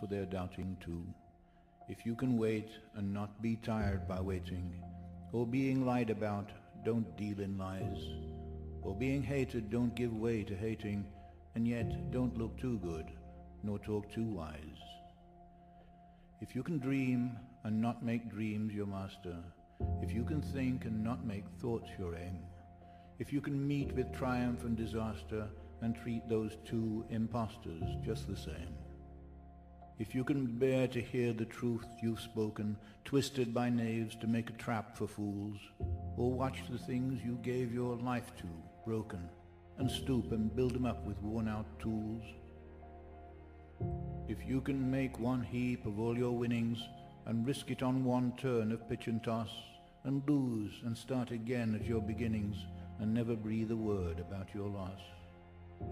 for their doubting too. If you can wait and not be tired by waiting, or being lied about, don't deal in lies, or being hated, don't give way to hating, and yet don't look too good, nor talk too wise. If you can dream and not make dreams your master, if you can think and not make thoughts your aim, if you can meet with triumph and disaster and treat those two impostors just the same, if you can bear to hear the truth you've spoken, twisted by knaves to make a trap for fools, or watch the things you gave your life to broken, and stoop and build 'em up with worn-out tools, if you can make one heap of all your winnings and risk it on one turn of pitch and toss, and lose and start again at your beginnings and never breathe a word about your loss,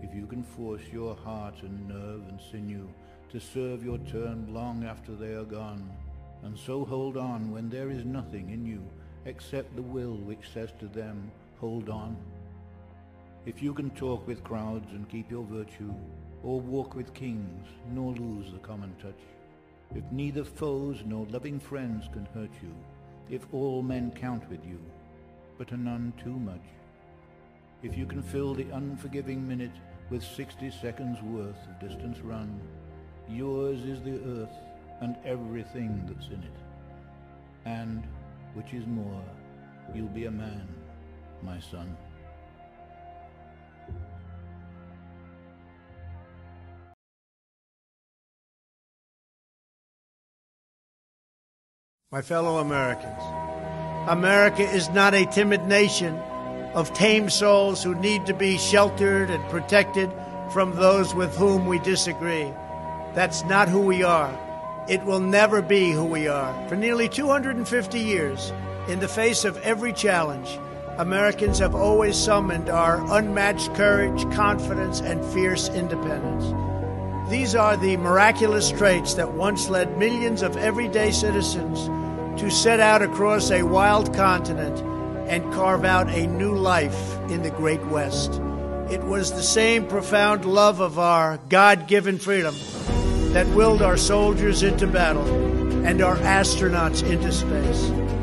if you can force your heart and nerve and sinew to serve your turn long after they are gone, and so hold on when there is nothing in you except the will which says to them, hold on. If you can talk with crowds and keep your virtue, or walk with kings, nor lose the common touch, if neither foes nor loving friends can hurt you, if all men count with you, but are none too much, if you can fill the unforgiving minute with sixty seconds worth of distance run, yours is the earth and everything that's in it. And, which is more, you'll be a man, my son. my fellow Americans. America is not a timid nation of tame souls who need to be sheltered and protected from those with whom we disagree. That's not who we are. It will never be who we are. For nearly 250 years, in the face of every challenge, Americans have always summoned our unmatched courage, confidence, and fierce independence. These are the miraculous traits that once led millions of everyday citizens to set out across a wild continent and carve out a new life in the Great West. It was the same profound love of our God given freedom that willed our soldiers into battle and our astronauts into space.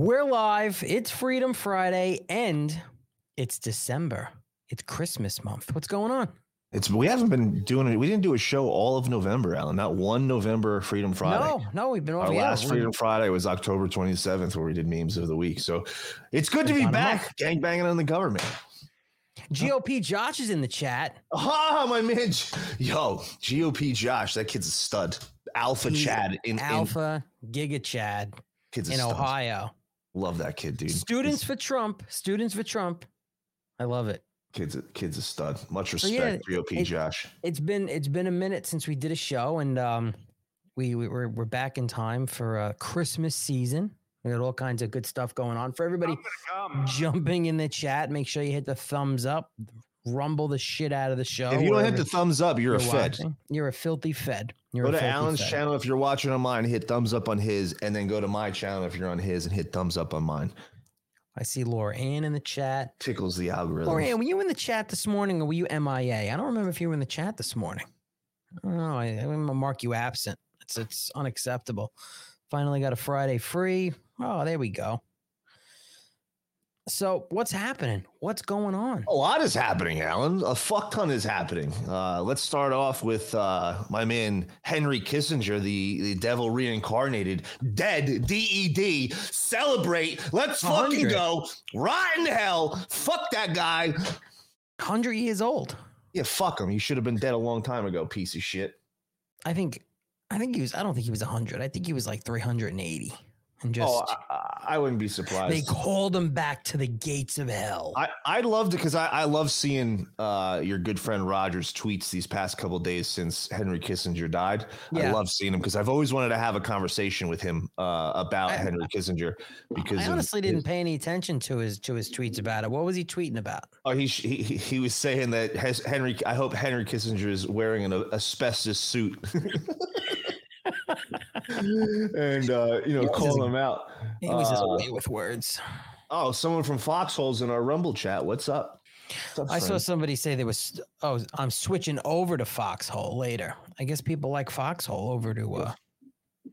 We're live. It's Freedom Friday and it's December. It's Christmas month. What's going on? It's we haven't been doing it. We didn't do a show all of November, Alan. Not one November Freedom Friday. No, no, we've been. Our yeah, last Freedom Friday was October 27th, where we did memes of the week. So it's good to be back, gang banging on the government. GOP Josh is in the chat. Ah, my man, yo, GOP Josh, that kid's a stud. Alpha He's Chad in, in Alpha Giga Chad kid's in. Ohio. Love that kid, dude. Students for Trump. Students for Trump. I love it. kid's kid's a stud. Much So, yeah, respect, GOP it- Josh. It's been it's been a minute since we did a show, and um, we, we we're we're back in time for uh, Christmas season. We got all kinds of good stuff going on for everybody. Jumping in the chat, make sure you hit the thumbs up, rumble the shit out of the show. If you don't hit the thumbs up, you're, a fed. watching. You're a filthy fed. You're Go to Alan's fed. channel if you're watching on mine. Hit thumbs up on his, and then go to my channel if you're on his, and hit thumbs up on mine. I see Laura Ann in the chat. Tickles the algorithm. Laura Ann, were you in the chat this morning or were you MIA? I don't remember if you were in the chat this morning. I don't know. I, I'm gonna mark you absent. It's it's unacceptable. Finally got a Friday free. Oh, there we go. So what's happening? What's going on? A lot is happening, Alan. A fuck ton is happening. Uh, let's start off with uh, my man Henry Kissinger, the, the devil reincarnated, dead, DED. Celebrate. Let's fucking go. In hell. Fuck that guy. Hundred years old. Yeah, fuck him. He should have been dead a long time ago, piece of shit. I think. I think he was. I don't think he was hundred. I think he was like three hundred and eighty. And just oh, I, I wouldn't be surprised. they called him back to the gates of hell. I, I'd love to because I, I love seeing uh, your good friend Roger's tweets these past couple days since Henry Kissinger died. I love seeing him because I've always wanted to have a conversation with him uh, about I- Henry Kissinger because I honestly his- didn't pay any attention to his to his tweets about it. What was he tweeting about? Oh, he, he he- was saying that Henry. I hope Henry Kissinger is wearing an asbestos suit, and uh, you know, calling just- out. He was just Uh, away with words. Oh, someone from Foxholes in our Rumble chat. What's up? What's up, I saw somebody say there was. Oh, I'm switching over to Foxhole later. I guess people like Foxhole over to. uh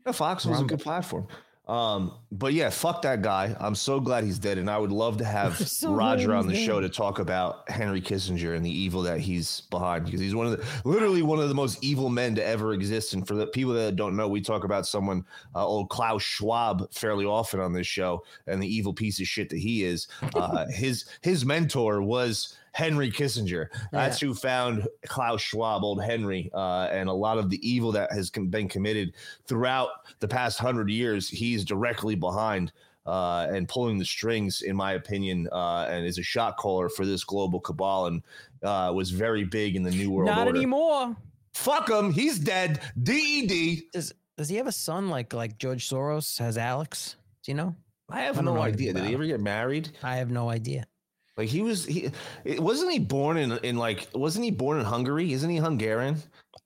Yeah, Foxhole's a good platform. Um, but yeah, fuck that guy. I'm so glad he's dead, and I would love to have So Roger on the he's show to talk about Henry Kissinger and the evil that he's behind because he's one of the literally one of the most evil men to ever exist. And for the people that don't know, we talk about someone, uh, old Klaus Schwab, fairly often on this show, and the evil piece of shit that he is. Uh, his his mentor was Henry Kissinger. That's who found Klaus Schwab, old Henry, uh, and a lot of the evil that has been committed throughout the past hundred years. He's directly behind uh, and pulling the strings, in my opinion, uh, and is a shot caller for this global cabal and uh, was very big in the New World Not Order. anymore. Fuck him. He's dead. E DED. Does Does he have a son like like George Soros has Alex? Do you know? I have I no idea. Did he ever get married? I have no idea. Like he was he wasn't he born in in like wasn't he born in Hungary? Isn't he Hungarian?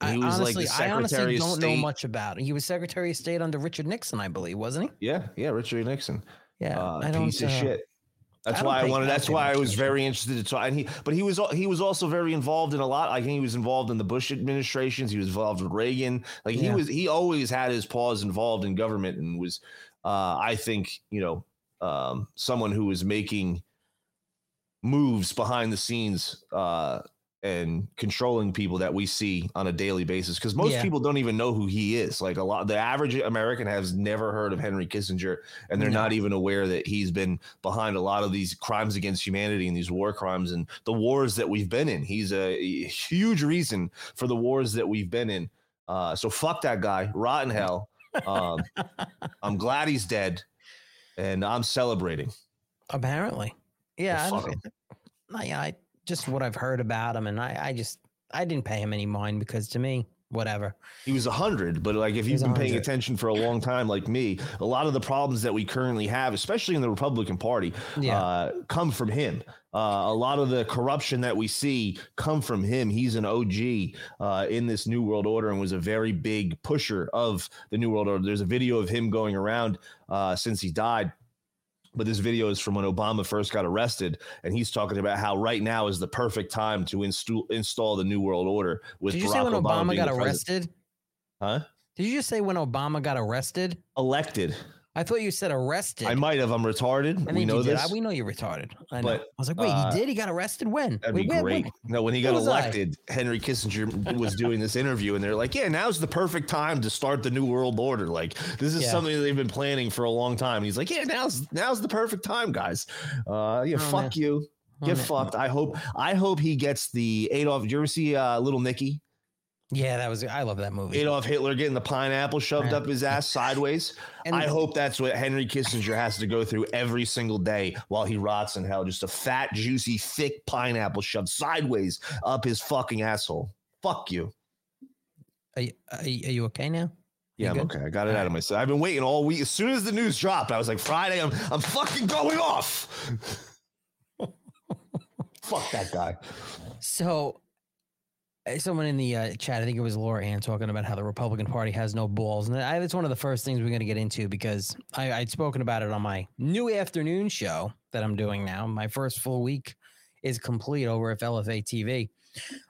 I He was like honestly, the I honestly don't know State. much about. it. He was Secretary of State under Richard Nixon, I believe, wasn't he? Yeah, yeah, Richard Nixon. Yeah, uh, I don't. piece of uh, shit. That's don't why I wanted. That's why I was very interested to talk. And he, but he was he was also very involved in a lot. I think he was involved in the Bush administrations. He was involved with Reagan. Like he Yeah. was. He always had his paws involved in government and was. Uh, I think you know um, someone who was making moves behind the scenes uh, and controlling people that we see on a daily basis because most Yeah. people don't even know who he is. Like a lot the average american has never heard of henry kissinger and they're No. not even aware that he's been behind a lot of these crimes against humanity and these war crimes and the wars that we've been in. He's a huge reason for the wars that we've been in. Uh, so fuck that guy rotten hell. Um, i'm glad he's dead and i'm celebrating. Apparently, yeah. I, don't- I, just what I've heard about him, and I, I just I didn't pay him any mind because to me, whatever. He was a 100, but like if you've been paying attention for a long time, like me, a lot of the problems that we currently have, especially in the Republican Party, Yeah. uh, come from him. Uh, a lot of the corruption that we see come from him. He's an OG uh, in this New World Order and was a very big pusher of the New World Order. There's a video of him going around uh, since he died. But this video is from when Obama first got arrested, and he's talking about how right now is the perfect time to install install the New World Order. With Did you Barack say when Obama, being got arrested? Huh? Did you just say when Obama got arrested? Elected. I thought you said arrested. I might have. I'm retarded. I we know this. I, we know you're retarded. I know. But, I was like, wait, uh, he did? He got arrested when? That'd Wait, be great. where- No, when he got was I? elected, Henry Kissinger was doing this interview, and they're like, "Yeah, now's the perfect time to start the new world order. Like, this is Yeah. something they've been planning for a long time." And he's like, "Yeah, now's now's the perfect time, guys. Uh, yeah, Oh, fuck man. you, Oh, get man. fucked. I hope I hope he gets the Adolf. Did you ever see uh, Little Nicky? Yeah, that was. I love that movie. Adolf Hitler getting the pineapple shoved Yeah. up his ass sideways. And- I hope that's what Henry Kissinger has to go through every single day while he rots in hell. Just a fat, juicy, thick pineapple shoved sideways up his fucking asshole. Fuck you. Are you, are you, okay now? Yeah, I'm okay. I got it out of myself. I've been waiting all week. As soon as the news dropped, I was like, Friday, I'm I'm fucking going off. Fuck that guy. So, someone in the uh, chat, I think it was Laura Ann, talking about how the Republican Party has no balls, and I, it's one of the first things we're going to get into because I, I'd spoken about it on my new afternoon show that I'm doing now. My first full week is complete over at LFA TV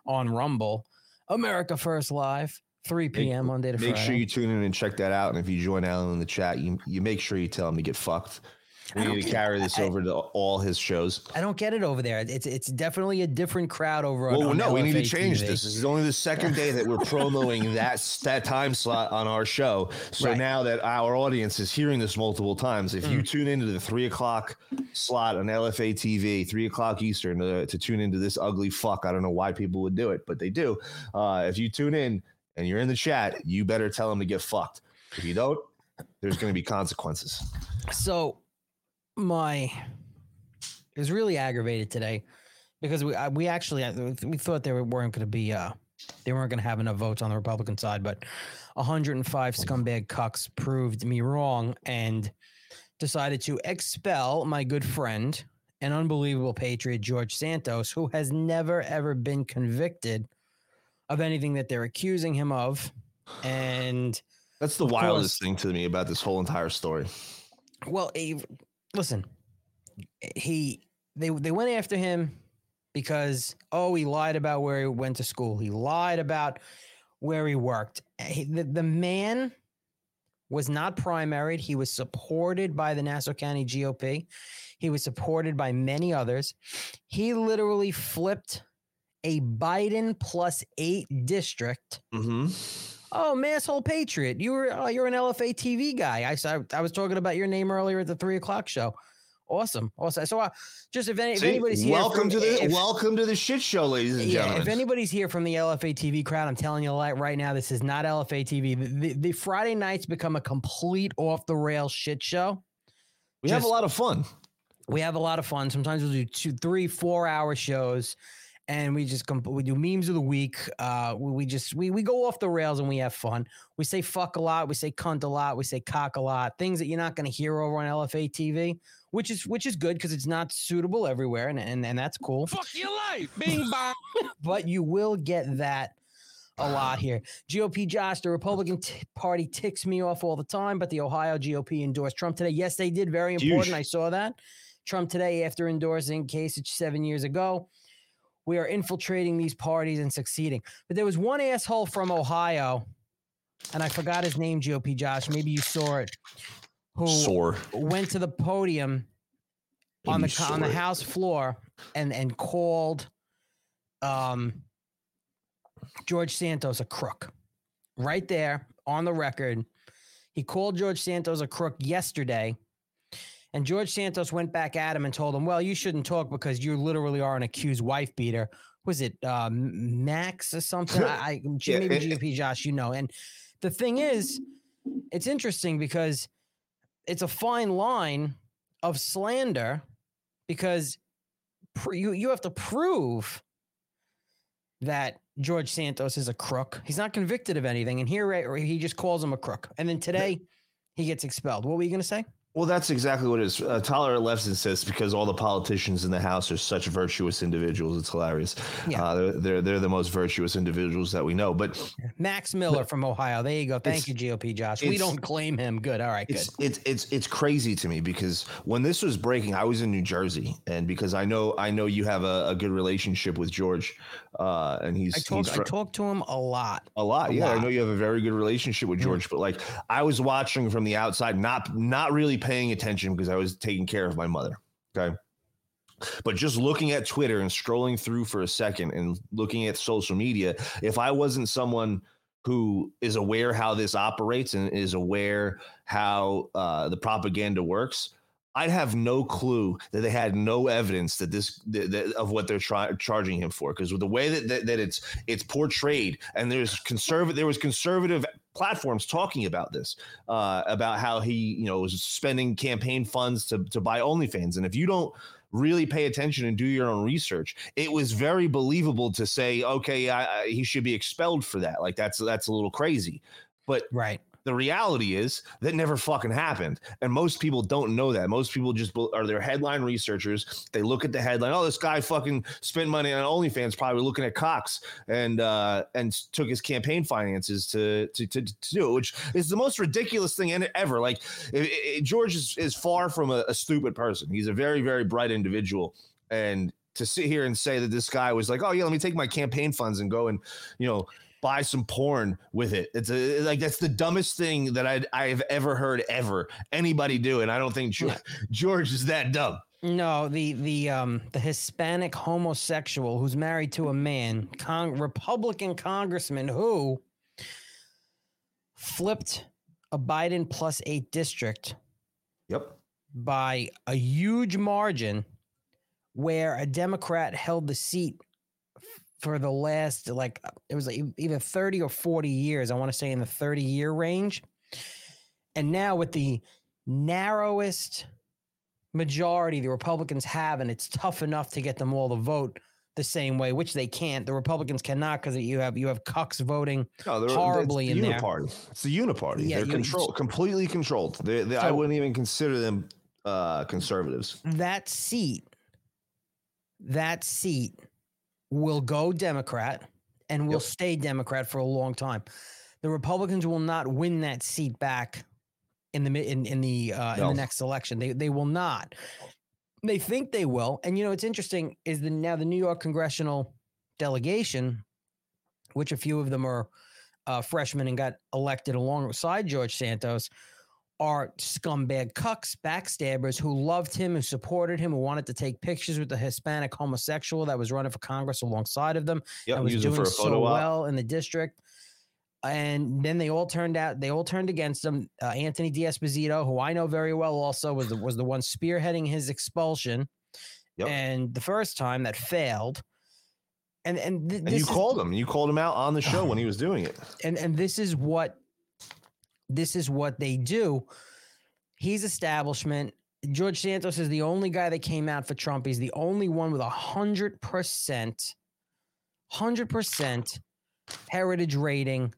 on Rumble, America First Live, 3 p.m. Monday to Make Friday. sure you tune in and check that out. And if you join Alan in the chat, you you make sure you tell him to get fucked. We need to carry this I- over to all his shows. I don't get it over there. It's it's definitely a different crowd over. on- Well, on no, we need to change TV. this. This is only the second day that we're promoting that that time slot on our show. So Right. now that our audience is hearing this multiple times, if Mm. you tune into the three o'clock slot on LFA TV, three o'clock Eastern, uh, to tune into this ugly fuck, I don't know why people would do it, but they do. Uh, if you tune in and you're in the chat, you better tell them to get fucked. If you don't, there's going to be consequences. So my it was really aggravated today because we I, we actually we thought they weren't going to be uh they weren't going to have enough votes on the Republican side, but 105 scumbag cucks proved me wrong and decided to expel my good friend an unbelievable patriot George Santos who has never ever been convicted of anything that they're accusing him of and that's the wildest course, thing to me about this whole entire story. Well, listen, he they they went after him because oh he lied about where he went to school. He lied about where he worked. He, the, the man was not primaried. He was supported by the Nassau County GOP. He was supported by many others. He literally flipped a Biden plus eight district. Mm-hmm. Oh, masshole patriot! You were oh, you're an LFA TV guy. I saw I was talking about your name earlier at the three o'clock show. Awesome, awesome. So, uh, just if, any, See, if anybody's here, welcome to the if, welcome to the shit show, ladies and yeah, gentlemen. If anybody's here from the LFA TV crowd, I'm telling you right now, this is not LFA TV. The, the, the Friday nights become a complete off the rail shit show. We just, have a lot of fun. We have a lot of fun. Sometimes we'll do two, three, four hour shows and we just comp- we do memes of the week. Uh, we, we, just we we go off the rails and we have fun. We say fuck a lot, we say cunt a lot, we say cock a lot. Things that you're not going to hear over on LFA TV, which is which is good because it's not suitable everywhere, and and and that's cool. Fuck your life, bing bong. but you will get that a lot here. GOP Josh, the Republican t- Party ticks me off all the time, but the Ohio GOP endorsed Trump today. Yes, they did. Very important. I saw that. Trump today, after endorsing Kasich seven years ago, we are infiltrating these parties and succeeding. But there was one asshole from Ohio, and I forgot his name, GOP Josh. Maybe you saw it. Who Sore. went to the podium on the on the House floor and and called um, George Santos a crook. Right there on the record, he called George Santos a crook yesterday and George Santos went back at him and told him, "Well, you shouldn't talk because you literally are an accused wife beater." Was it uh, Max or something? I, I maybe GP Josh, you know. And the thing is, it's interesting because it's a fine line of slander because pr- you you have to prove that George Santos is a crook. He's not convicted of anything, and here he just calls him a crook. And then today, he gets expelled. What were you going to say? Well, that's exactly what it is. Uh, Tyler Lefson says because all the politicians in the House are such virtuous individuals. It's hilarious. Yeah. Uh, they're, they're, they're the most virtuous individuals that we know. But Max Miller from Ohio. There you go. Thank you, GOP Josh. We don't claim him. Good. All right. It's, good. It's it's it's crazy to me because when this was breaking, I was in New Jersey, and because I know I know you have a, a good relationship with George, uh, and he's I talk he's I talk to him a lot. A lot. A yeah, lot. I know you have a very good relationship with. George, mm. but like I was watching from the outside, not not really paying attention because I was taking care of my mother. Okay. But just looking at Twitter and scrolling through for a second and looking at social media, if I wasn't someone who is aware how this operates and is aware how uh, the propaganda works, I'd have no clue that they had no evidence that this that, that, of what they're try, charging him for because with the way that, that, that it's it's portrayed and there's conservative there was conservative platforms talking about this uh, about how he you know was spending campaign funds to to buy OnlyFans and if you don't really pay attention and do your own research it was very believable to say okay I, I, he should be expelled for that. Like that's that's a little crazy. But right the reality is that never fucking happened. And most people don't know that. Most people just are their headline researchers. They look at the headline. Oh, this guy fucking spent money on OnlyFans, probably looking at Cox and uh, and took his campaign finances to to, to, to do it, which is the most ridiculous thing ever. Like it, it, George is, is far from a, a stupid person. He's a very very bright individual, and to sit here and say that this guy was like, oh yeah, let me take my campaign funds and go and you know buy some porn with it. It's a, like that's the dumbest thing that I I've ever heard ever anybody do, and I don't think George, George is that dumb. No, the the um the Hispanic homosexual who's married to a man, con- Republican congressman who flipped a Biden plus eight district. Yep. By a huge margin, where a Democrat held the seat for the last like it was like either 30 or 40 years i want to say in the 30 year range And now with the narrowest majority the Republicans have, and it's tough enough to get them all to vote the same way, which they can't. The Republicans cannot because you have you have cucks voting No, they're horribly it's in the there. uniparty. It's the uniparty. Yeah, they're you- controlled, completely controlled. They, they, I wouldn't even consider them uh, conservatives. That seat, that seat will go Democrat and will Yep. stay Democrat for a long time. The Republicans will not win that seat back in the in in the uh, in the next election. They they will not. They think they will. And you know, it's interesting is the now the New York congressional delegation, which a few of them are uh, freshmen and got elected alongside George Santos, are scumbag cucks, backstabbers who loved him, who supported him, who wanted to take pictures with the Hispanic homosexual that was running for Congress alongside of them Yep, and was doing so op. well in the district. And then they all turned out. They all turned against him. Uh, Anthony D'Esposito, who I know very well, also was the, was the one spearheading his expulsion. Yep. And the first time that failed. And and, th- And you is- called him. You called him out on the show when he was doing it. and and this is what this is what they do. He's establishment. George Santos is the only guy that came out for Trump. He's the only one with a hundred percent, hundred percent heritage rating,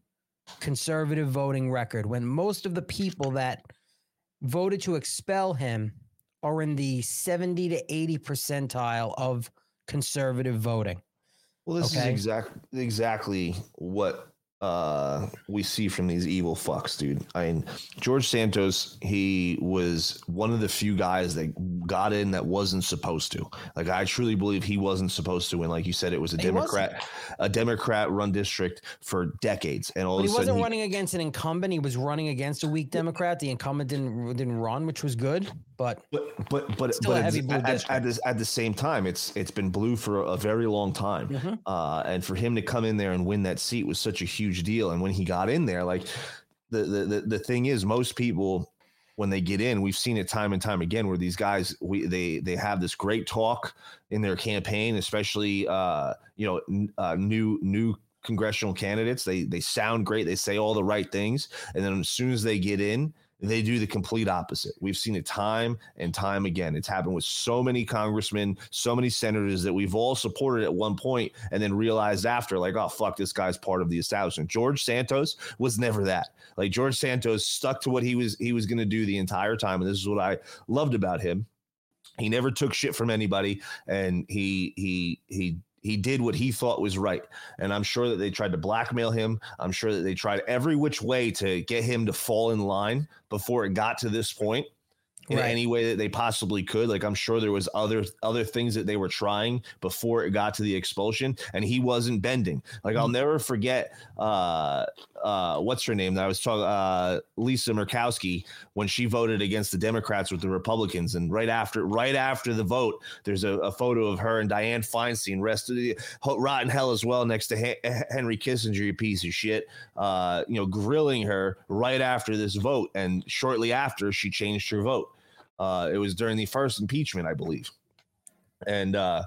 conservative voting record. When most of the people that voted to expel him are in the seventy to eighty percentile of conservative voting. Well, this Okay. is exactly exactly what uh, we see from these evil fucks, dude. I mean, George Santos, he was one of the few guys that got in that wasn't supposed to. Like, I truly believe he wasn't supposed to. And like you said, it was a He wasn't. Democrat, a Democrat-run district for decades, and all But of he a sudden, wasn't he- running against an incumbent. He was running against a weak Democrat. The incumbent didn't didn't run, which was good. But But but but Still but a at, heavy blue at, at, district. this, at the same time, it's it's been blue for a, very long time, Mhm. uh, and for him to come in there and win that seat was such a huge deal. And when he got in there, like the the the, the thing is, most people when they get in, we've seen it time and time again where these guys we they they have this great talk in their campaign, especially uh, you know n- uh, new new congressional candidates. They they sound great, they say all the right things, and then as soon as they get in, they do the complete opposite. We've seen it time and time again. It's happened with so many congressmen, so many senators that we've all supported at one point and then realized after, like, oh, fuck, this guy's part of the establishment. George Santos was never that. Like George Santos stuck to what he was he was gonna do the entire time. And this is what I loved about him. He never took shit from anybody and he he he he did what he thought was right. And I'm sure that they tried to blackmail him. I'm sure that they tried every which way to get him to fall in line before it got to this point in Right. any way that they possibly could. Like I'm sure there was other other things that they were trying before it got to the expulsion, and he wasn't bending. Like I'll never forget uh uh what's her name that I was talking uh Lisa Murkowski when she voted against the Democrats with the Republicans, and right after right after the vote, there's a, a photo of her and Dianne Feinstein, rest of the rotten hell as well, next to Hen- Henry Kissinger, you piece of shit, uh, you know, grilling her right after this vote, and shortly after she changed her vote. Uh, it was during the first impeachment, I believe. And uh,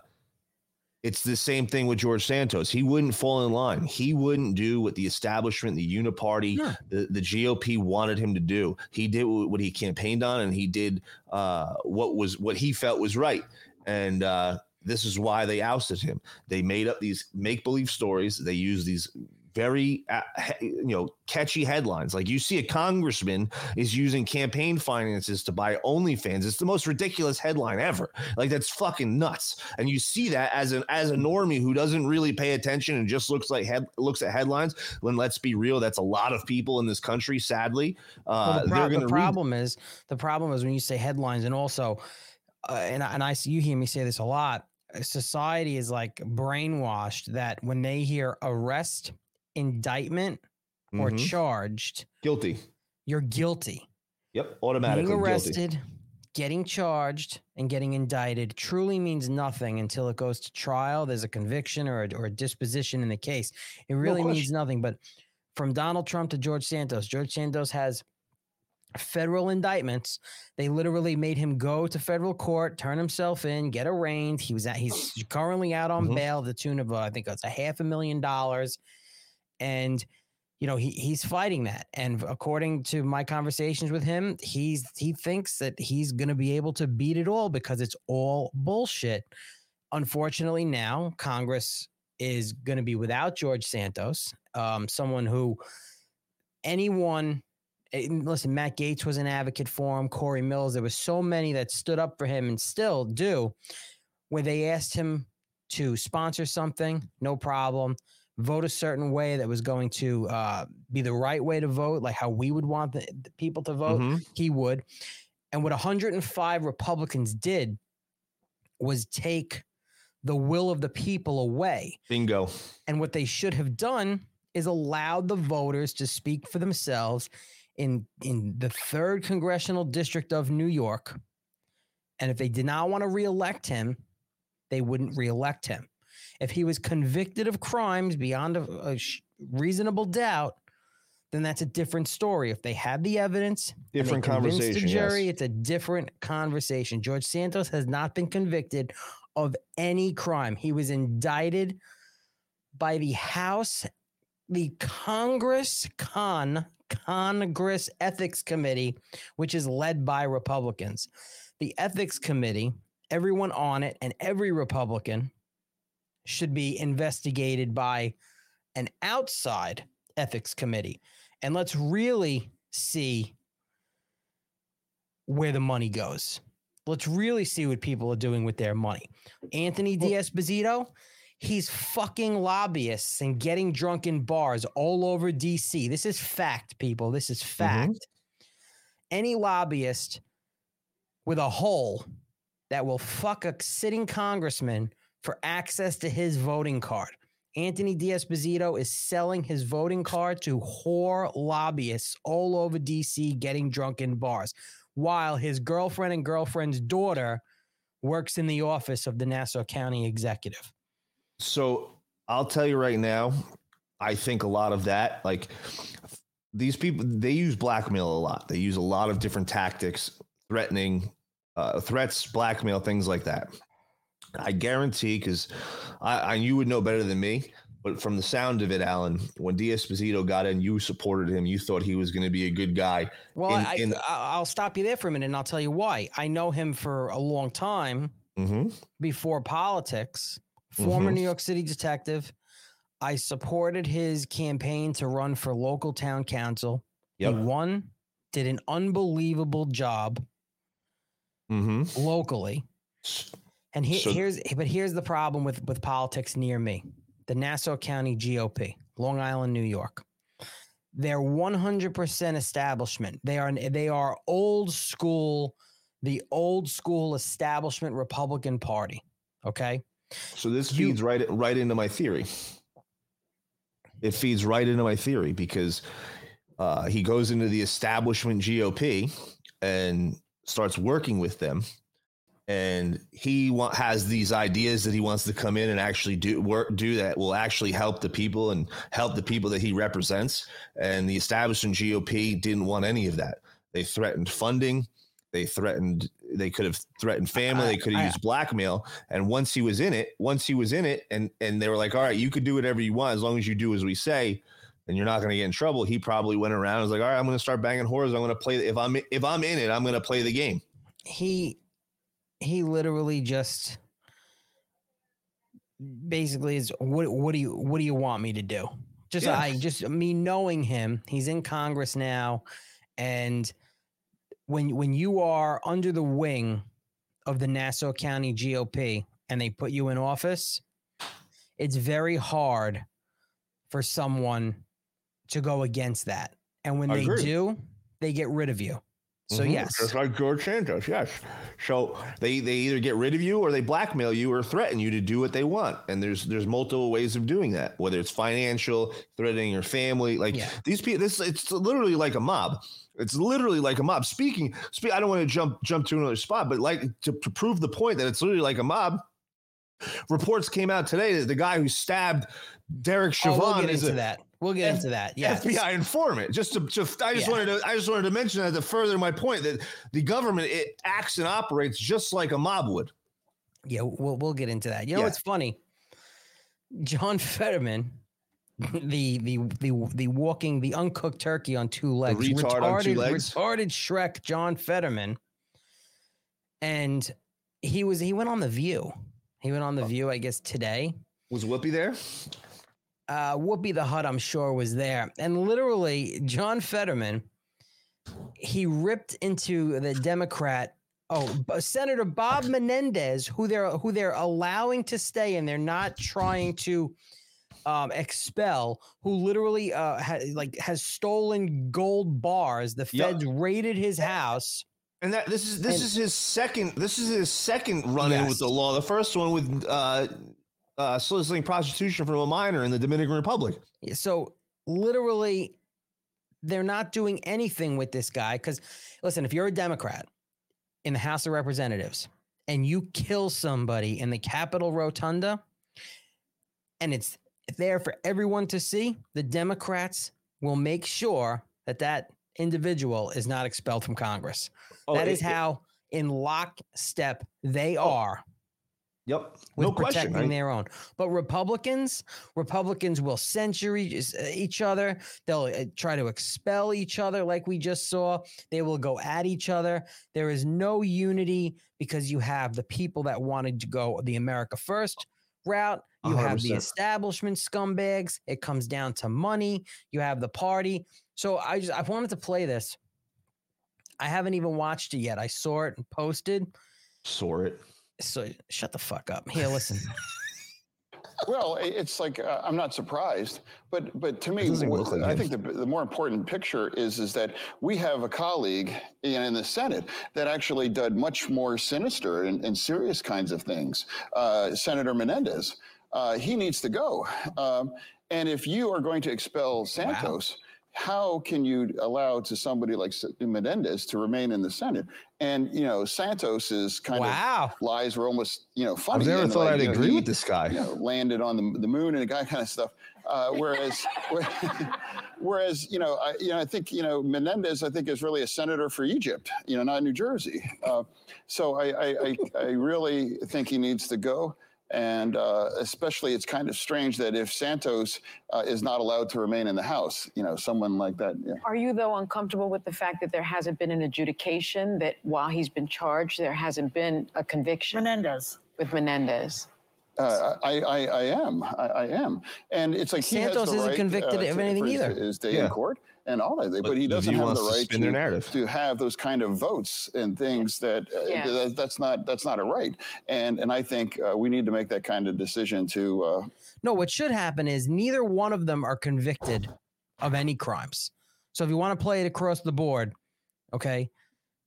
it's the same thing with George Santos. He wouldn't fall in line. He wouldn't do what the establishment, the uniparty, No. the, the GOP wanted him to do. He did what he campaigned on, and he did uh, what was what he felt was right. And uh, this is why they ousted him. They made up these make believe stories. They used these very uh, you know catchy headlines like you see a congressman is using campaign finances to buy OnlyFans. It's the most ridiculous headline ever. Like that's fucking nuts. And you see that as an as a normie who doesn't really pay attention and just looks like head looks at headlines. When let's be real, that's a lot of people in this country. Sadly, uh, Well, the, pro- the to read. problem is the problem is when you say headlines, and also, uh, and I- and I see you hear me say this a lot. uh, Society is like brainwashed that when they hear arrest, indictment, or Mhm. charged, guilty. you're guilty. Yep, automatically Being guilty. arrested, getting charged, and getting indicted truly means nothing until it goes to trial. There's a conviction or a, or a disposition in the case. It really means nothing. But from Donald Trump to George Santos, George Santos has federal indictments. They literally made him go to federal court, turn himself in, get arraigned. He was at, he's currently out on Mhm. bail, the tune of uh, I think it's a half a million dollars, and you know, he he's fighting that. And according to my conversations with him, he's he thinks that he's going to be able to beat it all because it's all bullshit. Unfortunately, now Congress is going to be without George Santos, um, someone who anyone. eh, Listen, Matt Gaetz was an advocate for him. Corey Mills. There was so many that stood up for him and still do. Where they asked him to sponsor something, no problem. Vote a certain way that was going to uh, be the right way to vote, like how we would want the, the people to vote. Mhm. He would. And what 105 Republicans did was take the will of the people away. Bingo. And what they should have done is allowed the voters to speak for themselves in in the third congressional district of New York. And if they did not want to reelect him, they wouldn't reelect him. If he was convicted of crimes beyond a, a reasonable doubt, then that's a different story. If they had the evidence, Different conversation. The jury, yes. it's a different conversation. George Santos has not been convicted of any crime. He was indicted by the House, the Congress Con Congress Ethics Committee, which is led by Republicans. The Ethics Committee, everyone on it, and every Republican should be investigated by an outside ethics committee. And let's really see where the money goes. Let's really see what people are doing with their money. Anthony D'Esposito, he's fucking lobbyists and getting drunk in bars all over DC. This is fact, people. This is mm-hmm. fact. Any lobbyist with a hole that will fuck a sitting congressman for access to his voting card. Anthony D'Esposito is selling his voting card to whore lobbyists all over DC getting drunk in bars, while his girlfriend and girlfriend's daughter works in the office of the Nassau County executive. So I'll tell you right now, I think a lot of that, like these people, they use blackmail a lot. They use a lot of different tactics, threatening, uh, threats, blackmail, things like that. I guarantee, because I, I you would know better than me, but from the sound of it, Alan, when D'Esposito got in, you supported him. You thought he was going to be a good guy. Well, In- I, in- I'll stop you there for a minute and I'll tell you why. I know him for a long time hmm before politics, former Mhm. New York City detective. I supported his campaign to run for local town council. Yep. He won, did an unbelievable job hmm locally. And he, So- here's but here's the problem with with politics near me. The Nassau County GOP, Long Island, New York. They're 100% establishment. They are they are old school the old school establishment Republican Party, okay? So this You- feeds right right into my theory. It feeds right into my theory because uh, he goes into the establishment GOP and starts working with them, and he wa- has these ideas that he wants to come in and actually do work do that will actually help the people and help the people that he represents. And the establishment GOP didn't want any of that. They threatened funding. They threatened. They could have threatened family. They could have used blackmail. And once he was in it, once he was in it, and and they were like, "All right, you could do whatever you want as long as you do as we say." And you're not going to get in trouble. He probably went around and was like, "All right, I'm going to start banging whores. I'm going to play. If I'm if I'm in it, I'm going to play the game." He he literally just basically is what what do you what do you want me to do? Just Yeah. I just me knowing him, he's in Congress now and when when you are under the wing of the Nassau County GOP and they put you in office, it's very hard for someone to go against that. And when I they agree. do, they get rid of you. So Mhm. yes. just like George Santos, yes. So they they either get rid of you or they blackmail you or threaten you to do what they want. And there's there's multiple ways of doing that, whether it's financial, threatening your family. Like Yeah. these people, this it's literally like a mob. It's literally like a mob. Speaking, speak, I don't want to jump jump to another spot, but like to, to prove the point that it's literally like a mob. Reports came out today that the guy who stabbed Derek Oh, Chauvin we'll get is into a that. We'll get F- into that. Yeah. FBI informant. Just to, to I just Yeah. wanted to I just wanted to mention that to further my point that the government it acts and operates just like a mob would. Yeah, we'll we'll get into that. You know Yeah. what's funny? John Fetterman the the the the walking the uncooked turkey on two legs, retard on two legs? retarded Shrek John Fetterman, and he was he went on the View. He went on the oh. View, I guess today. Was Whoopi there? Uh, Whoopi the Hut, I'm sure, was there, and literally John Fetterman, he ripped into the Democrat. Oh, Senator Bob Menendez, who they're who they're allowing to stay, and they're not trying to um, expel, who literally uh, ha- like has stolen gold bars. The Yep. feds raided his house. And that this is this And- is his second this is his second run in Yes. with the law. The first one with uh, uh, soliciting prostitution from a minor in the Dominican Republic. So literally, they're not doing anything with this guy. Because listen, if you're a Democrat in the House of Representatives and you kill somebody in the Capitol Rotunda, and it's there for everyone to see, the Democrats will make sure that that individual is not expelled from Congress. that it- is how in lockstep they Oh, are Yep. with no question. protecting right? their own. But Republicans, Republicans will censure each, each other. They'll uh, try to expel each other, like we just saw. They will go at each other. There is no unity because you have the people that wanted to go the America First route. You have the establishment scumbags. It comes down to money. You have the party. So I just I wanted to play this. I haven't even watched it yet. I saw it and posted. Saw it. So shut the fuck up. Here, listen. Well, it's like uh, I'm not surprised, but but to me, what- like I think the, the more important picture is is that we have a colleague in, in the Senate that actually did much more sinister and, and serious kinds of things. Uh, Senator Menendez, uh, he needs to go. Um, and if you are going to expel Santos. How can you allow to somebody like Menendez to remain in the Senate? And you know, Santos's kind Wow. of lies were almost you know funny. I've never and, thought like, I'd you know, agree he- with this guy. you know, landed on the, the moon and a guy kind of stuff. Uh, whereas, whereas, you know, I, you know, I think, you know, Menendez, I think is really a senator for Egypt, you know, not New Jersey. Uh, so I, I, I, I really think he needs to go. And uh, especially, it's kind of strange that if Santos uh, is not allowed to remain in the House, you know, someone like that. Yeah. Are you, though, uncomfortable with the fact that there hasn't been an adjudication, that while he's been charged, there hasn't been a conviction Menendez. with Menendez? Uh, I, I, I am. I, I am. And it's like he Santos has the isn't right, convicted uh, of anything for his- either. His day Yeah. in court and all that, but, But he doesn't have the right spin their narrative. to have those kind of votes and things that, uh, Yeah. that that's not that's not a right. And and I think uh, we need to make that kind of decision to. Uh, No, what should happen is neither one of them are convicted of any crimes. So if you want to play it across the board, okay,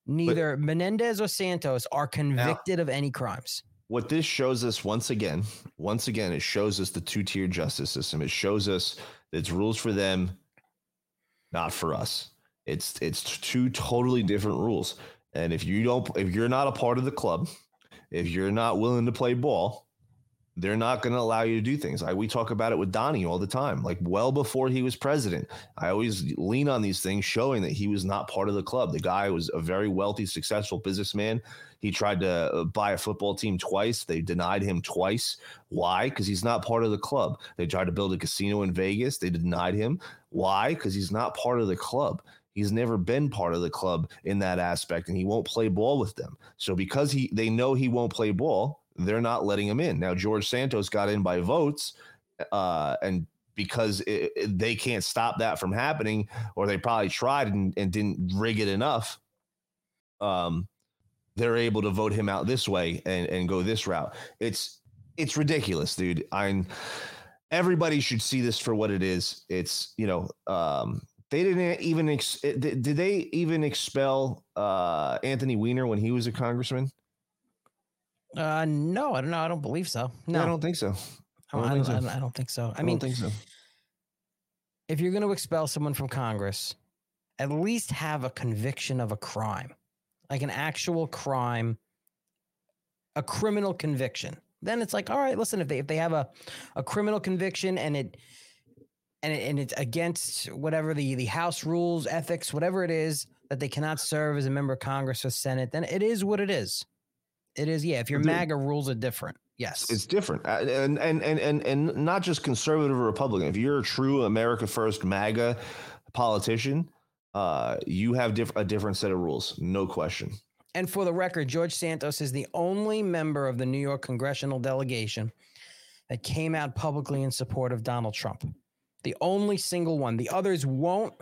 neither Menendez or Santos are convicted of any crimes. What this shows us once again, once again, it shows us the two tier justice system. It shows us that it's rules for them, not for us. It's it's two totally different rules. And if you don't, if you're not a part of the club, if you're not willing to play ball, they're not going to allow you to do things. Like we talk about it with Donnie all the time. Like well before he was president, I always lean on these things, showing that he was not part of the club. The guy was a very wealthy, successful businessman. He tried to uh, buy a football team twice. They denied him twice. Why? Because he's not part of the club. They tried to build a casino in Vegas. They denied him. Why? Because he's not part of the club. He's never been part of the club in that aspect, and he won't play ball with them. So because he they know he won't play ball, they're not letting him in. Now George Santos got in by votes, uh, and because it, it- they can't stop that from happening, or they probably tried and, and didn't rig it enough. Um, they're able to vote him out this way and, and go this route. It's it's ridiculous, dude. I'm everybody should see this for what it is. It's you know, um, they didn't even ex- did, did they even expel uh, Anthony Weiner when he was a congressman? Uh, no, I don't know. I don't believe so. No, I don't think so. I I don't, don't think so. I don't- I don't think so. I mean, don't think so. if you're going to expel someone from Congress, at least have a conviction of a crime, like an actual crime, a criminal conviction. Then it's like, all right, listen, if they if they have a, a criminal conviction and it and it, and it's against whatever the the House rules, ethics, whatever it is that they cannot serve as a member of Congress or Senate, then it is what it is. It is, yeah. If your MAGA rules are different, Yes. It's different, Uh, and and and and and not just conservative or Republican. If you're a true America First MAGA politician, uh, you have diff- a different set of rules, no question. And for the record, George Santos is the only member of the New York congressional delegation that came out publicly in support of Donald Trump. The only single one. The others won't.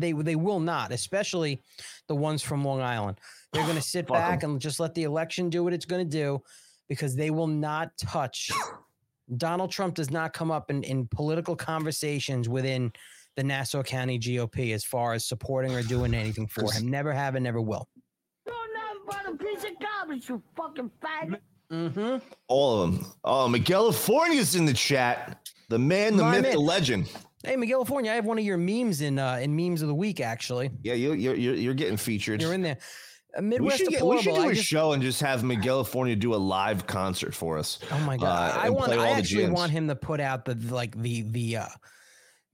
They they will not, especially the ones from Long Island. They're going to sit Fuck 'em. back and just let the election do what it's going to do because they will not touch. Donald Trump does not come up in, in political conversations within the Nassau County GOP as far as supporting or doing anything for him. Never have and never will. You're nothing but a piece of garbage, you fucking faggot. Mm-hmm. All of them. Oh, Miguel California's in the chat. The man, the My myth, man. the legend. Hey, Miguel I have one of your memes in uh, in memes of the week. Actually, Yeah, you, you're you're you're getting featured. you're in there. Uh, we Midwest should, get, we should do I a just- show and just have Miguel do a live concert for us. Oh my god! uh, I want. I actually want him to put out the like the the uh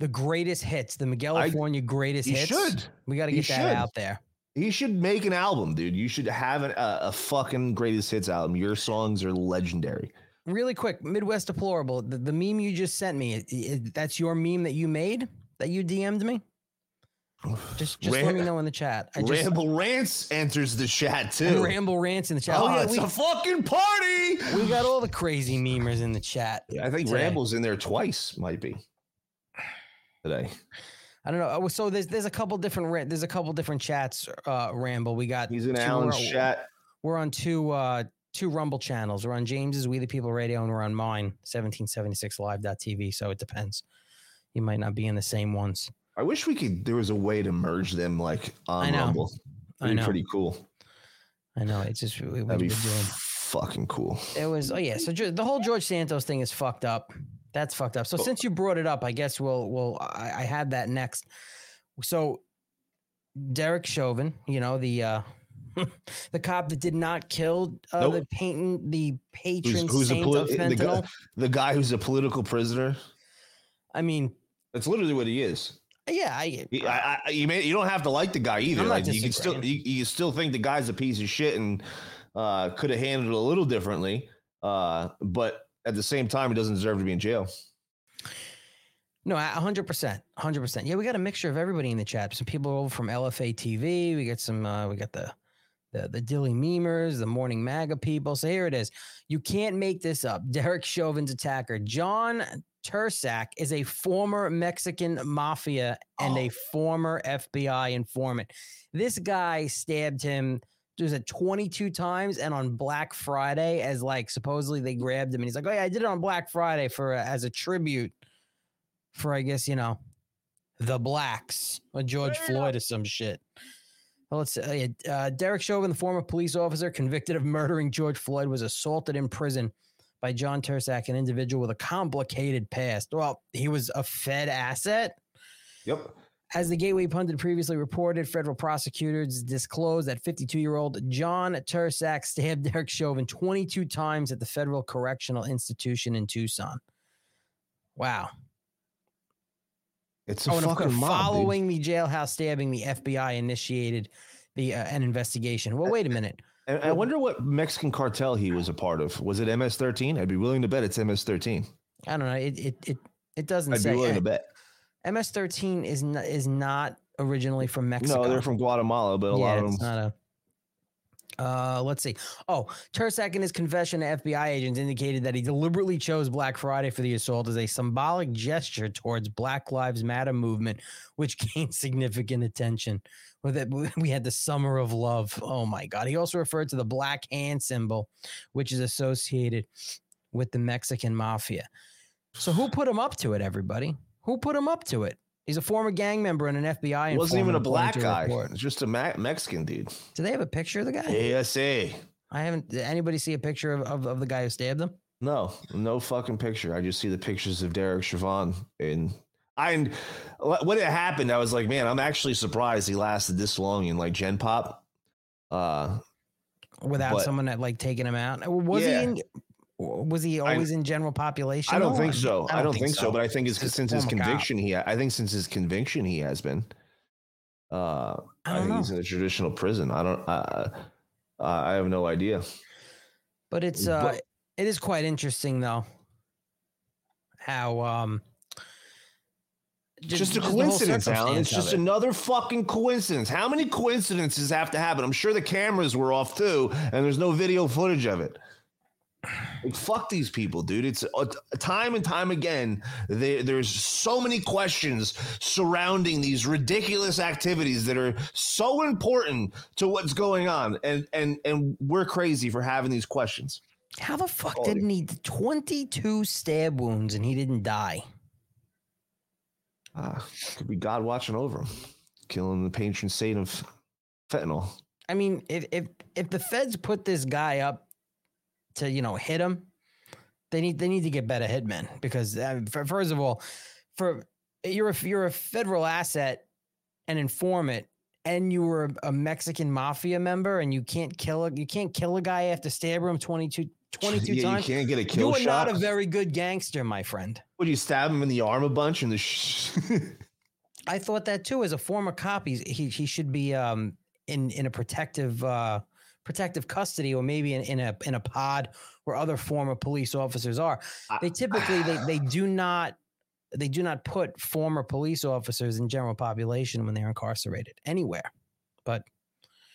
the greatest hits, the Miguel greatest he hits. should. We got to He get that should. out there. He should make an album, dude. You should have an, a, a fucking greatest hits album. Your songs are legendary. Really quick, Midwest Deplorable. The, the meme you just sent me. i- i- that's your meme that you made that you DM'd me. Just just let me know in the chat. I just Ramble Rants enters the chat too. and Ramble rants in the chat. Oh, Oh, yeah, it's we, a fucking party. we got all the crazy memers in the chat. Yeah, I think today. Ramble's in there twice, might be today. I don't know. Oh, So there's there's a couple different there's a couple different chats. Uh, Ramble. We got He's in Alan's chat. We're on two uh two Rumble channels. We're on James's We the People Radio and we're on mine 1776live.tv. So it depends. You might not be in the same ones. I wish we could. There was a way to merge them, like on I know. Rumble. I That'd be know. pretty cool. I know. It's just we, That'd be doing. fucking cool. It was oh yeah. So the whole George Santos thing is fucked up. That's fucked up. So since you brought it up, I guess we'll we'll I, I had that next. So Derek Chauvin, you know the uh the cop that did not kill uh, Nope. the painting the patron Who's, who's saint poli- of the, guy, the guy who's a political prisoner? I mean, That's literally what he is. yeah, I, I, I, you may you don't have to like the guy either. Like you can still you, you still think the guy's a piece of shit and uh, could have handled it a little differently. Uh, but at the same time, he doesn't deserve to be in jail. No, a hundred percent, hundred percent. Yeah, we got a mixture of everybody in the chat. Some people over from LFA TV. We got some. Uh, we got the the the Dilley memers, the Morning MAGA people. So here it is. You can't make this up. Derek Chauvin's attacker, John Turscak, is a former Mexican mafia and a former FBI informant. This guy stabbed him. Was it 22 times? And on Black Friday, as like supposedly they grabbed him, and he's like, "Oh yeah, I did it on Black Friday for uh, as a tribute." for I guess you know the blacks or George Floyd or some shit. Well, let's uh, uh, Derek Chauvin, the former police officer convicted of murdering George Floyd, was assaulted in prison by John Turscak, an individual with a complicated past. Well, he was a Fed asset. Yep. As the Gateway pundit previously reported, federal prosecutors disclosed that 52-year-old John Turscak stabbed Derek Chauvin 22 times at the Federal Correctional Institution in Tucson. Wow. It's a Oh, fucking mob, dude. following the jailhouse stabbing, the FBI initiated the uh, an investigation. Well, wait a minute. And I wonder what Mexican cartel he was a part of. Was it MS-13? I'd be willing to bet it's MS-13. I don't know. It it it, it doesn't say. I'd say. be willing to bet. MS-13 is not is not originally from Mexico. No, they're from Guatemala, but a yeah, lot of them. not a. Uh, let's see. Oh, Turscak in his confession to FBI agents indicated that he deliberately chose Black Friday for the assault as a symbolic gesture towards Black Lives Matter movement, which gained significant attention. With it, we had the Summer of Love. Oh my God! He also referred to the black hand symbol, which is associated with the Mexican mafia. So who put him up to it? Everybody, who put him up to it? He's a former gang member and an FBI. He wasn't even a black guy. It's just a Ma- Mexican dude. Do they have a picture of the guy? ASA. I haven't. Did anybody see a picture of, of, of the guy who stabbed them? No, no fucking picture. I just see the pictures of Derek Chauvin. And I, when it happened, I was like, man, I'm actually surprised he lasted this long in like Gen Pop. Uh, Without But- someone that like taking him out? Was Yeah. he in? Was he I- always in general population? I don't think so. I don't, think, so. But I think it's since his former cop. conviction, he. I think since his conviction, he has been. Uh, I I, don't think know. he's in a traditional prison. I don't. Uh, I have no idea. But it's uh, But- It is quite interesting though. How um ju- just a coincidence, Alan. It's just it. another fucking coincidence. How many coincidences have to happen? I'm sure the cameras were off too, and there's no video footage of it. Like fuck these people, dude. It's uh, time and time again. There, there's so many questions surrounding these ridiculous activities that are so important to what's going on, and and and we're crazy for having these questions. How the fuck Quality. didn't he 22 stab wounds and he didn't die? Ah, could be God watching over him, killing the patron saint of fentanyl. I mean, if if if the feds put this guy up to you know hit him, they need they need to get better hitmen because uh, for, first of all, for you're a you're a federal asset, an informant, and you were a Mexican mafia member, and you can't kill a you can't kill a guy after stabbing him 22, 22 yeah, times. you can't get a kill shot. You are shot. not a very good gangster, my friend. Would you stab him in the arm a bunch and the? Sh- I thought that too. As a former cop, he's, he he should be um in in a protective uh protective custody or maybe in, in a in a pod where other former police officers are. They typically they they do not they do not put former police officers in general population when they're incarcerated anywhere. But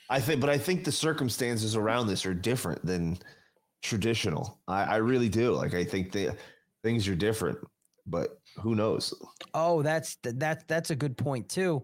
I think, but I think the circumstances around this are different than traditional. I, I really do. Like, I think the things are different, but who knows? oh, that's th- that that's a good point too.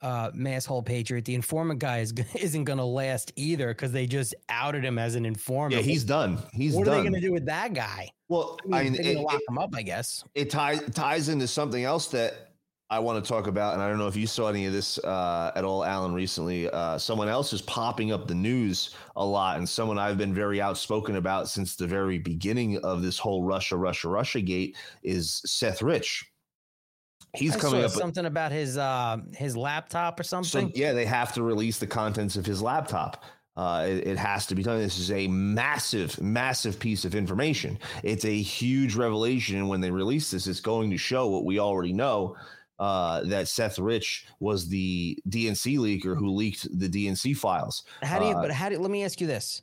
Uh, masshole patriot. The informant guy is isn't going to last either because they just outed him as an informant. Yeah, he's done. He's what done. are they going to do with that guy? Well, I I mean, mean, it, lock it, him up, I guess. it ties ties into something else that I want to talk about, and I don't know if you saw any of this uh, at all, Alan. Recently, uh, someone else is popping up the news a lot, and someone I've been very outspoken about since the very beginning of this whole Russia, Russia, Russia gate is Seth Rich. He's I coming up. something about his uh his laptop or So something. yeah, they have to release the contents of his laptop. Uh, it, it has to be done. This is a massive, massive piece of information. It's a huge revelation, and when they release this, it's going to show what we already know. Uh, that Seth Rich was the DNC leaker who leaked the DNC files. how do you? uh, but how do? Let me ask you this.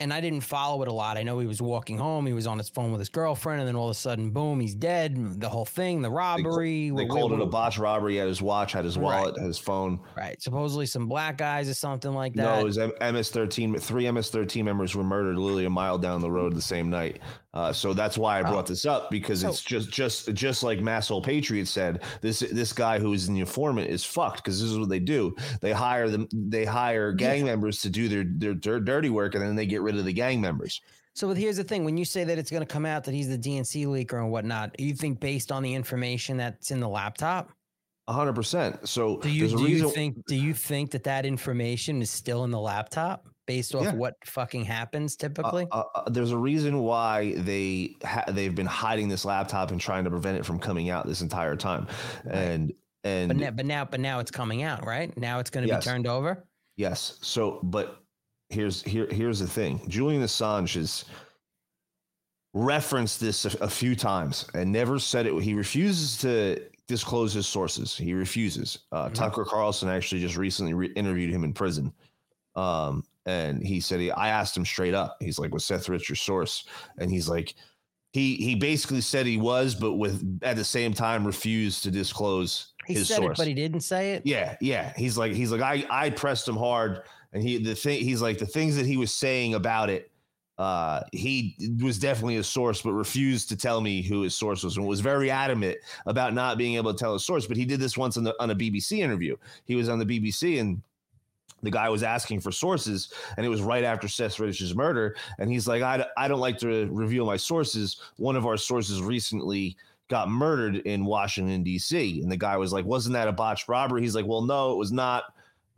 And I didn't follow it a lot. I know he was walking home. He was on his phone with his girlfriend, and then all of a sudden, boom, he's dead. The whole thing, the robbery. they wh- called it a wh- botch robbery. He had his watch, had his Right. wallet, had his phone. Right. Supposedly some black guys or something like that. No, it was M- MS-13. Three MS-13 members were murdered literally a mile down the road the same night. Uh, so that's why I brought this up because it's just just just like Masshole Patriot said. This this guy who is an informant is fucked because this is what they do. They hire them. They hire gang members to do their, their their dirty work, and then they get rid of the gang members. So here's the thing: when you say that it's going to come out that he's the DNC leaker and whatnot, you think based on the information that's in the laptop? hundred percent. So Do you do you think do you think that that information is still in the laptop based off Yeah. what fucking happens uh, typically? uh, uh, there's a reason why they ha- they've been hiding this laptop and trying to prevent it from coming out this entire time, and and but now, but now, but now it's coming out, right? Now it's going to Yes. be turned over. Yes. So, but here's here here's the thing. Julian Assange has referenced this a, a few times and never said it. He refuses to disclose his sources. He refuses. Uh, Mhm. Tucker Carlson actually just recently re- interviewed him in prison. Um, and he said he, I asked him straight up. He's like, "Was Seth Rich your source?" And he's like, he he basically said he was, but with at the same time refused to disclose He his said source. it, but he didn't say it. Yeah, yeah. He's like, he's like, I, I pressed him hard, and he, the thing, he's like, the things that he was saying about it, uh, he was definitely a source, but refused to tell me who his source was, and was very adamant about not being able to tell his source. But he did this once on the on a BBC interview. He was on the BBC, and the guy was asking for sources, and it was right after Seth Rich's murder, and he's like, I, I don't like to reveal my sources. One of our sources recently got murdered in Washington D.C. And the guy was like, "Wasn't that a botched robbery?" He's like, "Well, no, it was not.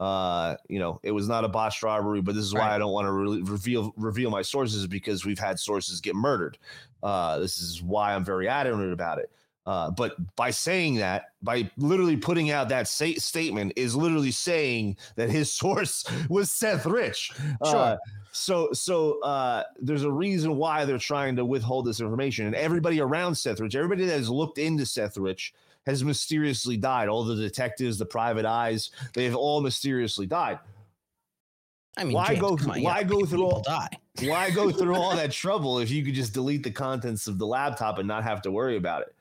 Uh, you know, it was not a botched robbery. But this is why Right. I don't want to re- reveal reveal my sources because we've had sources get murdered. Uh, this is why I'm very adamant about it." Uh, but by saying that, by literally putting out that statement, is literally saying that his source was Seth Rich. Uh, Sure. so so uh, there's a reason why they're trying to withhold this information, and everybody around Seth Rich, everybody that has looked into Seth Rich, has mysteriously died. All the detectives, the private eyes, they've all mysteriously died. I mean, Why James, go why yeah, go through all- die? why go through all that trouble if you could just delete the contents of the laptop and not have to worry about it?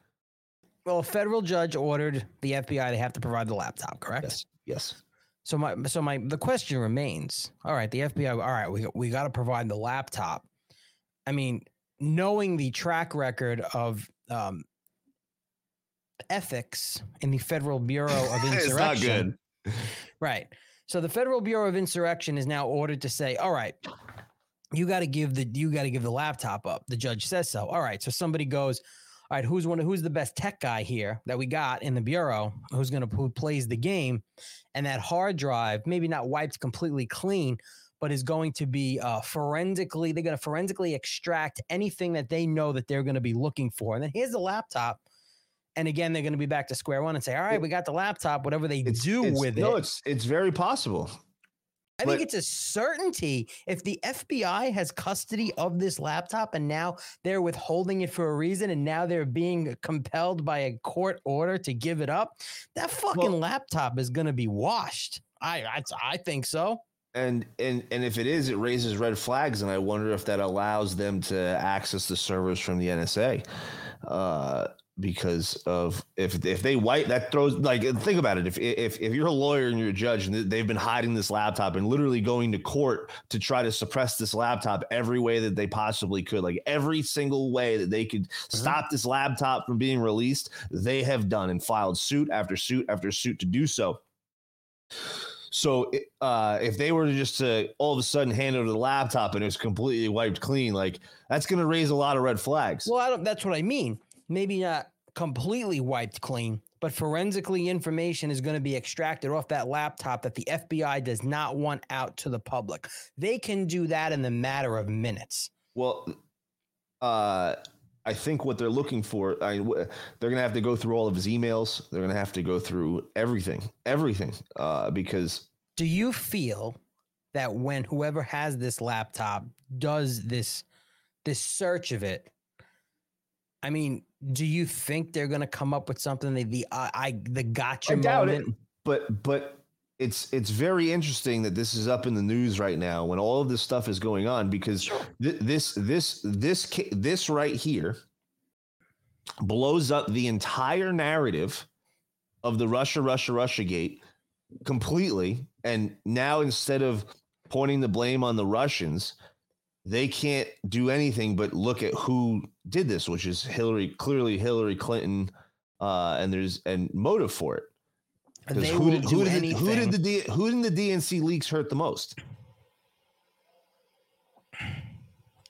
Well, a federal judge ordered the FBI to have to provide the laptop, correct? Yes. Yes. So my so my the question remains. All right, the FBI. All right, we we got to provide the laptop. I mean, knowing the track record of um, ethics in the Federal Bureau of It's Insurrection. not good. Right. So the Federal Bureau of Insurrection is now ordered to say, all right, you got to give the you got to give the laptop up. The judge says so. All right. So somebody goes, all right, who's one of who's the best tech guy here that we got in the bureau? Who's gonna who plays the game? And that hard drive, maybe not wiped completely clean, but is going to be uh, forensically. They're going to forensically extract anything that they know that they're going to be looking for. And then here's the laptop. And again, they're going to be back to square one and say, "All right, we got the laptop. Whatever they do It's- with no, it, it's it's very possible. I think it's a certainty if the FBI has custody of this laptop and now they're withholding it for a reason and now they're being compelled by a court order to give it up. That fucking Well- laptop is going to be washed. I, I I think so. And and and if it is, it raises red flags, and I wonder if that allows them to access the servers from the NSA. Uh, because of if if they wipe that throws like think about it if if if you're a lawyer and you're a judge and they've been hiding this laptop and literally going to court to try to suppress this laptop every way that they possibly could like every single way that they could stop this laptop from being released they have done and filed suit after suit after suit to do so so uh, if they were to just to all of a sudden hand over the laptop and it was completely wiped clean, like that's going to raise a lot of red flags. Well, I don't. That's what I mean. Maybe not completely wiped clean, but forensically information is going to be extracted off that laptop that the FBI does not want out to the public. They can do that in the matter of minutes. Well, uh, I think what they're looking for, I, they're going to have to go through all of his emails. They're going to have to go through everything, everything, uh, because Do you feel that when whoever has this laptop does this this search of it, I mean, do you think they're going to come up with something that the I, I the gotcha I doubt it. moment? But but it's it's very interesting that this is up in the news right now when all of this stuff is going on because th- this this this this right here blows up the entire narrative of the Russia Russia Russia gate completely and now instead of pointing the blame on the Russians they can't do anything but look at who did this which is Hillary clearly Hillary Clinton uh and there's and motive for it because who did, who, did, who did the D, who did the DNC leaks hurt the most?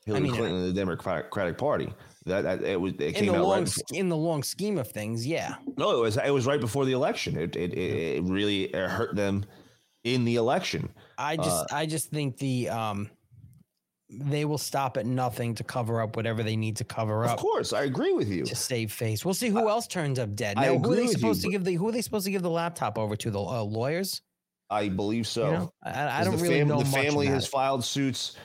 Hillary mean, uh, Clinton and the Democratic Party. That, that it was it in came the out long right. Before, in the long scheme of things, yeah. no, it was it was right before the election. It it, it, it really uh, hurt them in the election. I just I just think the um they will stop at nothing to cover up whatever they need to cover up. Of course, I agree with you. to save face. We'll see who else turns up dead. I Now, who are they with you, supposed to give the who are they supposed to give the laptop over to? The uh, lawyers? I believe so. You know, I, I don't really fam- know The family has it. filed suits.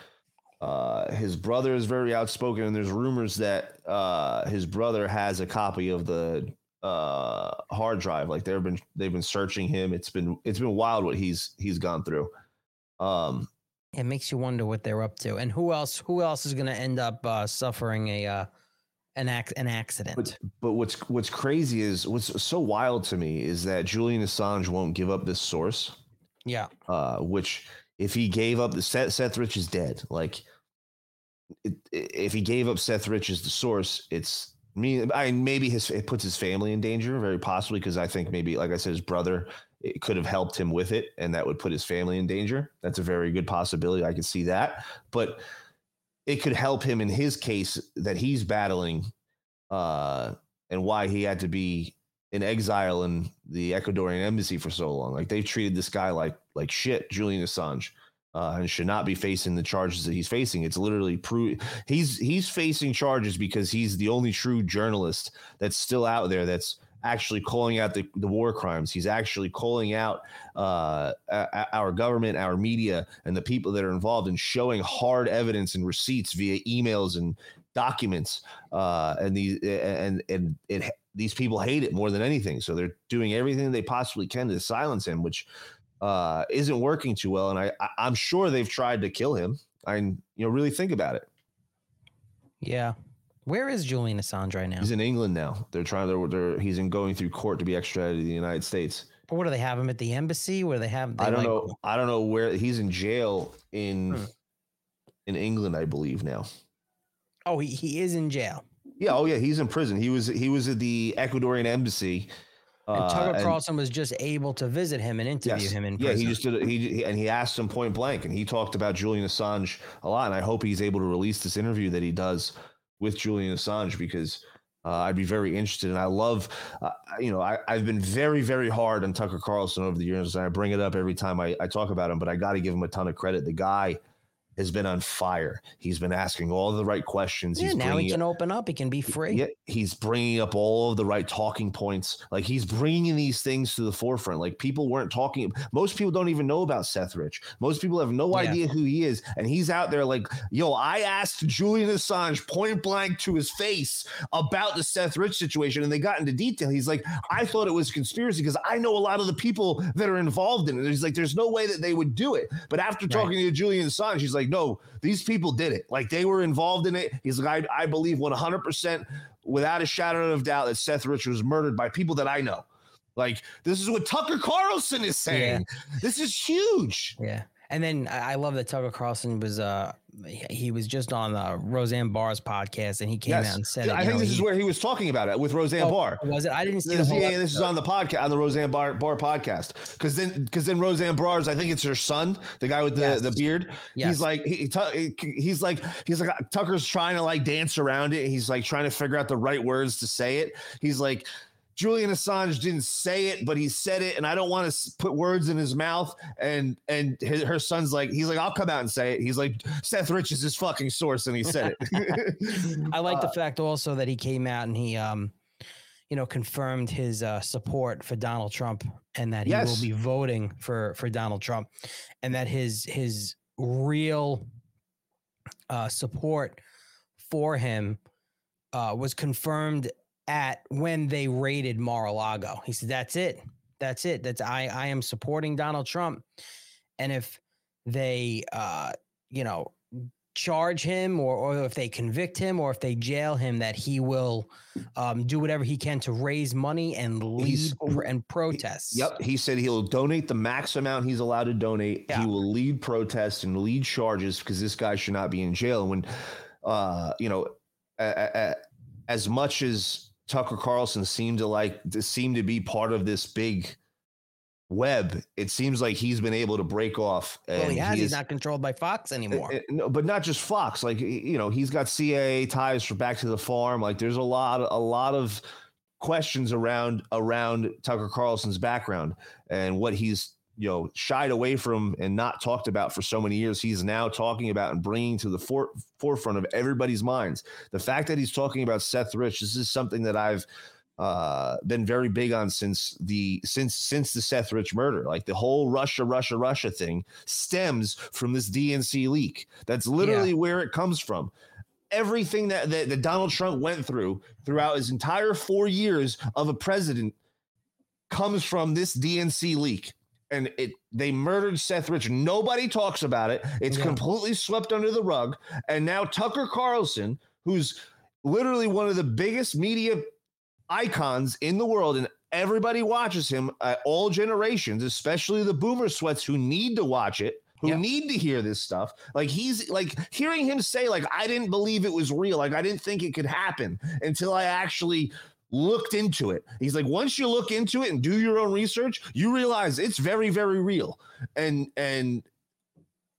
Uh, his brother is very outspoken, and there's rumors that uh, his brother has a copy of the uh, hard drive. Like they've been they've been searching him. It's been it's been wild what he's he's gone through. Um, It makes you wonder what they're up to, and who else? Who else is going to end up uh, suffering a uh, an ac- an accident? but but what's what's crazy is what's so wild to me is that Julian Assange won't give up this source. yeah, uh, which if he gave up the Seth, Seth Rich is dead. Like it, if he gave up Seth Rich as the source, it's me. I maybe his it puts his family in danger, very possibly because I think maybe like I said, his brother it could have helped him with it, and that would put his family in danger. That's a very good possibility. I could see that, but it could help him in his case that he's battling, uh, and why he had to be in exile in the Ecuadorian embassy for so long. Like they've treated this guy like like shit, Julian Assange, uh, and should not be facing the charges that he's facing. It's literally prove he's he's facing charges because he's the only true journalist that's still out there that's actually calling out the, the war crimes. He's actually calling out uh, our government, our media, and the people that are involved and showing hard evidence and receipts via emails and documents. Uh, and these and and it these people hate it more than anything. So they're doing everything they possibly can to silence him, which uh, isn't working too well. And I, I I'm sure they've tried to kill him. and you know really think about it. Yeah. Where is Julian Assange right now? He's in England now. They're trying to. They're, he's in going through court to be extradited to the United States. But what do they have him at the embassy? Where they have? They I don't like- know. I don't know where he's in jail in Hmm. in England, I believe now. Oh, he, he is in jail. Yeah. Oh yeah, he's in prison. He was he was at the Ecuadorian embassy. And uh, Tucker and- Carlson was just able to visit him and interview Yes. him in yeah, he just did it. He, he and he asked him point blank, and he talked about Julian Assange a lot. And I hope he's able to release this interview that he does with Julian Assange because uh, I'd be very interested. And I love, uh, you know, I, I've been very, very hard on Tucker Carlson over the years, and I bring it up every time I, I talk about him. But I got to give him a ton of credit. The guy has been on fire. He's been asking all the right questions. yeah, he's now he can open up. He can be free. yeah, he's bringing up all of the right talking points. Like he's bringing these things to the forefront. Like people weren't talking. Most people don't even know about Seth Rich. Most people have no Yeah. idea who he is, and he's out there like, "Yo, I asked Julian Assange point blank to his face about the Seth Rich situation, and they got into detail." He's like, "I thought it was conspiracy because I know a lot of the people that are involved in it." He's like, "There's no way that they would do it." But after talking to Julian Assange, he's like, "No, these people did it. Like they were involved in it." He's like, "I, I believe 100 percent without a shadow of doubt that Seth Rich was murdered by people that I know." Like this is what Tucker Carlson is saying. This is huge. Yeah. And then I love that Tucker Carlson was uh he- he was just on uh, Roseanne Barr's podcast and he came Yes. out and said it, I think know, this is where he was talking about it with Roseanne Oh, Barr. Was it? I didn't see the This, yeah, this is on the podcast on the Roseanne Barr, Barr podcast because then because then Roseanne Barr's I think it's her son, the guy with the, Yes. the beard. Yes. He's like he, he- he's like he's like Tucker's trying to like dance around it. He's like trying to figure out the right words to say it. He's like Julian Assange didn't say it, but he said it, and I don't want to put words in his mouth. And and his, her son's like, he's like, I'll come out and say it. He's like, Seth Rich is his fucking source, and he said it. I like Uh, the fact also that he came out and he um you know confirmed his uh support for Donald Trump and that he Yes. will be voting for for Donald Trump and that his his real uh support for him uh was confirmed at when they raided Mar-a-Lago. He said that's it. That's it. That's I I am supporting Donald Trump and if they uh you know charge him or, or if they convict him or if they jail him that he will um, do whatever he can to raise money and lead pr- and protests Yep. He said he'll donate the max amount he's allowed to donate. Yeah. He will lead protests and lead charges because this guy should not be in jail. When, uh, you know, a, a, a- as much as Tucker Carlson seemed to like, seemed to be part of this big web, it seems like he's been able to break off. And well he has he he's not controlled by fox anymore uh, uh, no, but not just Fox. Like you know, he's got CIA ties for Back to the Farm. Like there's a lot, a lot of questions around around Tucker Carlson's background and what he's you know shied away from and not talked about for so many years. He's now talking about and bringing to the for, forefront of everybody's minds. The fact that he's talking about Seth Rich. This is something that I've uh been very big on since the since since the Seth Rich murder like the whole Russia Russia Russia thing stems from this DNC leak that's literally where it comes from everything that, that that Donald Trump went through throughout his entire 4 years of a president comes from this DNC leak and it they murdered Seth Rich. Nobody talks about it. It's Yeah. completely swept under the rug. And now Tucker Carlson who's literally one of the biggest media icons in the world and everybody watches him at all generations especially the boomer sweats who need to watch it who Yep. need to hear this stuff. Like he's like hearing him say like i didn't believe it was real. Like i didn't think it could happen until i actually looked into it. He's like once you look into it and do your own research you realize it's very very real. And and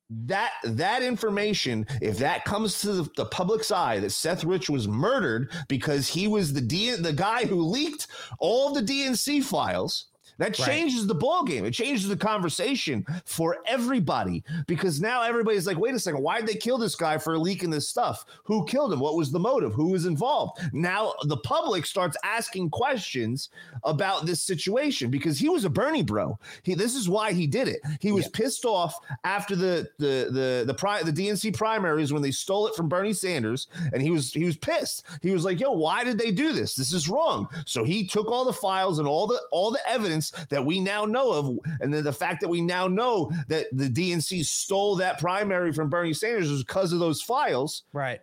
that that information if that comes to the, the public's eye that Seth Rich was murdered because he was the D, the guy who leaked all the DNC files that Right. changes the ball game it changes the conversation for everybody because now everybody's like wait a second why did they kill this guy for leaking this stuff who killed him what was the motive who was involved now the public starts asking questions about this situation because he was a Bernie bro he this is why he did it he was pissed off after the the the the pri- the DNC primaries when they stole it from Bernie Sanders and he was he was pissed. He was like, "Yo, why did they do this? This is wrong." So he took all the files and all the all the evidence events that we now know of, and then the fact that we now know that the DNC stole that primary from Bernie Sanders is because of those files. Right.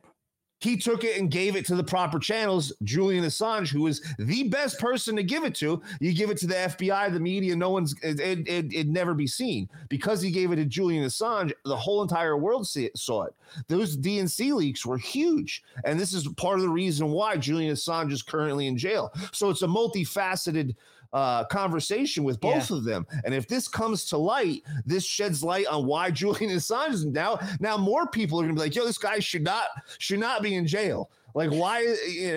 He took it and gave it to the proper channels. Julian Assange, who is the best person to give it to, you give it to the FBI, the media. No one's it. it, it it'd never be seen because he gave it to Julian Assange. The whole entire world see it, saw it. Those DNC leaks were huge, and this is part of the reason why Julian Assange is currently in jail. So it's a multifaceted uh, conversation with both Yeah. of them. And if this comes to light, this sheds light on why Julian Assange is now. Now more people are going to be like, "Yo, this guy should not should not be in jail." Like, why?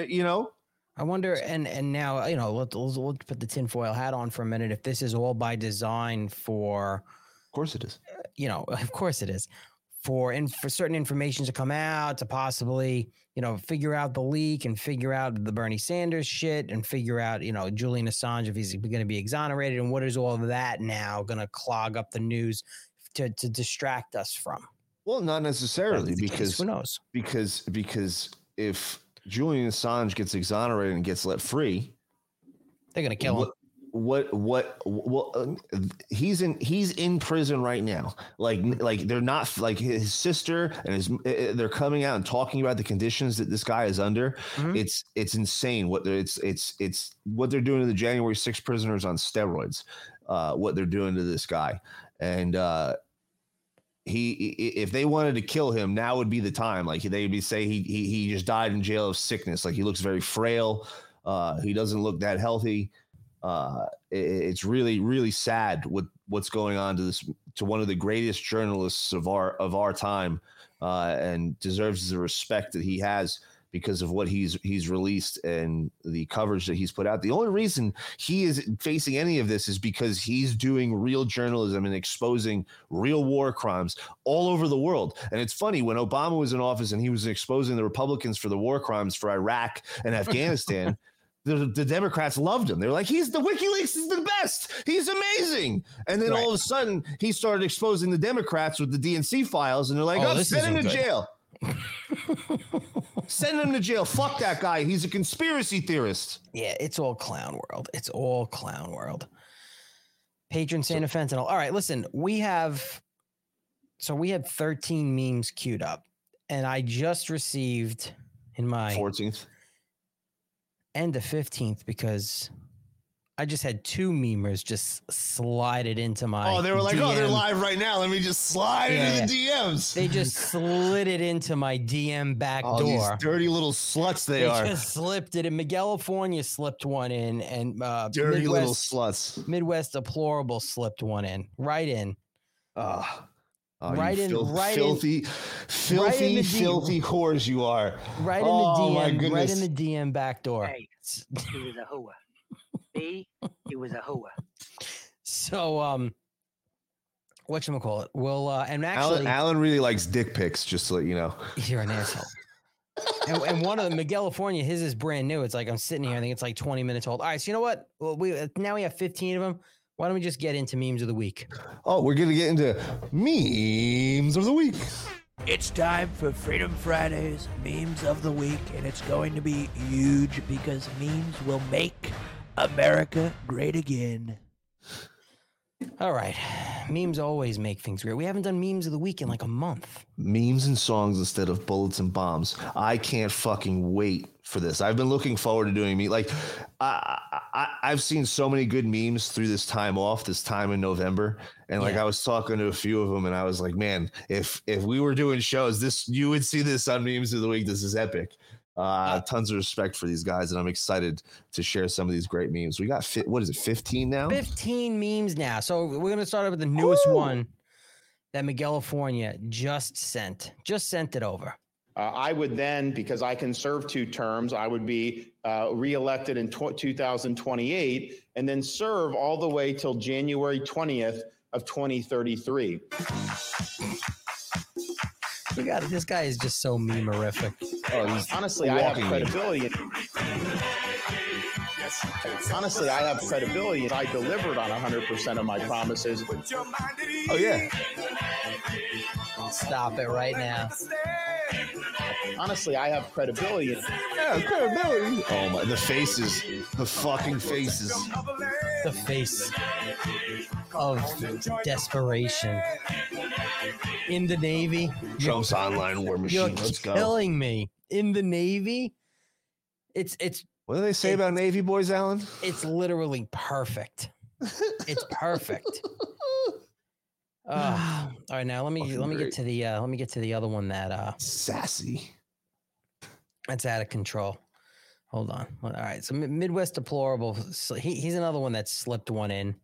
You know? I wonder, and and now you know, let's, let's, let's put the tinfoil hat on for a minute. If this is all by design for, Of course, it is. you know, of course it is, for in for certain information to come out to possibly, you know, figure out the leak and figure out the Bernie Sanders shit and figure out, you know, Julian Assange if he's going to be exonerated and what is all of that now going to clog up the news to to distract us from? Well, not necessarily the case, because who knows? because because if Julian Assange gets exonerated and gets let free, They're going to kill him. What what well uh, he's in he's in prison right now. Like like they're not like his sister and his uh, they're coming out and talking about the conditions that this guy is under. Mhm. it's it's insane what they're it's it's it's what they're doing to the january 6 prisoners on steroids uh what they're doing to this guy. And uh he if they wanted to kill him now would be the time. Like they'd be say he, he he just died in jail of sickness. Like he looks very frail. Uh he doesn't look that healthy uh i- it's really really sad what what's going on to this to one of the greatest journalists of our of our time uh and deserves the respect that he has because of what he's he's released and the coverage that he's put out. The only reason he is facing any of this is because he's doing real journalism and exposing real war crimes all over the world. And it's funny when Obama was in office and he was exposing the Republicans for the war crimes for Iraq and Afghanistan. The, the Democrats loved him. They're like, he's the WikiLeaks is the best. He's amazing. And then all of a sudden, he started exposing the Democrats with the DNC files, and they're like, Oh, oh, send him to good. jail. Send him to jail. Fuck that guy. He's a conspiracy theorist. Yeah, it's all clown world. It's all clown world. Patron saint of fentanyl. All right, listen, we have so we had 13 memes queued up, and I just received in my 14th. End of 15th because I just had two memers just slide it into my Oh, they were like, oh, they're live right now. Let me just slide Yeah, into the DMs. They just slid it into my DM back oh, these door. dirty little sluts they, They are. just slipped it in. Miguel California slipped one in, and uh, dirty little sluts. Midwest Deplorable slipped one in, right in. Oh, oh, you Right in- fil- right in- filthy, filthy, the D- filthy whores you are. Right in Oh, the my DM, right in the DM back door. Hey, he was a hooer. Me, he was a hooer. So, um, what you call it? Well, uh, and actually, Alan really likes dick pics, just to let you know. you're an asshole. and, and one of them, Miguel California, his is brand new. It's like I'm sitting here. I think it's like 20 minutes old. All right, so you know what? Well, we uh, now we have 15 of them. Why don't we just get into memes of the week? Oh, we're gonna get into memes of the week. It's time for Freedom Fridays memes of the week, and it's going to be huge because memes will make America great again. All right, memes always make things great. We haven't done memes of the week in like a month. memes and songs instead of bullets and bombs. I can't fucking wait for this. I've been looking forward to doing me like I, I I've seen so many good memes through this time off, this time in November, and like Yeah. I was talking to a few of them, and I was like, man, if if we were doing shows, this you would see this on memes of the week. This is epic. Uh, tons of respect for these guys, and I'm excited to share some of these great memes. We got fi- what is it, 15 now? 15 memes now. So we're gonna start with the newest Ooh. one that Miguel California just sent. Just sent it over. Uh, I would then, because I can serve two terms, I would be uh, reelected in tw- 2028 and then serve all the way till January 20th of 2033. We got it. This guy is just so memerific. Oh, Honestly, I have credibility. meme. Credibility. Honestly, I have credibility. and I delivered on 100% of my promises. Oh yeah. Stop it right now. honestly, I have credibility. Yeah, credibility. Oh my, the faces, the fucking faces. The face of desperation. In the Navy. Trump's online war machine. You're machine. Let's go. killing me. In the Navy. It's it's What do they say about Navy boys, Alan? it's literally perfect. It's perfect. Ah, all right, now let me Fucking let me great. get to the uh, let me get to the other one that uh Sassy. that's out of control. Hold on. All right, so Midwest deplorable. So he, he's another one that slipped one in.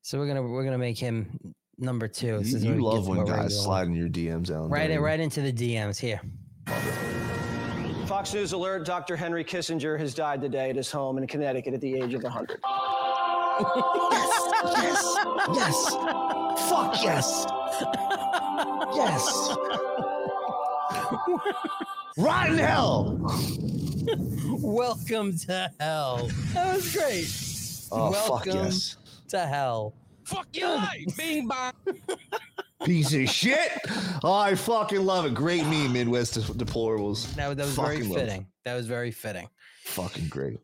So we're gonna we're gonna make him number two. You, you where we get love when guys slide in your DMs, Alan. right in, right into the DMs here. Fox News alert Dr. Henry Kissinger has died today at his home in Connecticut at the age of 100. yes, yes. Yes. Fuck yes. Yes. Rot in hell. Welcome to hell. That was great. Oh, Welcome fuck yes. to hell. Fuck your life. Bing bong. Piece of shit. Oh, I fucking love it. Great meme, Midwest deplorables. That, that was very Fucking it. fitting. That was very fitting. Fucking great.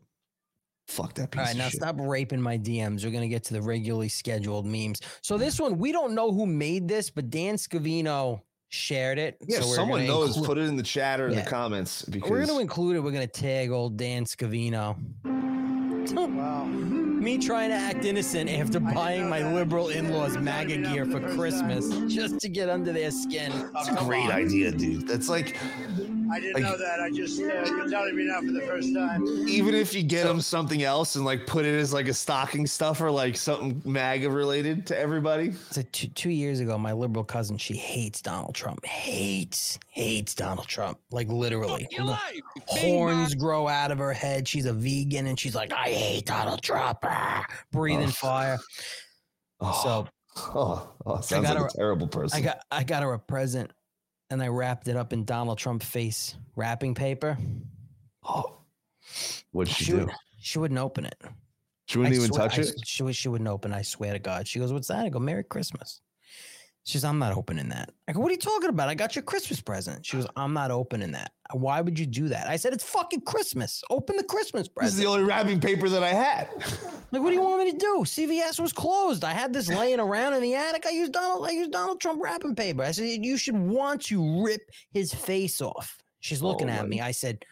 Fuck that piece of shit. All right, now shit. stop raping my DMs. We're gonna get to the regularly scheduled memes. So this one, we don't know who made this, but Dan Scavino shared it. Yeah, so we're someone knows, include- put it in the chat or in Yeah. the comments because We're gonna include it. We're gonna tag old Dan Scavino. Wow. Me trying to act innocent after buying my liberal in-laws MAGA gear for Christmas just to get under their skin. it's a great idea, dude. That's like I didn't Like- know that. I just, uh, you're telling me now for the first time. even if you get them something else and like put it as like a stocking stuffer, or like something MAGA related to everybody. So two, two years ago, my liberal cousin, she hates Donald Trump. Hates, hates Donald Trump. Like literally. Fuck your life. Horns bong. grow out of her head. She's a vegan and she's like, I hate Donald Trump. Ah, breathing Oh. fire. Oh, So oh, oh sounds got like a her- terrible person. I got I got her a present and I wrapped it up in Donald Trump face wrapping paper. oh, what'd she, She, do? would, she wouldn't open it. She wouldn't I even swear- touch I- it. She, she wouldn't open. I swear to God. She goes, "What's that?" I go, "Merry Christmas." She says, "I'm not opening that." I go, "What are you talking about? I got your Christmas present." She goes, "I'm not opening that. Why would you do that?" I said, "It's fucking Christmas. Open the Christmas present. This is the only wrapping paper that I had. like, what do you want me to do? CVS was closed. I had this laying around in the attic. I used Donald. I used Donald Trump wrapping paper. I said, "You should want to rip his face off." She's looking Oh, at me. I said,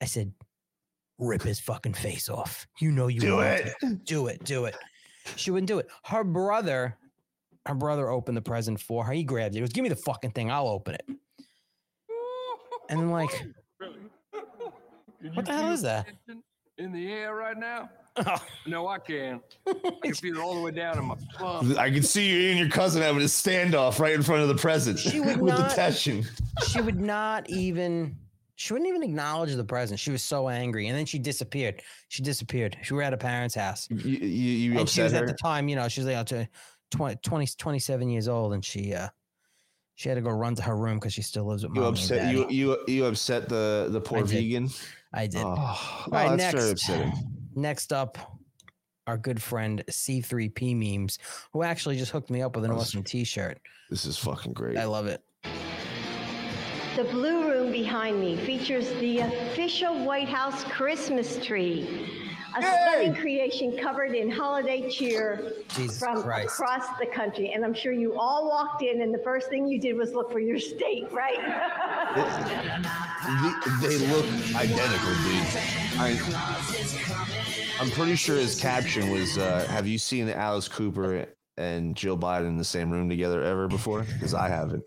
"I said." Rip his fucking face off. You know you Do it. to do it, do it. She wouldn't do it. Her brother, her brother opened the present for her. He grabbed it. He goes, "Give me the fucking thing. I'll open it." And then like, what the hell is that? In the air right now? Oh, No, I can. I can feel it all the way down in my plum. I can see you and your cousin having a standoff right in front of the present She would with not- the tension. she would not even. She wouldn't even acknowledge the present. She was so angry, and then she disappeared. She disappeared. She were at a parent's house, You, you, you and she upset was her. at the time, you know, she was like 20, 20, 27 years old, and she uh, she had to go run to her room because she still lives with You mom and upset daddy. you you you upset the the poor I vegan. I did. Oh, All oh, right, that's very next. upsetting. Next up, our good friend C3P Memes, who actually just hooked me up with an awesome T-shirt. This is fucking great. I love it. The blue room behind me features the official White House Christmas tree. A stunning creation covered in holiday cheer Jesus from Christ. across the country. And I'm sure you all walked in, and the first thing you did was look for your state, right? They, they look identical, dude. I, I'm pretty sure his caption was, uh, "Have you seen Alice Cooper and Jill Biden in the same room together ever before?" Because I haven't.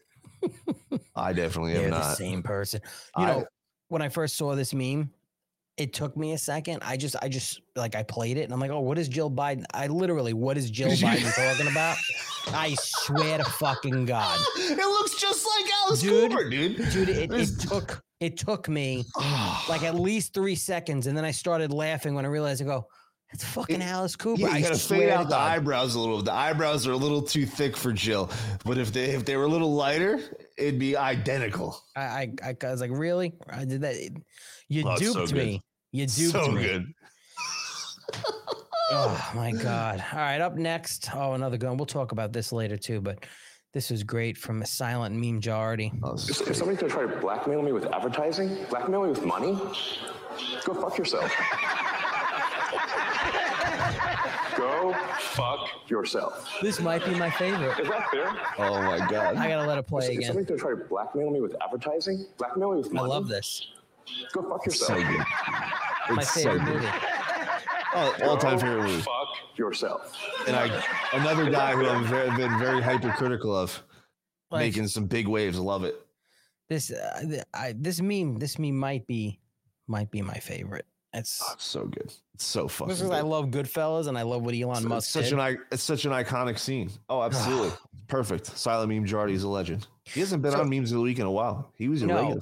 I definitely have They're the not. same person. You I- know, when I first saw this meme, it took me a second. I just, I just like I played it, and I'm like, oh, what is Jill Biden? I literally, what is Jill Biden talking about? I swear to fucking God, It looks just like Alice Dude, Cooper, dude. dude, it, it took it took me like at least three seconds, and then I started laughing when I realized I go, it's fucking Alice Cooper. Yeah, I you gotta fade out the God. eyebrows a little. The eyebrows are a little too thick for Jill, but if they if they were a little lighter, it'd be identical. I, I, I, was like, really? I did that. You Oh, it's so duped me. You duped so me. good. Oh my god! All right, up next. Oh, another gun. We'll talk about this later too. But This was great from a silent meme majority. Oh, if, if somebody's gonna try to blackmail me with advertising, blackmail me with money, go fuck yourself. go fuck yourself. This might be my favorite. Is that fair? Oh my god. I gotta let it play If again. somebody's gonna try to blackmail me with advertising, blackmail me with money. I love this. Go fuck yourself. So good. My It's so favorite good. movie. Oh, all-time Go favorite movie. Fuck yourself. And I, another guy who I've very, been very hypercritical of, Like- making some big waves. Love it. This uh, I, this meme this meme might be might be my favorite. It's Oh, so good. It's so fucking. this is good. I love Goodfellas and I love what Elon It's- Musk it's such did. an it's such an iconic scene. Oh, absolutely, perfect. Silent meme Jardy is a legend. He hasn't been So- on memes of the week in a while. He was a No. regular.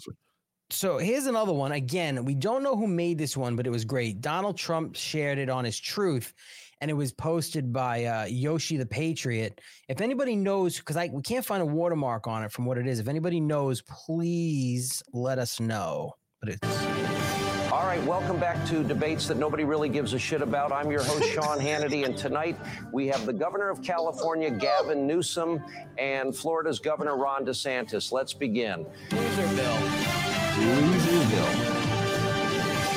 For, So here's another one. Again, we don't know who made this one, but it was great. Donald Trump shared it on his truth, and it was posted by uh, Yoshi the Patriot. If anybody knows, because I we can't find a watermark on it from what it is. If anybody knows, please let us know. But it's All right, welcome back to debates that nobody really gives a shit about. I'm your host, Sean Hannity, and tonight we have the governor of California, Gavin Newsom, and Florida's Governor, Ron DeSantis. Let's begin.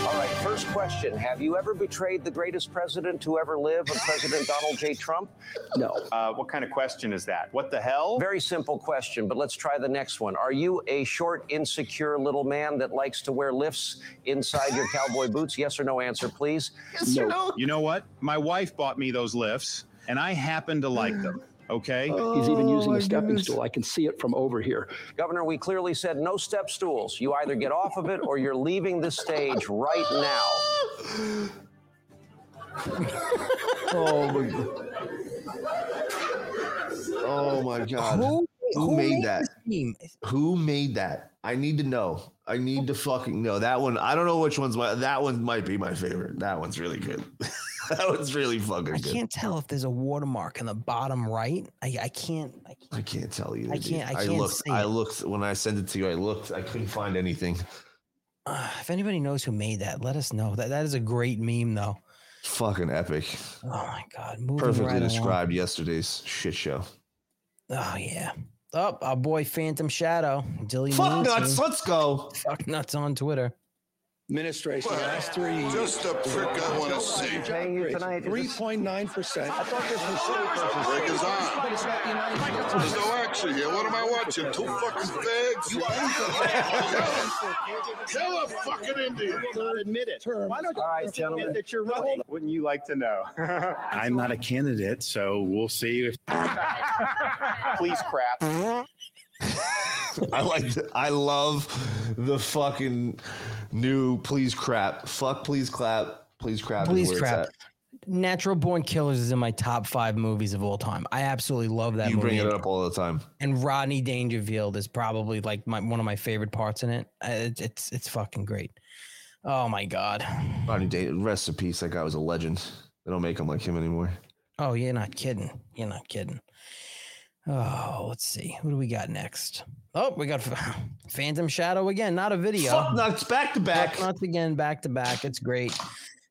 All right, first question Have you ever betrayed the greatest president to ever live, President Donald J. Trump? No. Uh, what kind of question is that? What the hell? Very simple question, but let's try the next one. Are you a short, insecure little man that likes to wear lifts inside your cowboy boots? Yes or no answer, please. no. You know what? My wife bought me those lifts, and I happen to like them. Okay. Uh, he's even using oh, a stepping stool. I can see it from over here. Governor, we clearly said no step stools. You either get off of it or you're leaving the stage right now. oh my god. Oh my god. Who- Who, who made made that? Who made that? I need to know. I need to fucking know. That one, I don't know which one's my that one might be my favorite. That one's really good. that one's really fucking good. I good. can't tell if there's a watermark in the bottom right. I, I can't. I, I can't tell you. I can't- I can't looked. see I looked when I sent it to you. I looked. I couldn't find anything. uh, if anybody knows who made that, let us know. That that is a great meme, though. Fucking epic. Oh my god, moving Perfectly right along. described yesterday's shit show. Oh yeah. Oh, our boy Phantom Shadow, Dilley Fuck nuts. Let's go. Fuck nuts on Twitter. Administration last three years. Just a prick I want to see. Paying you tonight. Three point nine percent. I thought this was Break his arm. But it's not the United States. There's no action here. What am I watching? Two fucking fags? Kill a fucking Indian. Admit it. Why don't you All right, admit gentlemen. that you're running? Wouldn't you like to know? I'm not a candidate, so we'll see if Please crap. I like. The, I love the fucking new please crap. Fuck please clap. Please crap. Please crap. Natural Born Killers is in my top five movies of all time. I absolutely love that You movie. bring it up all the time. And Rodney Dangerfield is probably like my, one of my favorite parts in it. It's it's, it's fucking great. Oh my god. Rodney Day, rest in peace. That guy was a legend. They don't make him like him anymore. Oh, you're not kidding. You're not kidding. Oh, let's see. What do we got next? Oh, we got Phantom Shadow again. Not a video. Fuck nuts back to back. Fuck nuts again, back to back. It's great.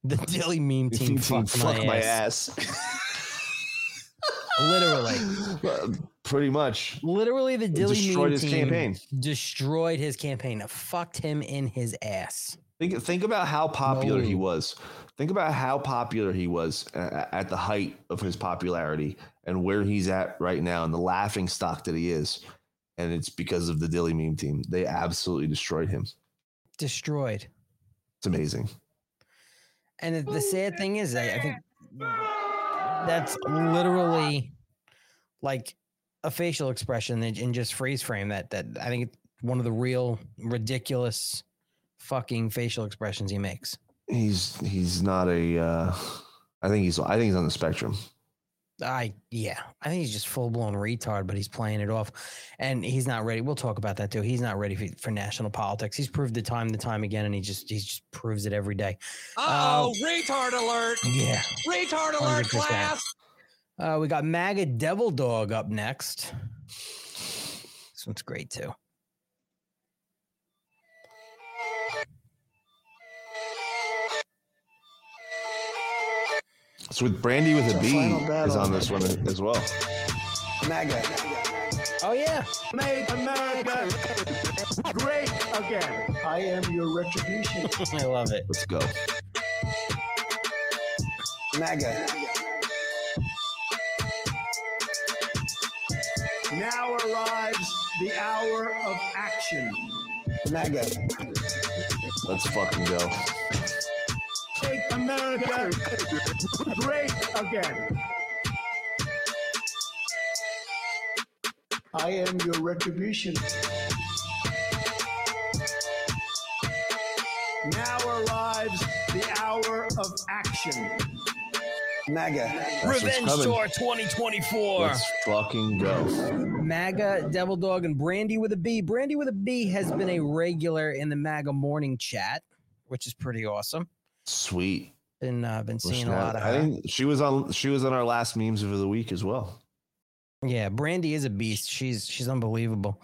The Dilley meme team fucked fuck my, my ass. ass. Literally. Pretty much. Literally, the Dilley Destroyed meme his team campaign. Destroyed his campaign. Fucked him in his ass. Think think about how popular he was. Think about how popular he was uh, at the height of his popularity and where he's at right now and the laughing stock that he is. And it's because of the Dilley meme team. They absolutely destroyed him. Destroyed. It's amazing. And the, sad thing is, I, I think that's literally like a facial expression in, in just freeze frame. That that I think one of the real ridiculous fucking facial expressions he makes. He's he's not a uh I think he's I think he's on the spectrum. I yeah, I think he's just full blown retard, but he's playing it off, and he's not ready. We'll talk about that too. He's not ready for, for national politics. He's proved it time and time again, and he just he just proves it every day. Oh, retard alert! Yeah, Retard alert, 100%. class! Uh, we got MAGA Devil Dog up next. This one's great too. So with Brandy with a The B final is on this one as well. MAGA. Oh yeah. Make America great again. I am your retribution. I love it. Let's go. MAGA. Now arrives the hour of action. MAGA. Let's fucking go. Make America great again. I am your retribution. Now arrives the hour of action. MAGA. That's what's Revenge coming. Tour 2024. Let's fucking go. MAGA, Devil Dog, and Brandy with a B. Brandy with a B has been a regular in the MAGA morning chat, which is pretty awesome. Sweet. Been uh, been seeing Listen, a lot of I her. think she was on she was on our last memes of the week as well. Yeah, Brandy is a beast. She's she's unbelievable.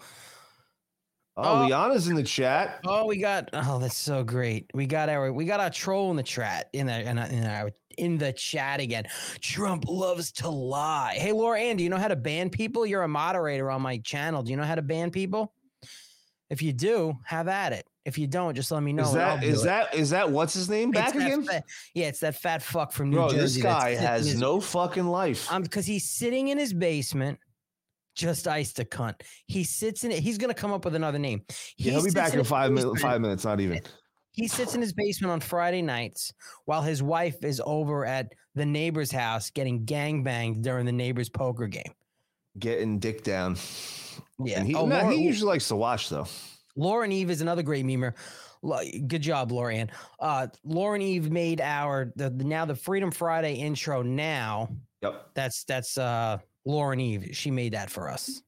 Oh, Oh. Liana's in the chat. Oh, we got oh, that's so great. We got our we got our troll in the chat in the in, our- in our in the chat again. Trump loves to lie. Hey, Laura Ann, do you know how to ban people? You're a moderator on my channel. Do you know how to ban people? If you do, have at it. If you don't, just let me know. is that is that is that what's his name back again? fat- yeah, it's that fat fuck from New Bro, Jersey. this guy has his- no fucking life. um, because he's sitting in his basement, just iced a cunt. He sits in it. He's gonna come up with another name. yeah, he'll be back in his five minutes. Five minutes, not even. He sits in his basement on Friday nights while his wife is over at the neighbor's house getting gang banged during the neighbor's poker game. Getting dick down. Yeah. And he, Oh, no, Laura- he usually likes to watch though. Lauren Eve is another great memer. Good job, Lauren. Uh, Lauren Eve made our the, now the Freedom Friday intro. Now, yep, that's that's uh Lauren Eve. She made that for us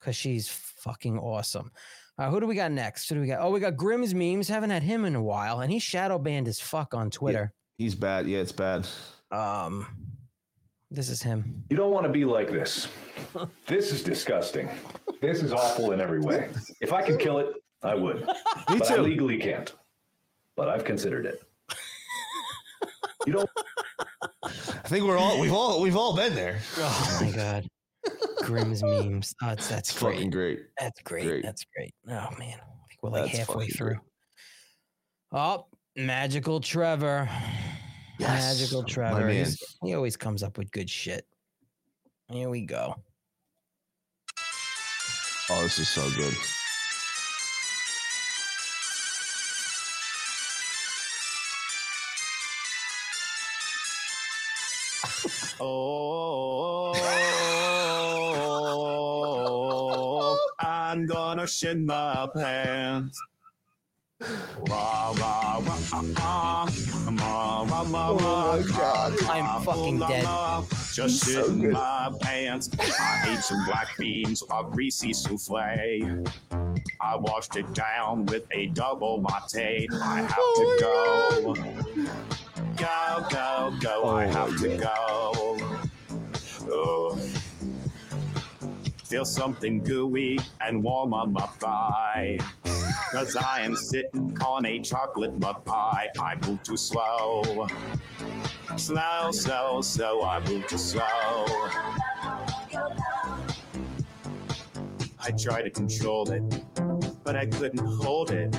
because she's fucking awesome. Uh, who do we got next? Who do we got? Oh, we got Grimm's memes. Haven't had him in a while, and he's shadow banned as fuck on Twitter. He's bad. Yeah, it's bad. Um, this is him. You don't want to be like this. This is disgusting. This is awful in every way. If I could kill it, I would. Me but I too. legally can't. But I've considered it. You don't I think we're all we've all we've all been there. Oh my god. Grimm's memes. Oh, it's, that's great. fucking great. That's great. Great. That's great. Oh man, I think we're like That's halfway through. great. Oh, magical Trevor. Yes, Magical my Trevor. He always comes up with good shit. Here we go. Oh, this is so good. Oh, I'm gonna shit my pants. Rah, my rah, I'm fucking dead. rah. Just So shitting good. my pants. I ate some black beans, a greasy souffle. I washed it down with a double latte. I have to go. Go, go, go. I have to go. Oh. Feel something gooey and warm on my thigh. Cause I am sitting on a chocolate mud pie. I move too slow. Slow, slow, slow, I move too slow. I try to control it, but I couldn't hold it.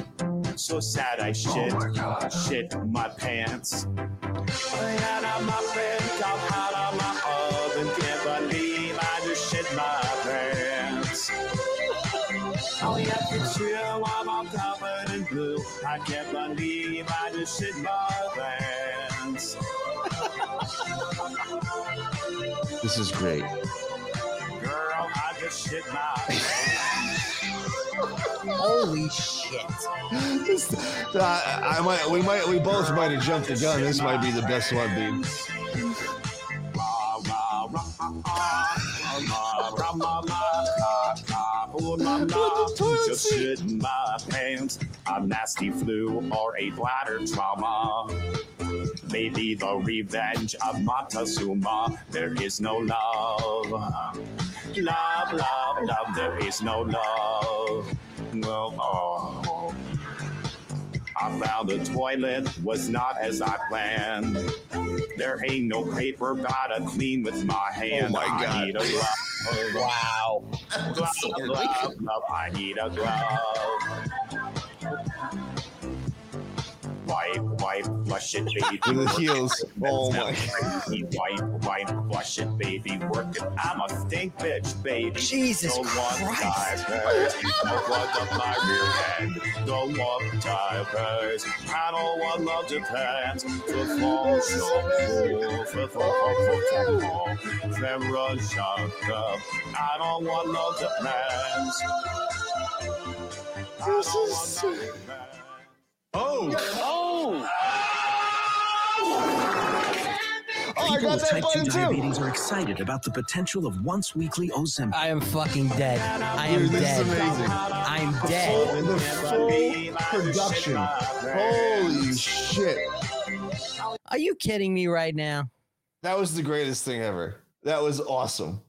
So sad I oh shit, shit my pants. I had on my friend, come out of my oven. Can't believe I just shit my pants. Oh, yeah, it's true, I can't believe I just shit my pants. This is great. Girl, I just shit my pants. Holy shit. This- I, I might, we might, we both might have jumped the gun. This might be the best one, dude. Just shit in my pants. A nasty flu or a bladder trauma. Maybe the revenge of Montezuma. There is no love. Love, love, love. There is no love. Well, oh. I found the toilet was not as I planned. There ain't no paper, gotta clean with my oh hand. Oh my I God. need a lot. Wow. Glove, glove, glove, I need a glove. Wipe, wipe, flush it, baby. With the heels. Oh my Crazy. Wipe, wipe, flush it, baby. Work it. I'm a stink bitch, baby. Jesus one Christ. No one of my rear end. No one divers. I don't want love to. The fall full. The fall, fall, fall. Shot up. I don't want love to. I don't want love to pass. Oh! Oh! Oh, I People got with that type 2 button too. diabetes are excited about the potential of once weekly Ozempic. I am fucking dead. I am Dude, this dead. is amazing. I'm The dead. full, the full production. Holy shit. Are you kidding me right now? That was the greatest thing ever. That was awesome.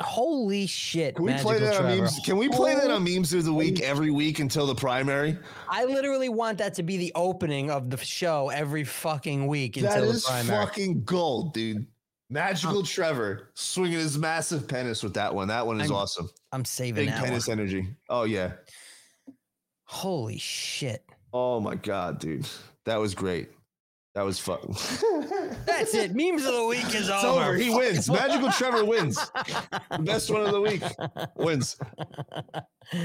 Holy shit. Can we Magical play that on memes? Can we play that on memes of the week every week until the primary? I literally want that to be the opening of the show every fucking week That until is the primary. fucking gold, dude. Magical Trevor swinging his massive penis with that one. That one is I'm- awesome. I'm saving Big that penis one. energy. Oh yeah. Holy shit. Oh my god, dude. That was great. That was fun. That's it. Memes of the week is It's over. over. He wins. Magical Trevor wins. The best one of the week wins.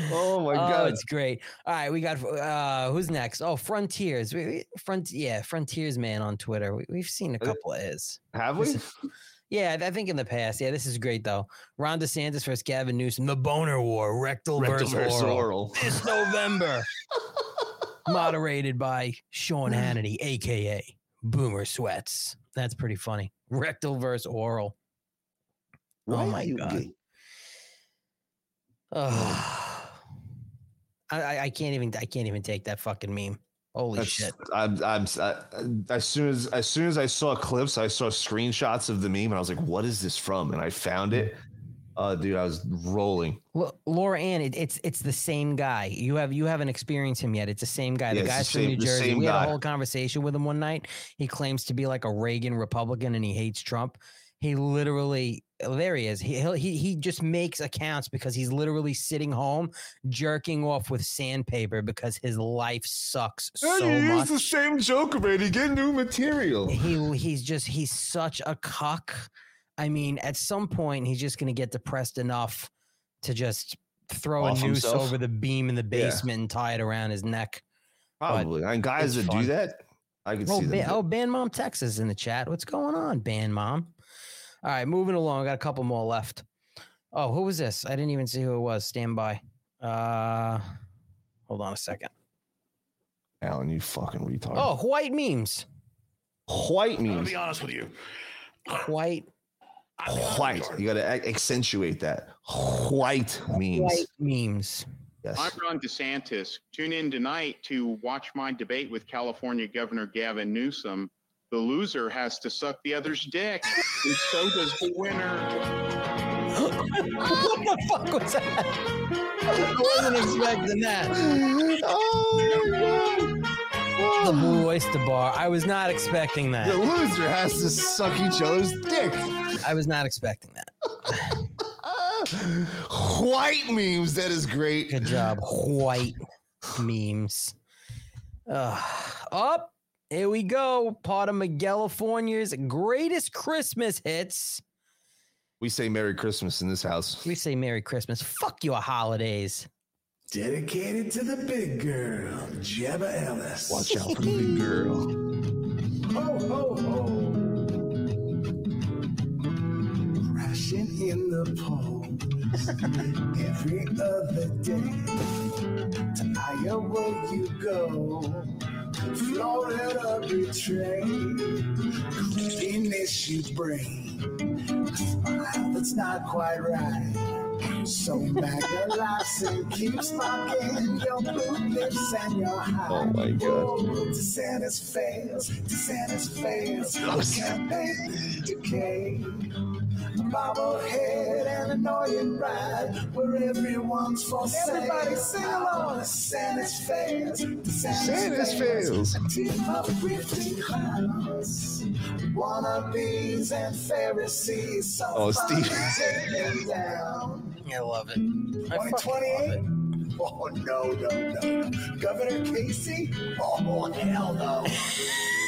Oh my oh, god. it's great. All right, we got uh who's next? Oh, Frontiers. We, we- front yeah, Frontiers man on Twitter. We, we've seen a couple of his. Have we? Yeah, I think in the past. Yeah, this is great though. Ron DeSantis versus Gavin Newsom. The boner war, rectal, Rectal versus, versus oral. oral. This November. Moderated by Sean Hannity, aka Boomer Sweats. That's pretty funny. Rectal versus oral. Why oh my god. I, I I can't even I can't even take that fucking meme. Holy That's- shit. I'm, I'm, I, as soon as, as soon as I saw clips, I saw screenshots of the meme, and I was like, "What is this from?" And I found it. Uh, dude, I was rolling. Well, Laura Ann, it, it's it's the same guy. You have you haven't experienced him yet. It's the same guy. Yeah, the it's the guy's from same- New Jersey. We had guy. a whole conversation with him one night. He claims to be like a Reagan Republican and he hates Trump. He literally oh, there he is. He he he just makes accounts because he's literally sitting home jerking off with sandpaper because his life sucks so much. the same joke already. Get new material. he he's just he's such a cuck. I mean, at some point he's just gonna get depressed enough to just throw Off a noose himself? over the beam in the Yeah. basement and tie it around his neck. But Probably. And guys it's that fun. do that, I can Oh, see them. Ban- oh, Band Mom Texas in the chat. What's going on, Band Mom? All right, moving along. Got a couple more left. Oh, who was this? I didn't even see who it was. Stand by. Uh, hold on a second. Alan, you fucking retard. Oh, white memes. white memes. I'll memes. be honest with you. White. White. You got to accentuate that. White memes. White memes. Yes. I'm Ron DeSantis. Tune in tonight to watch my debate with California Governor Gavin Newsom. The loser has to suck the other's dick, and so does the winner. what the fuck was that? I wasn't expecting that. Oh my god. The Blue Oyster Bar. I was not expecting that. The loser has to suck each other's dick. I was not expecting that. White memes. That is great. Good job. White memes. Uh, up. Here we go. Part of California's greatest Christmas hits. We say Merry Christmas in this house. We say Merry Christmas. Fuck your holidays. Dedicated to the big girl, Jebba Ellis. Watch out for the big girl. Ho, ho, ho. Crashing in the polls every other day. To Iowa you go. Florida betray. Greediness you bring. A smile that's not quite right. So MAGA laughs and keeps mocking your blue lips and your high. Oh my god. Oh, DeSantis fails, DeSantis fails. Campaign decay. bobblehead and annoying ride where everyone's for. Everybody sing along. Santa's fails. Santa's Santa's fails. A team of grifting clowns, wannabes and Pharisees. So Oh, fun Steve. to down. I love it. I fucking love 2028? Oh, no, no, no, no. Governor Casey? Oh, hell no.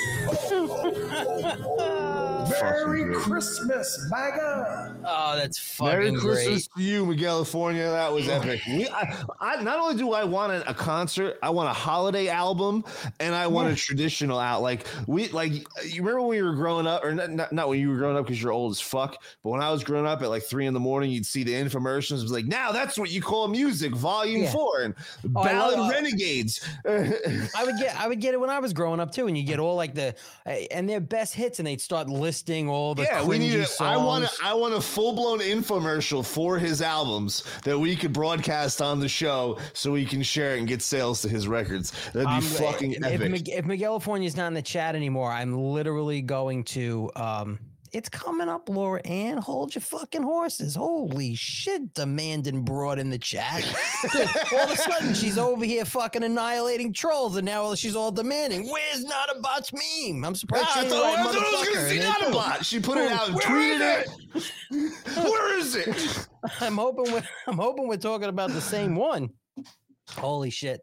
Merry Fucking great. Christmas, MAGA. Oh, that's fucking Merry great. Christmas to you, Miguel California. That was epic. We, I, I, not only do I want a, a concert, I want a holiday album, and I want a traditional out. Like we, like you remember when we were growing up, or not, not, not when you were growing up because you're old as fuck, but when I was growing up at like three in the morning, you'd see the infomercials. It was like, now that's what you call music, Volume Yeah. Four, and Oh, Ballad love- Renegades. I would get I would get it when I was growing up too, and you get all like the and their best hits, and they'd start listing all the yeah, we need. A. I want. A, I want a full blown infomercial for his albums that we could broadcast on the show, so we can share it and get sales to his records. That'd be I'm- fucking if, epic. Mig- if Miguel California's not in the chat anymore, I'm literally going to. um It's coming up, Laura Ann. Hold your fucking horses. Holy shit, demanding broad in the chat. all of a sudden, she's over here fucking annihilating trolls, and now she's all demanding. Where's not a bot's meme? I'm surprised. Ah, she I ain't thought- right I thought I was gonna see not a bot. She put it out and tweeted is it. Where is it? I'm hoping we're I'm hoping we're talking about the same one. Holy shit!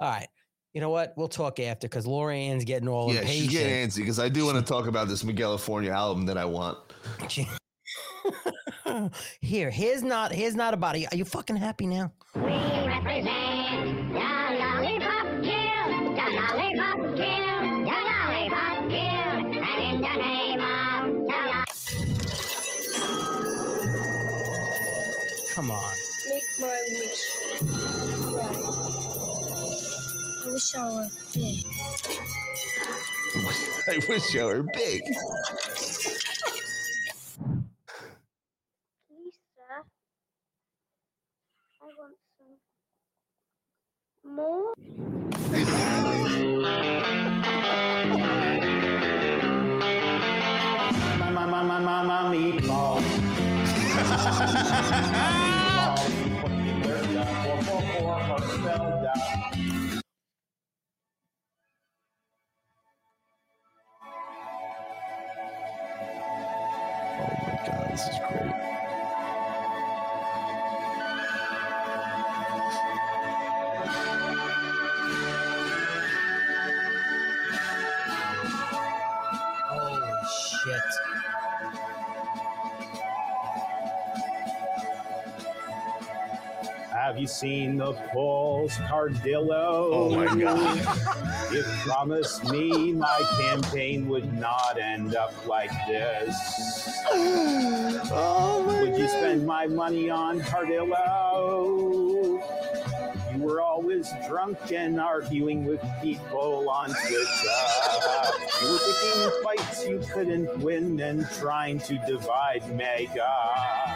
All right, you know what? We'll talk after because Laura Ann's getting all Yeah, she's impatient. getting antsy because I do want to talk about this Miguel California album that I want. Here, here's not here's not a body. Are you fucking happy now? We represent the lollipop kill, the lollipop kill, the lollipop kill, and in the name of the lo- Come on. Make my wish I were big. I wish I were big. Lisa, I want some more. My, my, my, my, my, my meatball. Meatball. Oh Seen the Pulse Cardillo? Oh my God. You promised me my campaign would not end up like this. Oh my Would you spend my money on Cardillo? You were always drunk and arguing with people on Twitter. You were picking fights you couldn't win and trying to divide MAGA.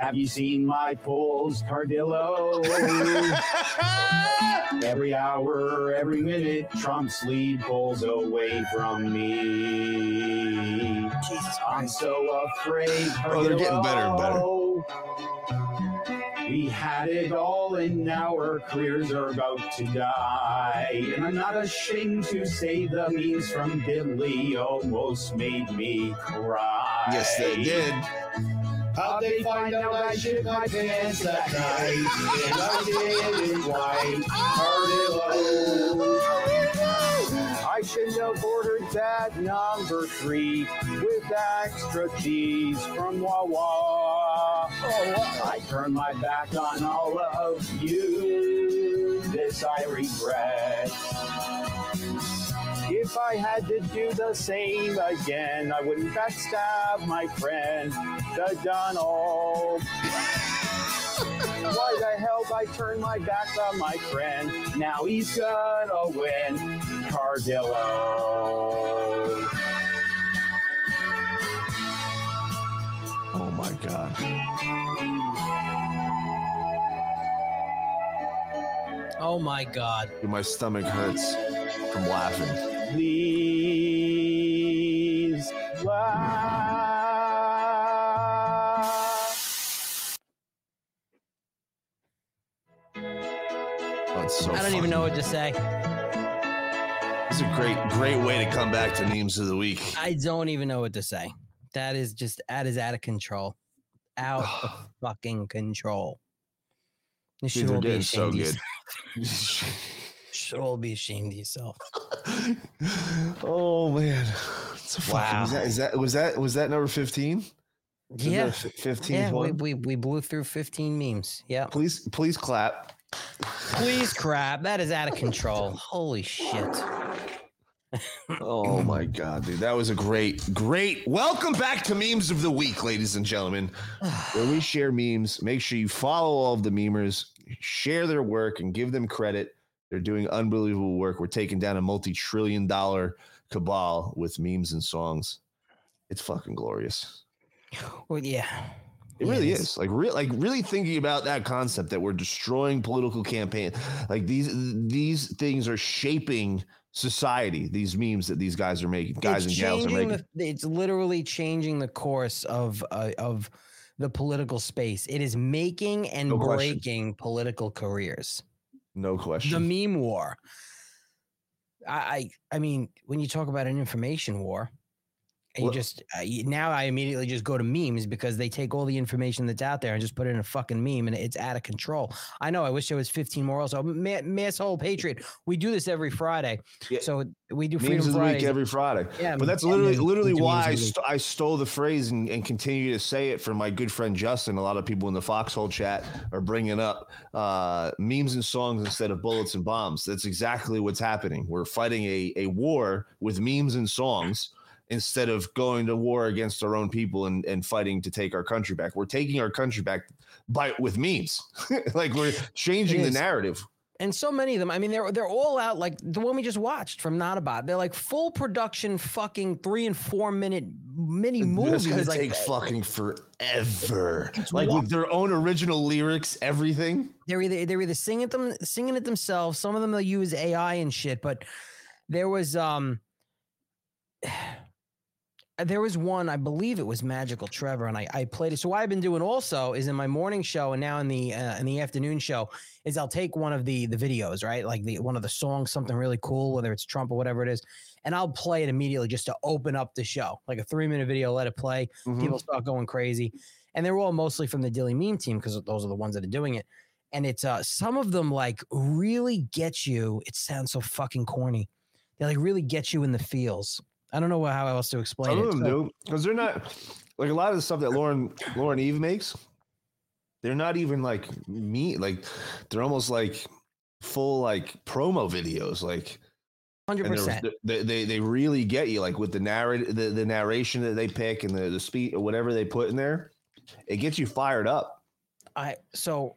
Have you seen my polls, Cardillo? every hour, every minute, Trump's lead pulls away from me. Jesus, I'm so afraid. Oh, they're getting better and better. Cardillo. We had it all, and now our careers are about to die. And I'm not ashamed to say the memes from Billy almost made me cry. Yes, they did. How'd they find out I shit my pants that night? And I did in white. I should have ordered that number three with extra cheese from Wawa. Oh, I turned my back on all of you. This I regret. If I had to do the same again, I wouldn't backstab my friend, the Donald. Why the hell did I turn my back on my friend? Now he's gonna win, Cardillo. Oh my god. Oh my god. My stomach hurts from laughing. Please so I don't even know what to say. It's a great, great way to come back to memes of the week. I don't even know what to say. That is just that is out of control. Out of fucking control. You should all be so ashamed of good. should all be ashamed of yourself. Oh man! A Wow. Was that, is that was that was that number fifteen? Yeah. Fifteen. Yeah, we, we, we blew through 15 memes. Yeah. Please, please clap. Please crap. That is out of control. Holy shit. Oh my god, dude, that was a great, great. Welcome back to memes of the week, ladies and gentlemen, where we share memes. Make sure you follow all of the memers, share their work, and give them credit. They're doing unbelievable work. We're taking down a multi-trillion-dollar cabal with memes and songs. It's fucking glorious. Well, yeah. It really is like real, like really thinking about that concept that we're destroying political campaign. Like these these things are shaping society. These memes that these guys are making, guys it's and gals are making. the, it's literally changing the course of uh, of the political space. It is making and No question. breaking political careers. No question. The meme war. I, I I mean, when you talk about an information war, you Well- just uh, you- now I immediately just go to memes because they take all the information that's out there and just put it in a fucking meme and it's out of control. I know. I wish there was 15 more. Also, Ma- Mass Hole Patriot. We do this every Friday, so we do Freedom memes of the Fridays week every Friday. Yeah, but that's literally literally why I, memes of the st- I stole the phrase and, and continue to say it from my good friend Justin. A lot of people in the Foxhole chat are bringing up uh, memes and songs instead of bullets and bombs. That's exactly what's happening. We're fighting a, a war with memes and songs instead of going to war against our own people and, and fighting to take our country back. We're taking our country back by with memes. like we're changing the narrative. and so many of them. I mean, they're they're all out like the one we just watched from Notabot. They're like full production, fucking three and four minute mini movies. Gonna like, take fucking forever. It's Like with their own original lyrics, everything. they're either they're either singing it them singing it themselves. Some of them they'll use AI and shit. But there was um there was one I believe it was Magical Trevor, and I, I played it. So what I've been doing also is in my morning show and now in the uh, in the afternoon show is I'll take one of the the videos right like the one of the songs something really cool whether it's Trump or whatever it is, and I'll play it immediately just to open up the show like a three minute video. Let it play. Mhm. People start going crazy, and they're all mostly from the Dilley Meme team because those are the ones that are doing it. And it's uh some of them like really get you. It sounds so fucking corny. They like really get you in the feels. I don't know how else to explain Some it. of them So- do because they're not like a lot of the stuff that Lauren Lauren Eve makes. They're not even like me. Like they're almost like full like promo videos. Like 100%. They, they they really get you like with the narrative the, the narration that they pick and the the speed or whatever they put in there. It gets you fired up. I so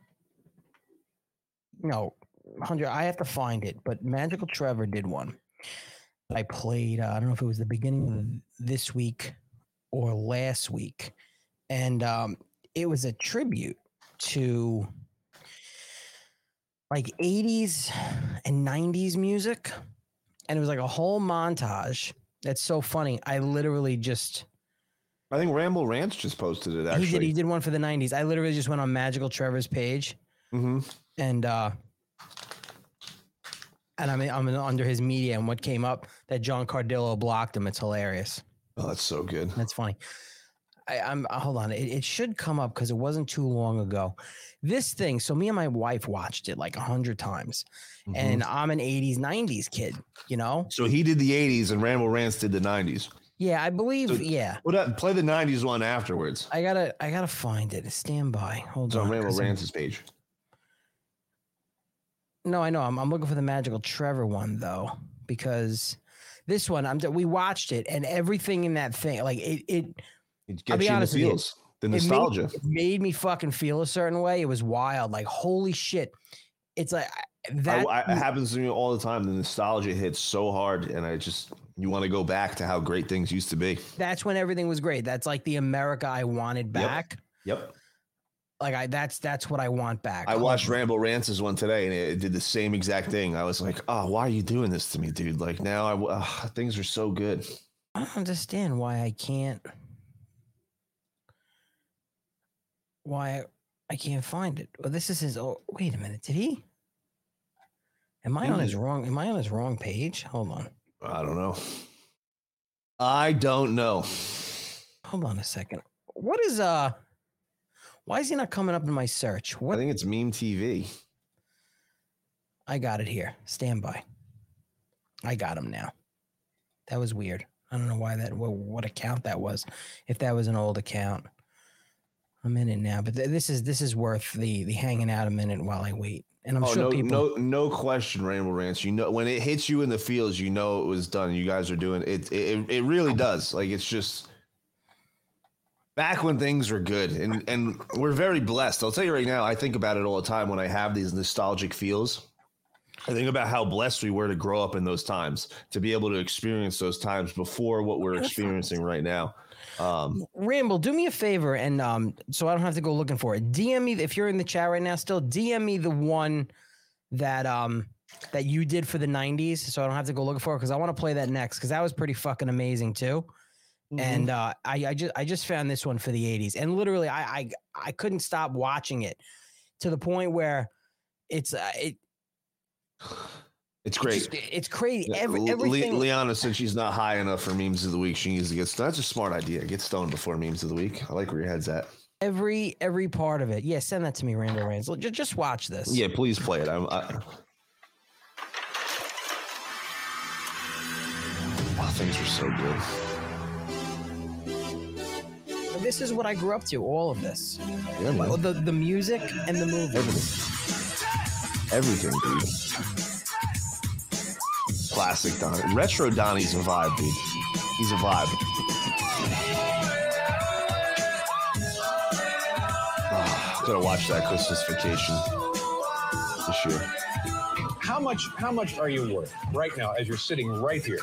no, hundred. I have to find it, but Magical Trevor did one. I played. Uh, I don't know if it was the beginning of this week or last week, and um, it was a tribute to like 80s and 90s music, and it was like a whole montage. That's so funny. I literally just I think Ramble Rants just posted it. Actually, he did. He did one for the '90s. I literally just went on Magical Trevor's page, Mm-hmm. and uh, and I'm I'm under his media, and what came up that John Cardillo blocked him. It's hilarious. Oh, that's so good. That's funny. I, I'm uh, hold on. It, it should come up because it wasn't too long ago. This thing. So me and my wife watched it like a hundred times, and I'm an '80s '90s kid. You know. So he did the '80s and Ramble Rants did the '90s. Yeah, I believe. So- yeah. What up? Play the '90s one afterwards. I gotta I gotta find it. Stand by. Hold It's on on. Ramble I'm- page. No, I know. I'm, I'm looking for the magical Trevor one though, because this one I'm we watched it and everything in that thing, like it it. It I'll be you in the honest with you, feels, the it made- nostalgia. It made, me fucking feel a certain way. It was wild. Like holy shit, it's like that. I, I, it happens to me all the time. The nostalgia hits so hard, and I just you want to go back to how great things used to be. that's when everything was great. That's like the America I wanted Yep. back. Yep. Like I that's that's what I want back. I watched Ramble Rants' one today, and it, did the same exact thing. I was like, "Oh, why are you doing this to me, dude? Like now, I uh, things are so good." I don't understand why I can't. Why I can't find it. Well, this is his. Oh, wait a minute. Did he? Am I on his wrong? Am I on his wrong page? Hold on. I don't know. I don't know. Hold on a second. What is uh? Why is he not coming up in my search? What? I think it's meme TV. I got it here. Stand by. I got him now. That was weird. I don't know why that what, what account that was. If that was an old account, I'm in it now. But th- this is this is worth the the hanging out a minute while I wait. And I'm oh, sure no, people. no, no question, Ramble Rants. You know, when it hits you in the fields, you know it was done. You guys are doing it. It, it really oh. does. Like it's just back when things were good, and and we're very blessed. I'll tell you right now. I think about it all the time when I have these nostalgic feels. I think about how blessed we were to grow up in those times, to be able to experience those times before what we're experiencing right now. Um, Ramble, do me a favor, and um, so I don't have to go looking for it. DM me if you're in the chat right now. Still, DM me the one that um that you did for the '90s, so I don't have to go looking for it because I want to play that next because that was pretty fucking amazing too. And uh, I, I just I just found this one for the '80s, and literally I I I couldn't stop watching it to the point where it's uh, it it's great. just- it's crazy. Yeah, Every, Le- everything. Liana said she's not high enough for memes of the week. She needs to get stoned. That's a smart idea. Get stoned before memes of the week. I like where your head's at. Every every part of it. Yeah, send that to me, Randall Reigns. Just, just watch this. Yeah, please play it. I'm, I, oh, things are so good. This is what I grew up to. All of this. Yeah, man. Well, the the music and the movie. Everything, dude. Classic Donnie. Retro Donnie's a vibe, dude. He's a vibe. Ah, gotta watch that Christmas vacation this year. How much? How much are you worth right now, as you're sitting right here?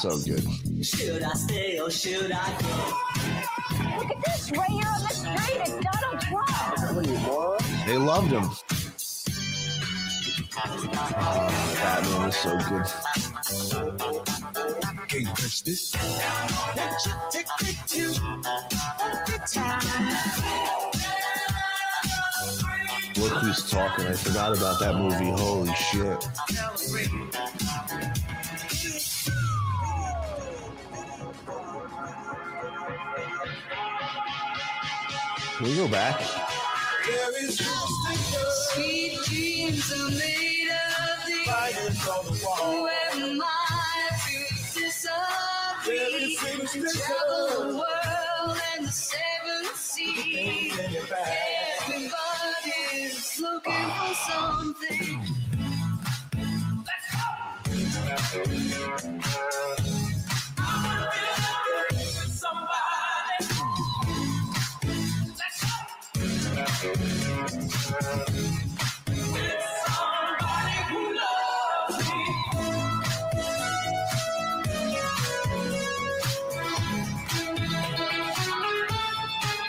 So good. Should I stay or should I go? Look at this, right here on the street. It's Donald Trump. They loved him. Oh, Batman is so good. Can't touch this. Won't you take me to a good time? Look who's talking. I forgot about that movie. Holy shit. Can we go back? Sweet dreams are made of these. Travel the world and the seven seas. Everybody's looking for something.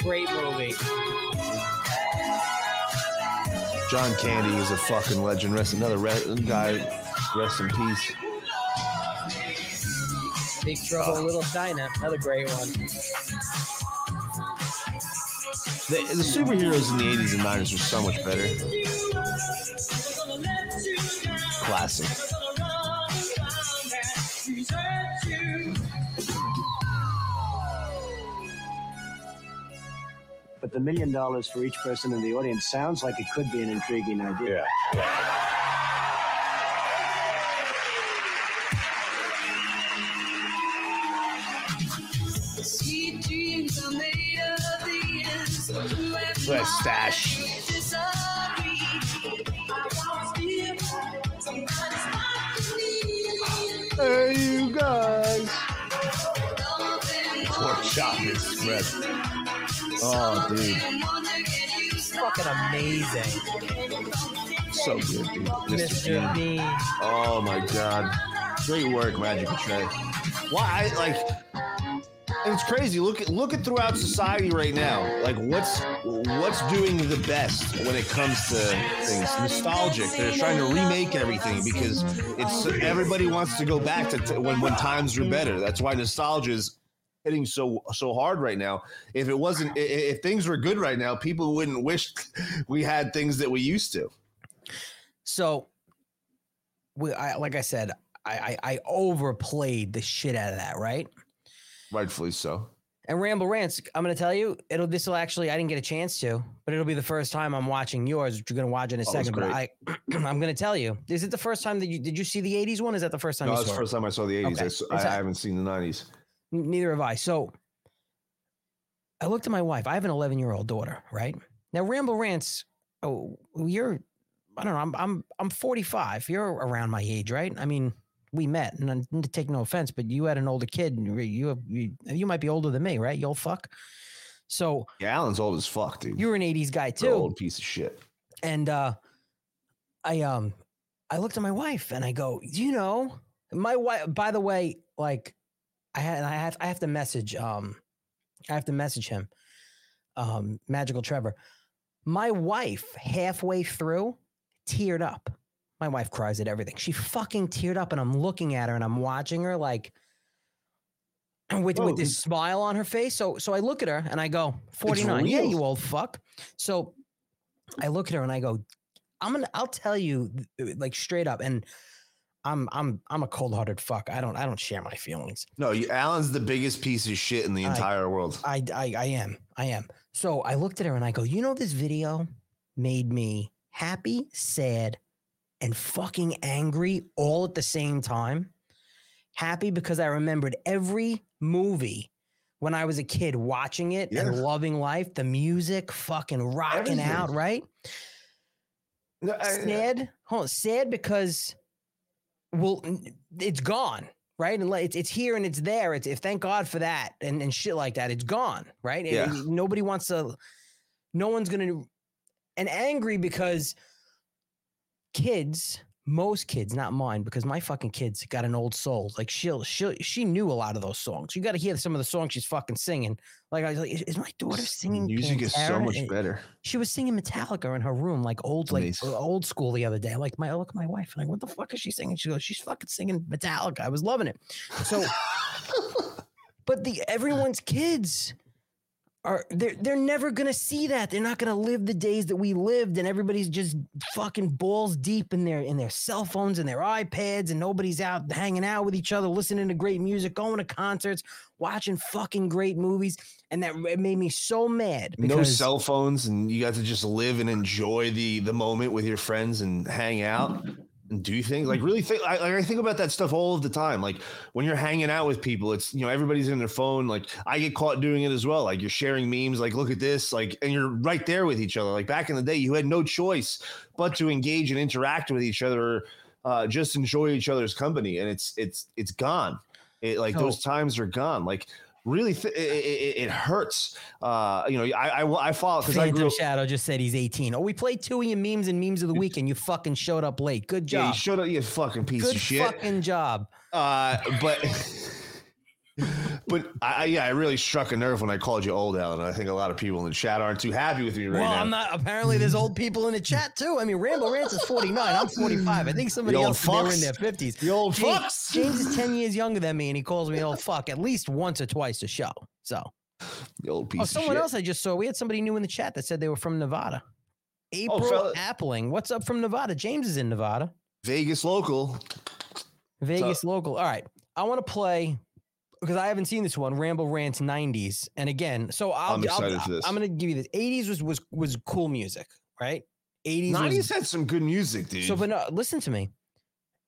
Great movie. John Candy is a fucking legend. Rest another re- guy. Rest in peace. Big Trouble Little China. Another great one. The, the superheroes in the 80s and 90s were so much better. Classic. But the million dollars for each person in the audience sounds like it could be an intriguing idea. Sweet That stash. Hey, you guys. Pork chop express. Oh, dude. Fucking amazing. So good, dude. Mr. Mr. Bean. Bean. Oh my god. Great work, Magic Trey. Why I like And it's crazy. Look at look at throughout society right now. Like what's what's doing the best when it comes to things nostalgic. They're trying to remake everything because it's everybody wants to go back to t- when when times were better. That's why nostalgia is hitting so so hard right now. If it wasn't, if things were good right now, people wouldn't wish we had things that we used to. So, we, I, like I said, I, I, I overplayed the shit out of that, right? Rightfully so. And Ramble Rants, I'm going to tell you, it'll this will actually I didn't get a chance to, but it'll be the first time I'm watching yours, which you're going to watch in a Oh, second. But I. I'm going to tell you, is it the first time that you did you see the '80s one? Is that the first time No, saw the first time I saw the 80s. Okay. I s- I, It's a- I haven't seen the 90s. Neither have I. So I looked at my wife. I have an 11 year old daughter, right? Now, Ramble Rants, oh, you're, I don't know, I'm, I'm, I'm 45. You're around my age, right? I mean, we met, and I need to take no offense, but you had an older kid. and You, you, you, you might be older than me, right? You old fuck. So Yeah, Alan's old as fuck, dude. you're an 80s guy too. old piece of shit. And uh I um I looked at my wife and I go, you know, my wife by the way, like I had I have I have to message um I have to message him. Um Magical Trevor. My wife halfway through teared up. My wife cries at everything. She fucking teared up and I'm looking at her and I'm watching her like with, Oh, with this smile on her face. So so I look at her and I go, 49. Yeah, you old fuck. So I look at her and I go, I'm gonna I'll tell you like straight up. And I'm I'm I'm a cold-hearted fuck. I don't I don't share my feelings. No, you, Alan's the biggest piece of shit in the I- entire world. I, I I am. I am. So I looked at her and I go, you know, this video made me happy, sad, and fucking angry all at the same time. Happy because I remembered every movie when I was a kid watching it and loving life, the music fucking rocking out, right? sad. Hold on, sad because well, it's gone, right? And it's it's here and it's there. It's if thank God for that and and shit like that. It's gone, right? Yeah. and nobody wants to. No one's gonna. And angry because kids, most kids, not mine, because my fucking kids got an old soul. Like she'll she she knew a lot of those songs. You got to hear some of the songs she's fucking singing. Like I was like, is, my daughter singing? Music is so Pantera? much And- better. she was singing Metallica in her room, like old, like Amazing. uh, old school the other day. Like my look at my wife, like, what the fuck is she singing? She goes, she's fucking singing Metallica. I was loving it. So, but the everyone's kids are they're they're never gonna see that. They're not gonna live the days that we lived, and everybody's just fucking balls deep in their in their cell phones and their iPads, and nobody's out hanging out with each other, listening to great music, going to concerts, watching fucking great movies, and that made me so mad. no cell phones and you got to just live and enjoy the the moment with your friends and hang out do things like really think I, like I think about that stuff all of the time. Like when you're hanging out with people it's you know everybody's in their phone. Like I get caught doing it as well. Like you're sharing memes like look at this like and you're right there with each other. Like back in the day you had no choice but to engage and interact with each other uh, just enjoy each other's company and it's it's it's gone. It like those times are gone. Like really th- it, it, it hurts uh you know i i, I follow because i grew up Shadow just said he's 18. Oh, we played Tui and memes and memes of the week, and you fucking showed up late. Good yeah you showed up you fucking piece Good of shit fucking job. uh but but I, yeah i really struck a nerve when i called you old alan i think a lot of people in the chat aren't too happy with me right well, now I'm not. Apparently, there's old people in the chat too. I mean, Ramble Rants is 49. I'm 45. I think somebody else they're in their 50s. The old James, fucks. James is 10 years younger than me, and he calls me old fuck at least once or twice a show. So, the old piece oh, someone else I just saw. We had somebody new in the chat that said they were from Nevada. Oh, April fella- Appling. What's up from Nevada? James is in Nevada. vegas local Vegas local. All right. I want to play because I haven't seen this one, Ramble Rants 90s. And again, so I'll, I'm excited I'll, for this. I'm going to give you this. 80s was was was cool music, right? 80s was had some good music dude So but no, listen to me.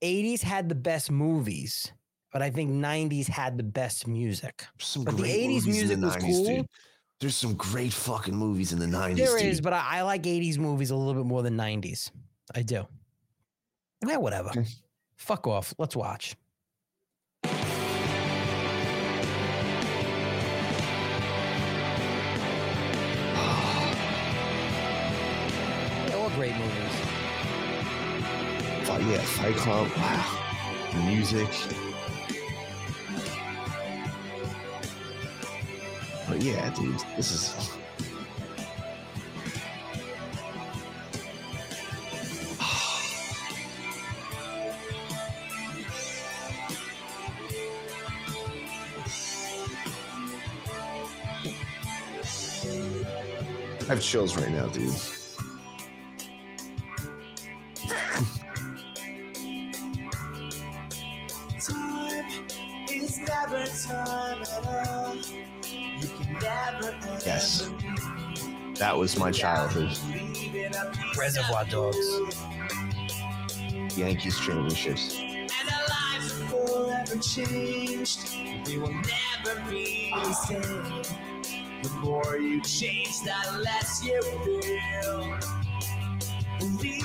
80s had the best movies, but I think 90s had the best music. some but the great 80s movies in music the was 90s, cool. dude. there's some great fucking movies in the 90s There dude. is, but I, I like 80s movies a little bit more than 90s. I do. Yeah, whatever. Fuck off. Let's watch. Great movies. Fi- yeah fight club wow the music But yeah, dude, this is. I have chills right now, dude. Yes. That was my childhood. Reservoir Dogs. Yankees championships. And our lives are forever changed. We will never be the same. The more you change, the less you feel. Believe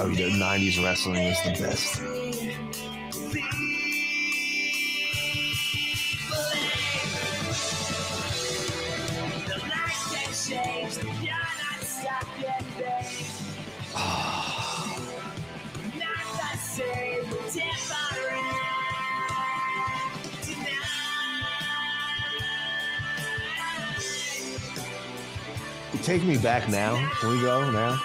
Oh, yeah, 90s wrestling was the best. Take me back now. Can we go now?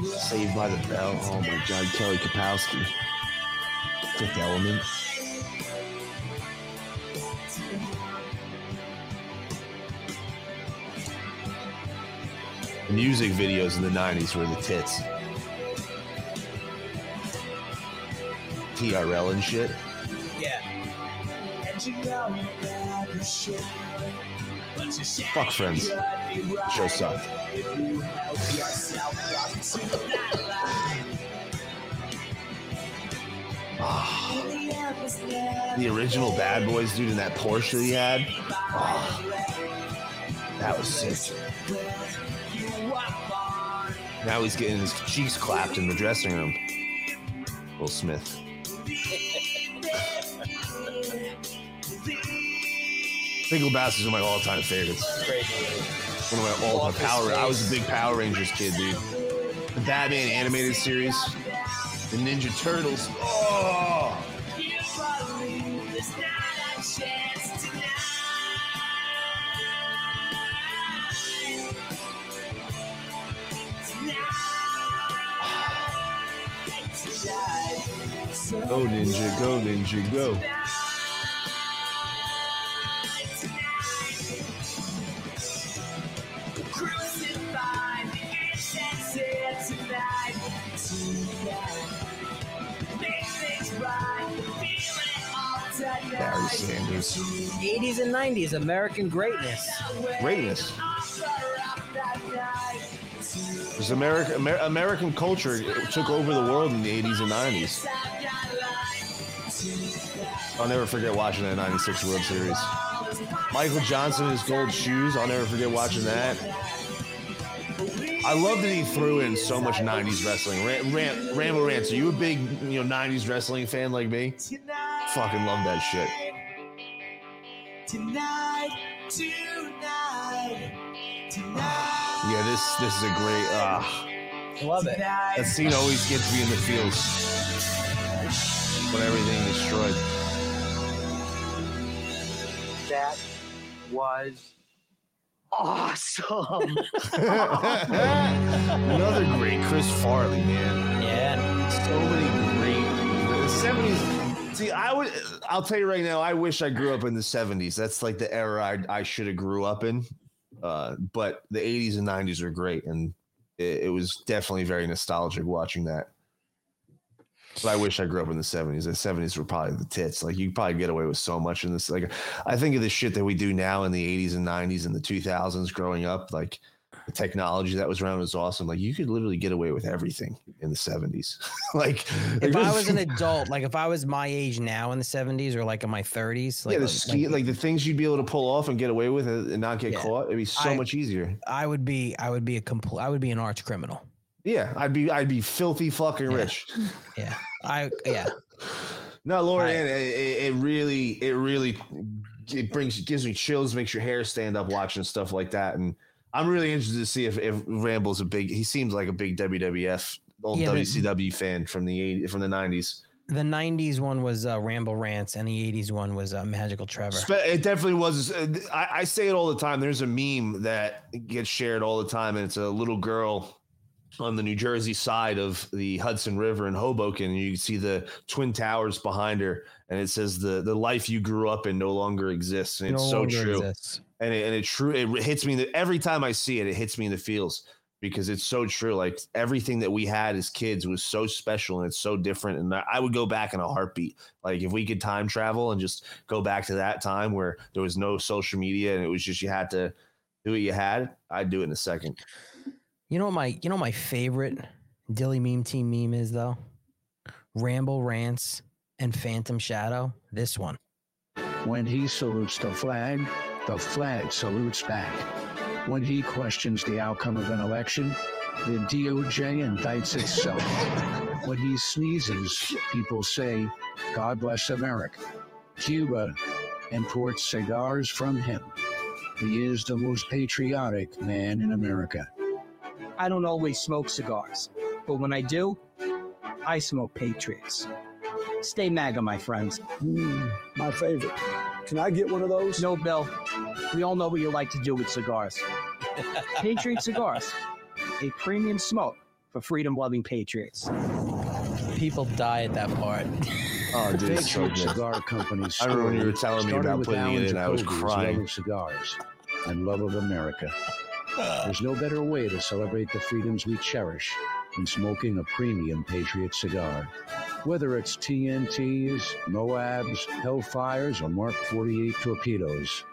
Saved by the Bell. Oh my God, Kelly Kapowski. Fifth Element. Music videos in the 90s were the tits. TRL and shit. Yeah. Fuck friends. Show that line. In the original Bad Boys dude in that Porsche he had. Oh, that was sick. Now he's getting his cheeks clapped in the dressing room. Will Smith. Big Lebowski is one of my all-time favorites. One of my all-time Power. I was a big Power Rangers kid, dude. The Batman animated series, the Ninja Turtles. Oh, go Ninja, go Ninja, go. 80s and 90s, American greatness. Greatness. Because America, Amer- American culture took over the world in the 80s and 90s. I'll never forget watching that 96 World Series. Michael Johnson, his gold shoes, I'll never forget watching that. I love that he threw in so much 90s wrestling. Ram, Ram, Ramble Rants, are you a big you know 90s wrestling fan like me? Fucking love that shit. Tonight, tonight, tonight. Yeah, this this is a great. Uh, Love it. that scene always gets me in the feels when everything is destroyed. That was awesome. Another great Chris Farley, man. Yeah. So many great the seventies. See, I would. I'll tell you right now. I wish I grew up in the seventies. That's like the era I, I should have grew up in. Uh, but the eighties and nineties are great, and it, it was definitely very nostalgic watching that. But I wish I grew up in the seventies. The seventies were probably the tits. Like you probably get away with so much in this. Like I think of the shit that we do now in the eighties and nineties and the two thousands growing up. Like the technology that was around was awesome. Like you could literally get away with everything in the seventies. like If I was an adult, like if I was my age now in the 70s or like in my 30s, like, yeah, the ski, like, the things you'd be able to pull off and get away with it and not get Yeah. caught, it'd be so I- much easier. I would be, I would be a complete, I would be an arch criminal. Yeah, I'd be, I'd be filthy fucking rich. Yeah, I, yeah. No, it, it it really, it really, it brings, gives me chills, makes your hair stand up watching stuff like that, and I'm really interested to see if, if Ramble's a big. He seems like a big WWF, old Yeah, WCW fan from the 80, from the 90s. The '90s one was uh, Ramble Rants, and the '80s one was uh, Magical Trevor. It definitely was. uh, I, I say it all the time. There's a meme that gets shared all the time, and it's a little girl on the New Jersey side of the Hudson River in Hoboken. And you can see the twin towers behind her, and it says the the life you grew up in no longer exists. And it's No so true. exists. And it, and it true. It hits me the, every time I see it. It hits me in the feels because it's so true. Like everything that we had as kids was so special and it's so different. And I would go back in a heartbeat. Like if we could time travel and just go back to that time where there was no social media and it was just you had to do what you had, I'd do it in a second. You know what my you know what my favorite Dilley meme team meme is though? Ramble Rants and Phantom Shadow. This one. When he salutes the flag, the flag salutes back. When he questions the outcome of an election, the DOJ indicts itself. when he sneezes, people say, God bless America. Cuba imports cigars from him. He is the most patriotic man in America. I don't always smoke cigars, but when I do, I smoke Patriots. Stay MAGA, my friends. Mm, my favorite. Can I get one of those? No, Bill. We all know what you like to do with cigars. Patriot cigars, a premium smoke for freedom loving patriots. People die at that part. Oh, dude, it's so Patriot good. Cigar Company's I remember when you were story telling me about putting Alan it in, I was crying. Love of cigars and love of America. Ah. There's no better way to celebrate the freedoms we cherish than smoking a premium Patriot cigar. Whether it's TNTs, Moabs, Hellfires, or Mark 48 torpedoes,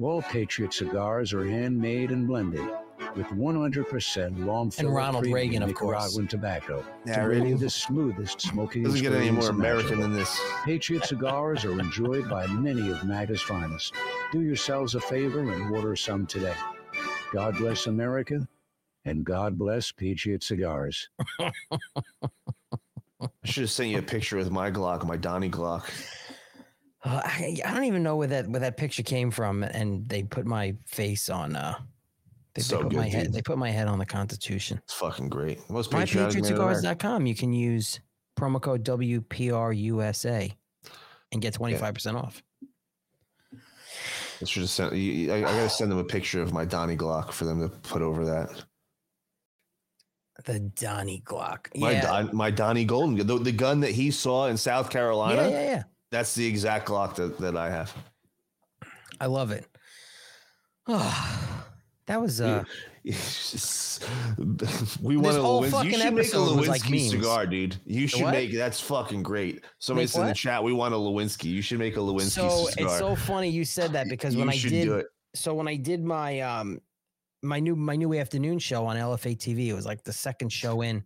all Patriot cigars are handmade and blended with 100% long And Ronald Reagan, of course. Nicaraguan tobacco Yeah, to bring really? the smoothest smoking Doesn't get any more American than this. Patriot cigars are enjoyed by many of MAGA's finest. Do yourselves a favor and order some today. God bless America, and God bless Patriot cigars. I should have sent you a picture with my Glock, my Donnie Glock. Uh, I, I don't even know where that where that picture came from, and they put my face on. Uh, they, they put good, my head. They put my head on the Constitution. It's fucking great. Most patriotic man in America. MyPatriotCigars.com. You can use promo code WPRUSA and get twenty five percent off. I should have sent. you- you- I, I gotta send them a picture of my Donnie Glock for them to put over that. The Donnie Glock. My yeah. Don, my Donnie Golden, the, the gun that he saw in South Carolina. Yeah, yeah, yeah. That's the exact Glock that, that I have. I love it. that was uh we want a Lewinsky. You should make a Lewinsky like cigar, dude. You should what? make that's fucking great. Somebody said in the chat, we want a Lewinsky. You should make a Lewinsky so cigar. it's so funny you said that because You when I did so when I did my um my new my new afternoon show on LFA TV, it was like the second show in,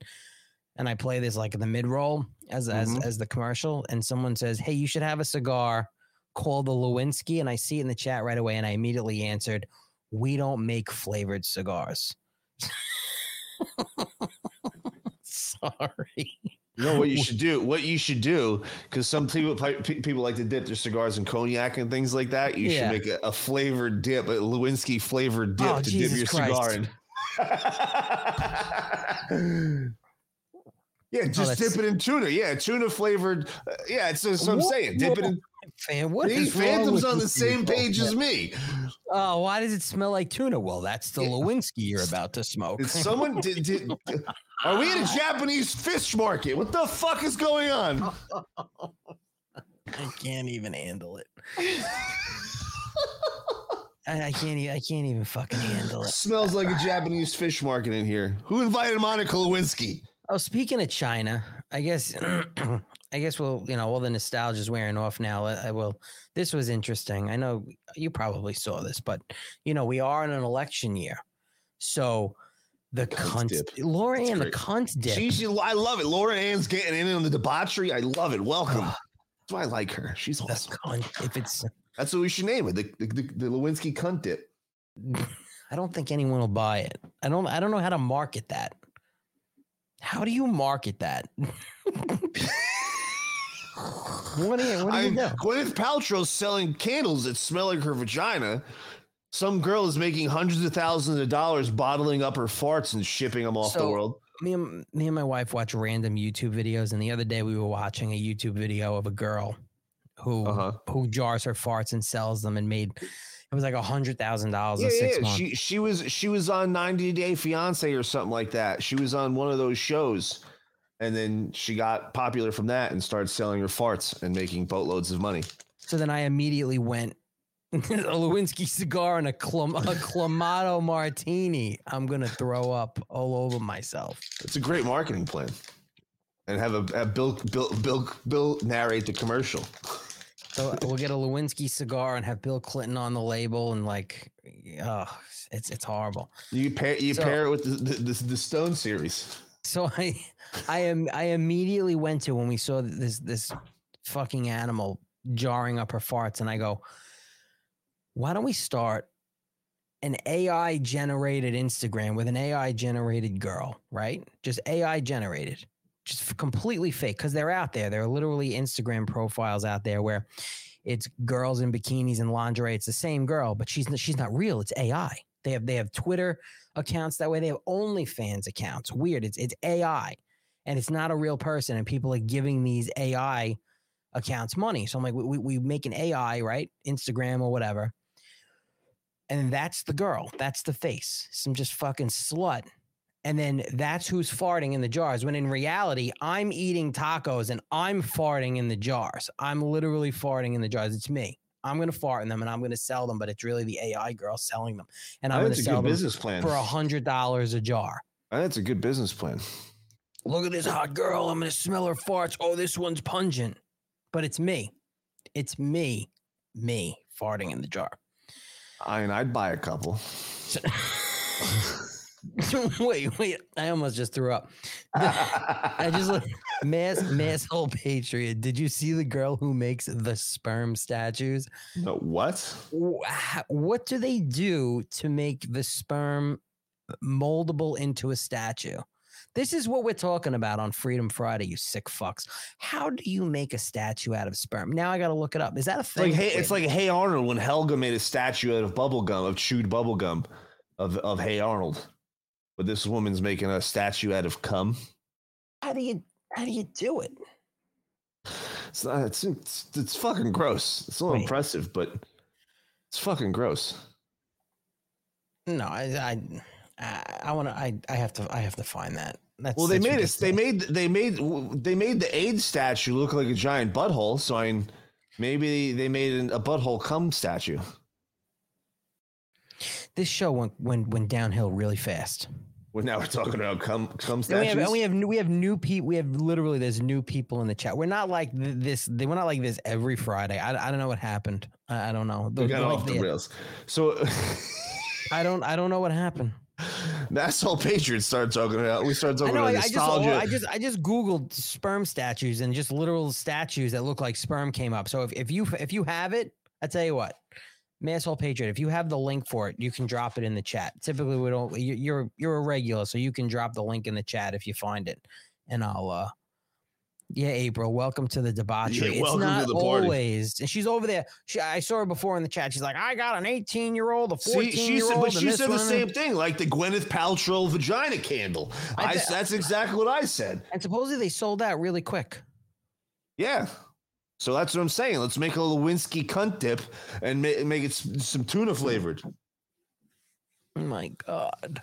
and I play this like in the mid roll as Mhm. as as the commercial, and someone says, "Hey, you should have a cigar Call the Lewinsky," and I see it in the chat right away, and I immediately answered, "We don't make flavored cigars." Sorry. You know what you should do? What you should do, because some people people like to dip their cigars in cognac and things like that. You Yeah. should make a, a flavored dip, a Lewinsky flavored dip Oh, to Jesus dip your cigar in. yeah, just Oh, dip it in tuna. Yeah, tuna flavored. uh, yeah, it's that's what I'm saying. Dip it in. Fan, what See, is Phantom's on the same page as me. Oh, why does it smell like tuna? Well, that's the Lewinsky you're about to smoke. Did someone did, did are we in a Japanese fish market? What the fuck is going on? I can't even handle it. I, I can't. I can't even fucking handle it. Smells like a Japanese fish market in here. Who invited Monica Lewinsky? Oh, speaking of China, I guess. I guess we'll. You know, all the nostalgia's wearing off now. I I will. This was interesting. I know you probably saw this, but you know, we are in an election year, so the cunt, dip. Laura Ann, the cunt dip. She's, I love it. Laura Ann's getting in on the debauchery. I love it. Welcome. That's why I like her. She's awesome. cunt. If it's, That's what we should name it. The the, the, the Lewinsky cunt dip. I don't think anyone will buy it. I don't. I don't know how to market that. How do you market that? what do you? What do I'm- do? Gwyneth Paltrow's selling candles that smell like her vagina. Some girl is making hundreds of thousands of dollars bottling up her farts and shipping them off the world. me and me and my wife watch random YouTube videos, and the other day we were watching a YouTube video of a girl who Uh-huh. who jars her farts and sells them, and made it was like a hundred thousand dollars Yeah, in six yeah, months. she she was she was on 90 Day Fiance or something like that. She was on one of those shows, and then she got popular from that and started selling her farts and making boatloads of money. So then I immediately went a Lewinsky cigar and a, Clam- a Clamato martini. I'm gonna throw up all over myself. It's a great marketing plan, and have a have Bill Bill Bill Bill narrate the commercial. So we'll get a Lewinsky cigar and have Bill Clinton on the label, and like, oh, it's it's horrible. You pair you So- pair it with the, the the the Stone series. So I, I am I immediately went to when we saw this this fucking animal jarring up her farts, and I go, why don't we start an AI generated Instagram with an AI generated girl, right? Just AI generated, just completely fake because they're out there. There are literally Instagram profiles out there where it's girls in bikinis and lingerie. It's the same girl, but she's she's not real. It's AI. They have they have Twitter accounts that way. They have OnlyFans accounts. Weird. It's it's AI, and it's not a real person. And people are giving these AI accounts money. So I'm like, we, we, we make an AI, right? Instagram or whatever. And that's the girl. That's the face. Some just fucking slut. And then that's who's farting in the jars. When in reality, I'm eating tacos and I'm farting in the jars. I'm literally farting in the jars. It's me. I'm gonna fart in them and I'm gonna sell them, but it's really the AI girl selling them. And I'm it's a sell them business plan. for a hundred dollars a jar. That's a good business plan. Look at this hot girl. I'm gonna smell her farts. Oh, this one's pungent. But it's me. It's me. Me farting in the jar. I mean, I'd buy a couple. wait, wait. I almost just threw up. I just look mass mass whole patriot. Did you see the girl who makes the sperm statues? No, what? What do they do to make the sperm moldable into a statue? This is what we're talking about on Freedom Friday, you sick fucks. How do you make a statue out of sperm? Now I got to look it up. Is that a It's like thing? hey, it's like Hey Arnold when Helga made a statue out of bubble gum, of chewed bubble gum, of of Hey Arnold. But this woman's making a statue out of cum. how do you how do you do it? It's not. It's it's, it's fucking gross. It's a little Wait. impressive, but it's fucking gross. No, I I I, I want to. I I have to. I have to find that. That's well, they made ridiculous. it. They made they made they made the AIDS statue look like a giant butthole. So I mean, maybe they made an- a butthole cum statue. This show went went went downhill really fast. Well, now we're talking about cum cum And we statues. have and we have we have new people. We have literally there's new people in the chat. We're not like this. They we're not like this every Friday. I, I don't know what happened. I, I don't know. we got off the the- rails. So I don't I don't know what happened. that's all Patriots started talking about. We started I talking know. I, about I just nostalgia. I just I just googled sperm statues and just literal statues that look like sperm came up. So if, if you if you have it, I tell you what, Masshole Patriot, if you have the link for it, you can drop it in the chat. Typically, we don't. you- You're you're a regular, so you can drop the link in the chat if you find it, and I'll. uh yeah, April, welcome to the debauchery. it's welcome to not the party. always, and she's over there. She, I saw her before in the chat. She's like, "I got an 18 year old, a 14 See, she year said, old." but she said the same thing, like the Gwyneth Paltrow vagina candle. I I, that's exactly what I said. And supposedly they sold out really quick. Yeah. So that's what I'm saying. Let's make a Lewinsky cunt dip and ma- make it some tuna flavored. Oh my god.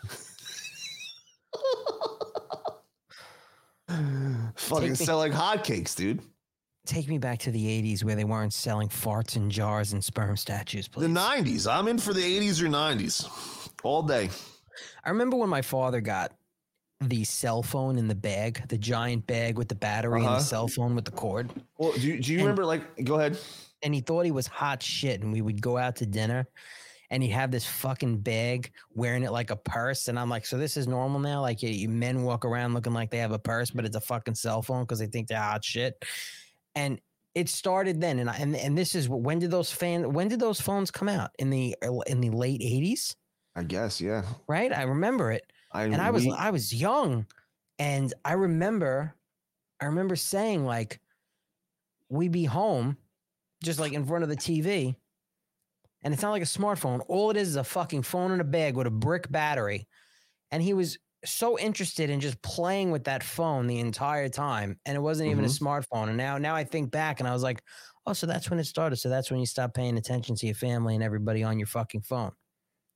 Fucking me- sell like hotcakes, dude. Take me back to the 80s where they weren't selling farts in jars and sperm statues, please. The 90s. I'm in for the 80s or 90s all day. I remember when my father got the cell phone in the bag, the giant bag with the battery and Uh-huh. the cell phone with the cord. Well, do you, do you And- remember, like, go ahead. And he thought he was hot shit. And we would go out to dinner and he'd have this fucking bag wearing it like a purse. And I'm like, so this is normal now? Like, you, you men walk around looking like they have a purse, but it's a fucking cell phone because they think they're hot shit. And it started then. And, I, and, and this is when did those fan, when did those phones come out? In the, uh, in the late 80s? I guess, yeah. right? I remember it. I, and I was I was young, and I remember, I remember saying like, we'd be home, just like in front of the TV, and it's not like a smartphone. All it is is a fucking phone in a bag with a brick battery, and he was so interested in just playing with that phone the entire time, and it wasn't even Mhm. a smartphone. And now, now I think back, and I was like, oh, so that's when it started. So that's when you stop paying attention to your family and everybody on your fucking phone.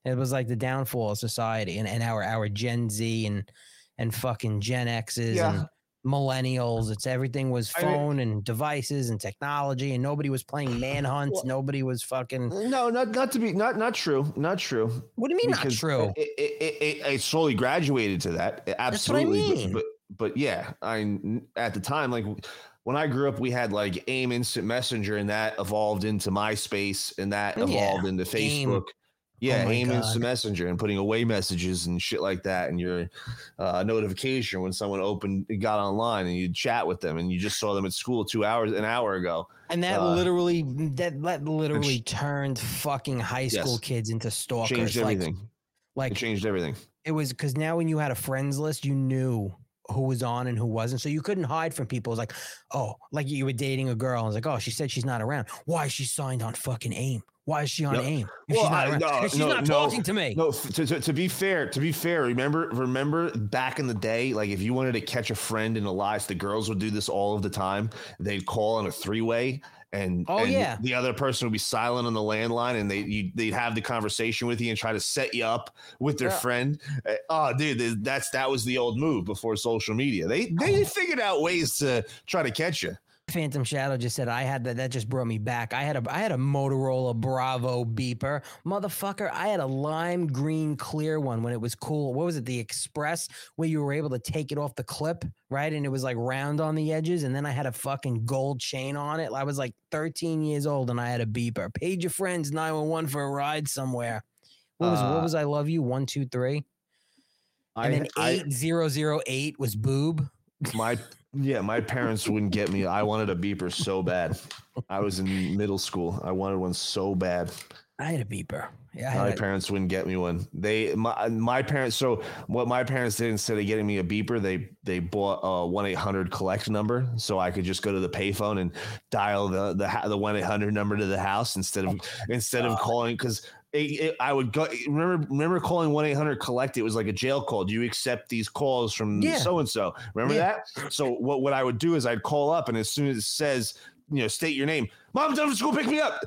It was like the downfall of society and, and our our Gen Z and and fucking Gen X's Yeah. and millennials. It's everything was I phone and devices and technology, and nobody was playing manhunt. Well- nobody was fucking. No, not not to be not not true, not true. What do you mean not true? It, it, it, it, slowly graduated to that. Absolutely, I but- mean. But, but yeah, I at the time like when I grew up, we had like AIM Instant Messenger, and that evolved into MySpace, and that oh, Yeah, evolved into AIM. Facebook. Yeah, Oh my AIM God. Instant Messenger and putting away messages and shit like that, and your uh, notification when someone opened got online, and you'd chat with them, and you just saw them at school two hours an hour ago. And that Uh, literally that that literally turned fucking high school Yes. kids into stalkers. changed like. Like it changed everything. it was because now when you had a friends list, you knew who was on and who wasn't. So you couldn't hide from people. It was like, oh, like you were dating a girl. And it's like, oh, she said she's not around. Why is she signed on fucking AIM? Why is she on No. AIM? If Well, she's not I- around. no, she's no, not no, talking to me. No, to, to, to be fair, to be fair, remember, remember back in the day, like if you wanted to catch a friend in a lie, the girls would do this all of the time. They'd call on a three way. And, Oh, and yeah. the other person would be silent on the landline, and they you, they'd have the conversation with you and try to set you up with their Yeah. friend. Uh, Oh, dude, that's that was the old move before social media. They Oh. they figured out ways to try to catch you. Phantom Shadow just said I had that. That just brought me back. I had a I had a Motorola Bravo beeper, motherfucker. I had a lime green clear one when it was cool. What was it? The Express, where you were able to take it off the clip, right? And it was like round on the edges. And then I had a fucking gold chain on it. I was like 13 years old and I had a beeper. Paid your friends 911 for a ride somewhere. What was Uh, what was I love you one two three? I- And then I- eight zero zero eight was boob. My yeah, my parents wouldn't get me. I wanted a beeper so bad. I was in middle school. I wanted one so bad. I had a beeper. Yeah, My parents wouldn't get me one. They my my parents. So what my parents did instead of getting me a beeper, they they bought a one eight hundred collect number, so I could just go to the payphone and dial the the the one eight hundred number to the house instead of oh, instead of calling because. I would go. Remember, remember calling one eight hundred collect. It was like a jail call. Do you accept these calls from so and so? Remember Yeah. that? So what what I would do is I'd call up, and as soon as it says you know state your name, mom's done from school, pick me up,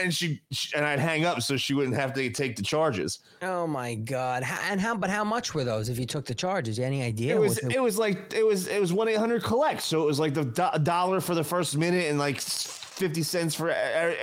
and she, she and I'd hang up so she wouldn't have to take the charges. Oh my god! How, and how? But how much were those if you took the charges? Any idea? It was the- it was like it was it was one eight hundred collect, so it was like the do- dollar for the first minute and like fifty cents for every,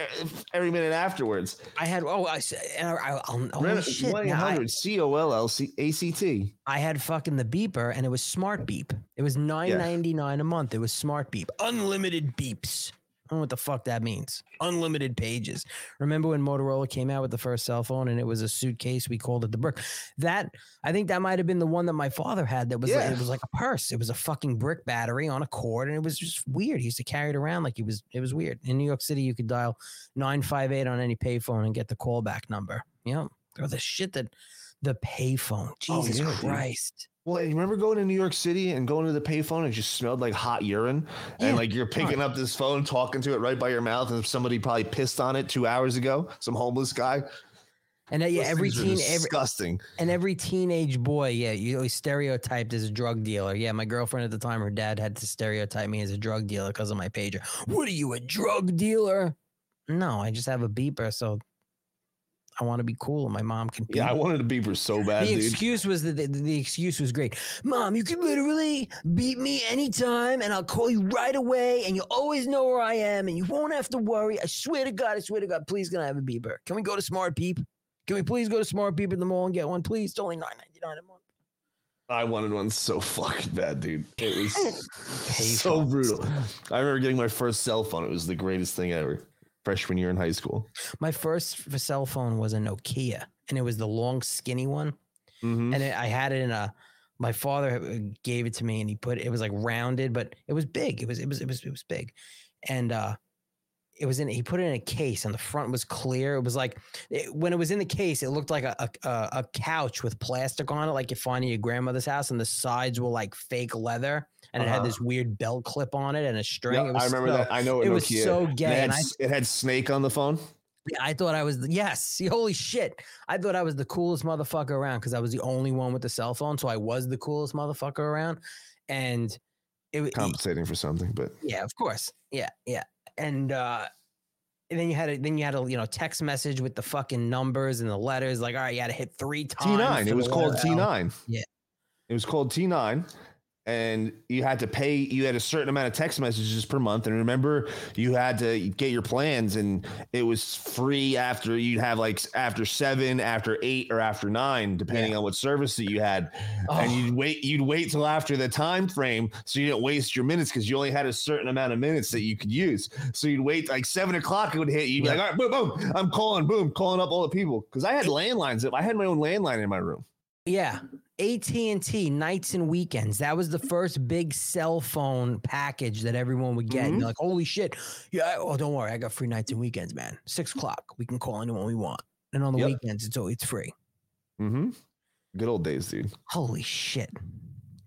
every minute afterwards. I had oh I, I, I, oh, shit! One eight now I- hundred C O L L C A C T. I had fucking the beeper and it was smart beep. It was nine ninety nine a month. It was smart beep, unlimited beeps. I don't know what the fuck that means. Unlimited pages. Remember when Motorola came out with the first cell phone and it was a suitcase? We called it the brick. That I think that might have been the one that my father had. That was like, it was like a purse. It was a fucking brick battery on a cord, and it was just weird. He used to carry it around like he was. It was weird. In New York City, you could dial nine five eight on any payphone and get the callback number. Yeah, or the shit that the payphone. Oh, Jesus yeah, dude. Christ. Well, you remember going to New York City and going to the payphone and it just smelled like hot urine, Yeah. and like you're picking up this phone, talking to it right by your mouth, and somebody probably pissed on it two hours ago. Some homeless guy. And uh, yeah, Those every teen, every, disgusting. and every teenage boy, yeah, you always stereotyped as a drug dealer. Yeah, my girlfriend at the time, her dad had to stereotype me as a drug dealer because of my pager. What are you, a drug dealer? No, I just have a beeper, so I want to be cool, and my mom can. Be. Yeah, I wanted a beeper so bad, the dude. excuse was that the, the excuse was great. Mom, you can literally beat me anytime and I'll call you right away and you'll always know where I am and you won't have to worry. I swear to God, I swear to God, please can I have a beeper? Can we go to Smart Beep? Can we please go to Smart Beep at the mall and get one? Please. It's only nine ninety nine a month. I wanted one so fucking bad, dude. It was so brutal. I remember getting my first cell phone. It was the greatest thing ever. Freshman year in high school. My first cell phone was a Nokia and it was the long skinny one. Mm-hmm. And it, I had it in a my father uh, gave it to me and he put it was like rounded, but it was big. It was it was it was it was big. And uh it was in he put it in a case and the front was clear. It was like it, when it was in the case, it looked like a, a a a couch with plastic on it, like you find in your grandmother's house, and the sides were like fake leather, and it had Uh-huh. this weird belt clip on it and a string. It was I remember so- that. I know it Nokia. was so gay. It had, And I, it had Snake on the phone. Yeah, I thought I was the, yes. Holy shit! I thought I was the coolest motherfucker around because I was the only one with the cell phone, so I was the coolest motherfucker around. And it was Compensating for something, but yeah, of course, yeah, yeah. And uh, and then you had a then you had a you know text message with the fucking numbers and the letters. Like, all right, you had to hit three times. T9. It was called L. T9. Yeah. It was called T9. And you had to pay, you had a certain amount of text messages per month. And remember, you had to get your plans, and it was free after you'd have like after seven, after eight, or after nine, depending on what service that you had. And Oh. you'd wait, you'd wait till after the time frame so you didn't waste your minutes because you only had a certain amount of minutes that you could use. So you'd wait like seven o'clock, it would hit. You'd be like, all right, boom, boom, I'm calling, boom, calling up all the people. Because I had landlines. I had my own landline in my room. Yeah. AT&T nights and weekends. That was the first big cell phone package that everyone would get. And Mhm. they're like, holy shit. Yeah. Oh, don't worry. I got free nights and weekends, man. Six o'clock. We can call anyone we want. And on the Yep. weekends, it's always free. Mm-hmm. Good old days, dude. Holy shit.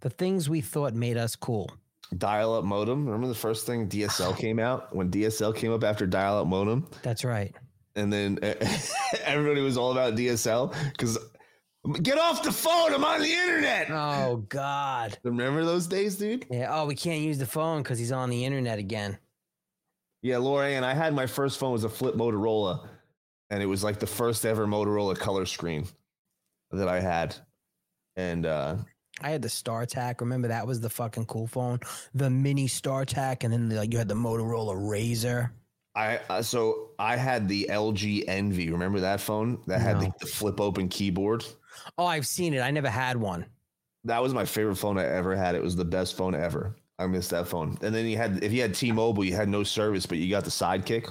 The things we thought made us cool. Dial up modem. Remember the first thing DSL came out? When DSL came up after dial up modem? That's right. And then everybody was all about DSL because get off the phone. I'm on the internet. Oh, God. Remember those days, dude? Yeah. Oh, we can't use the phone because he's on the internet again. Yeah, Laura and I had my first phone was a flip Motorola, and it was like the first ever Motorola color screen that I had. And uh I had the StarTAC. Remember that was the fucking cool phone, the mini StarTAC, and then like you had the Motorola RAZR. I uh, so I had the LG Envy. Remember that phone that had the, the flip open keyboard? Oh, I've seen it. I never had one. That was my favorite phone I ever had. It was the best phone ever. I missed that phone. And then you had if you had T-Mobile, you had no service, but you got the sidekick.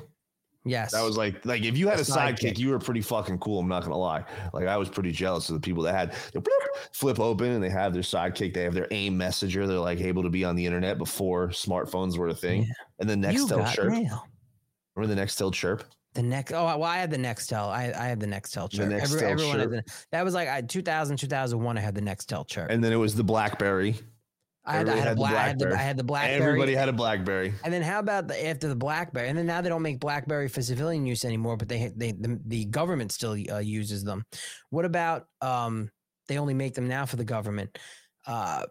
Yes. That was like like if you had The a sidekick, Sidekick. you were pretty fucking cool. I'm not gonna lie. Like I was pretty jealous of the people that had bloop, flip open and they have their sidekick. They have their AIM messenger. They're like able to be on the internet before smartphones were a thing. And the Nextel chirp. mail. Remember the Nextel chirp? The next, oh, well, I had the Nextel. I, I had the Nextel The chirp. Every, Nextel everyone had the, that was like I, 2000, 2001. I had the Nextel chirp. And then it was the BlackBerry. I had, I had, black, I had the, I BlackBerry. had the BlackBerry. Everybody had a BlackBerry. And then how about the after the BlackBerry? And then now they don't make BlackBerry for civilian use anymore, but they they the, the government still uh, uses them. What about um? They only make them now for the government. Uh,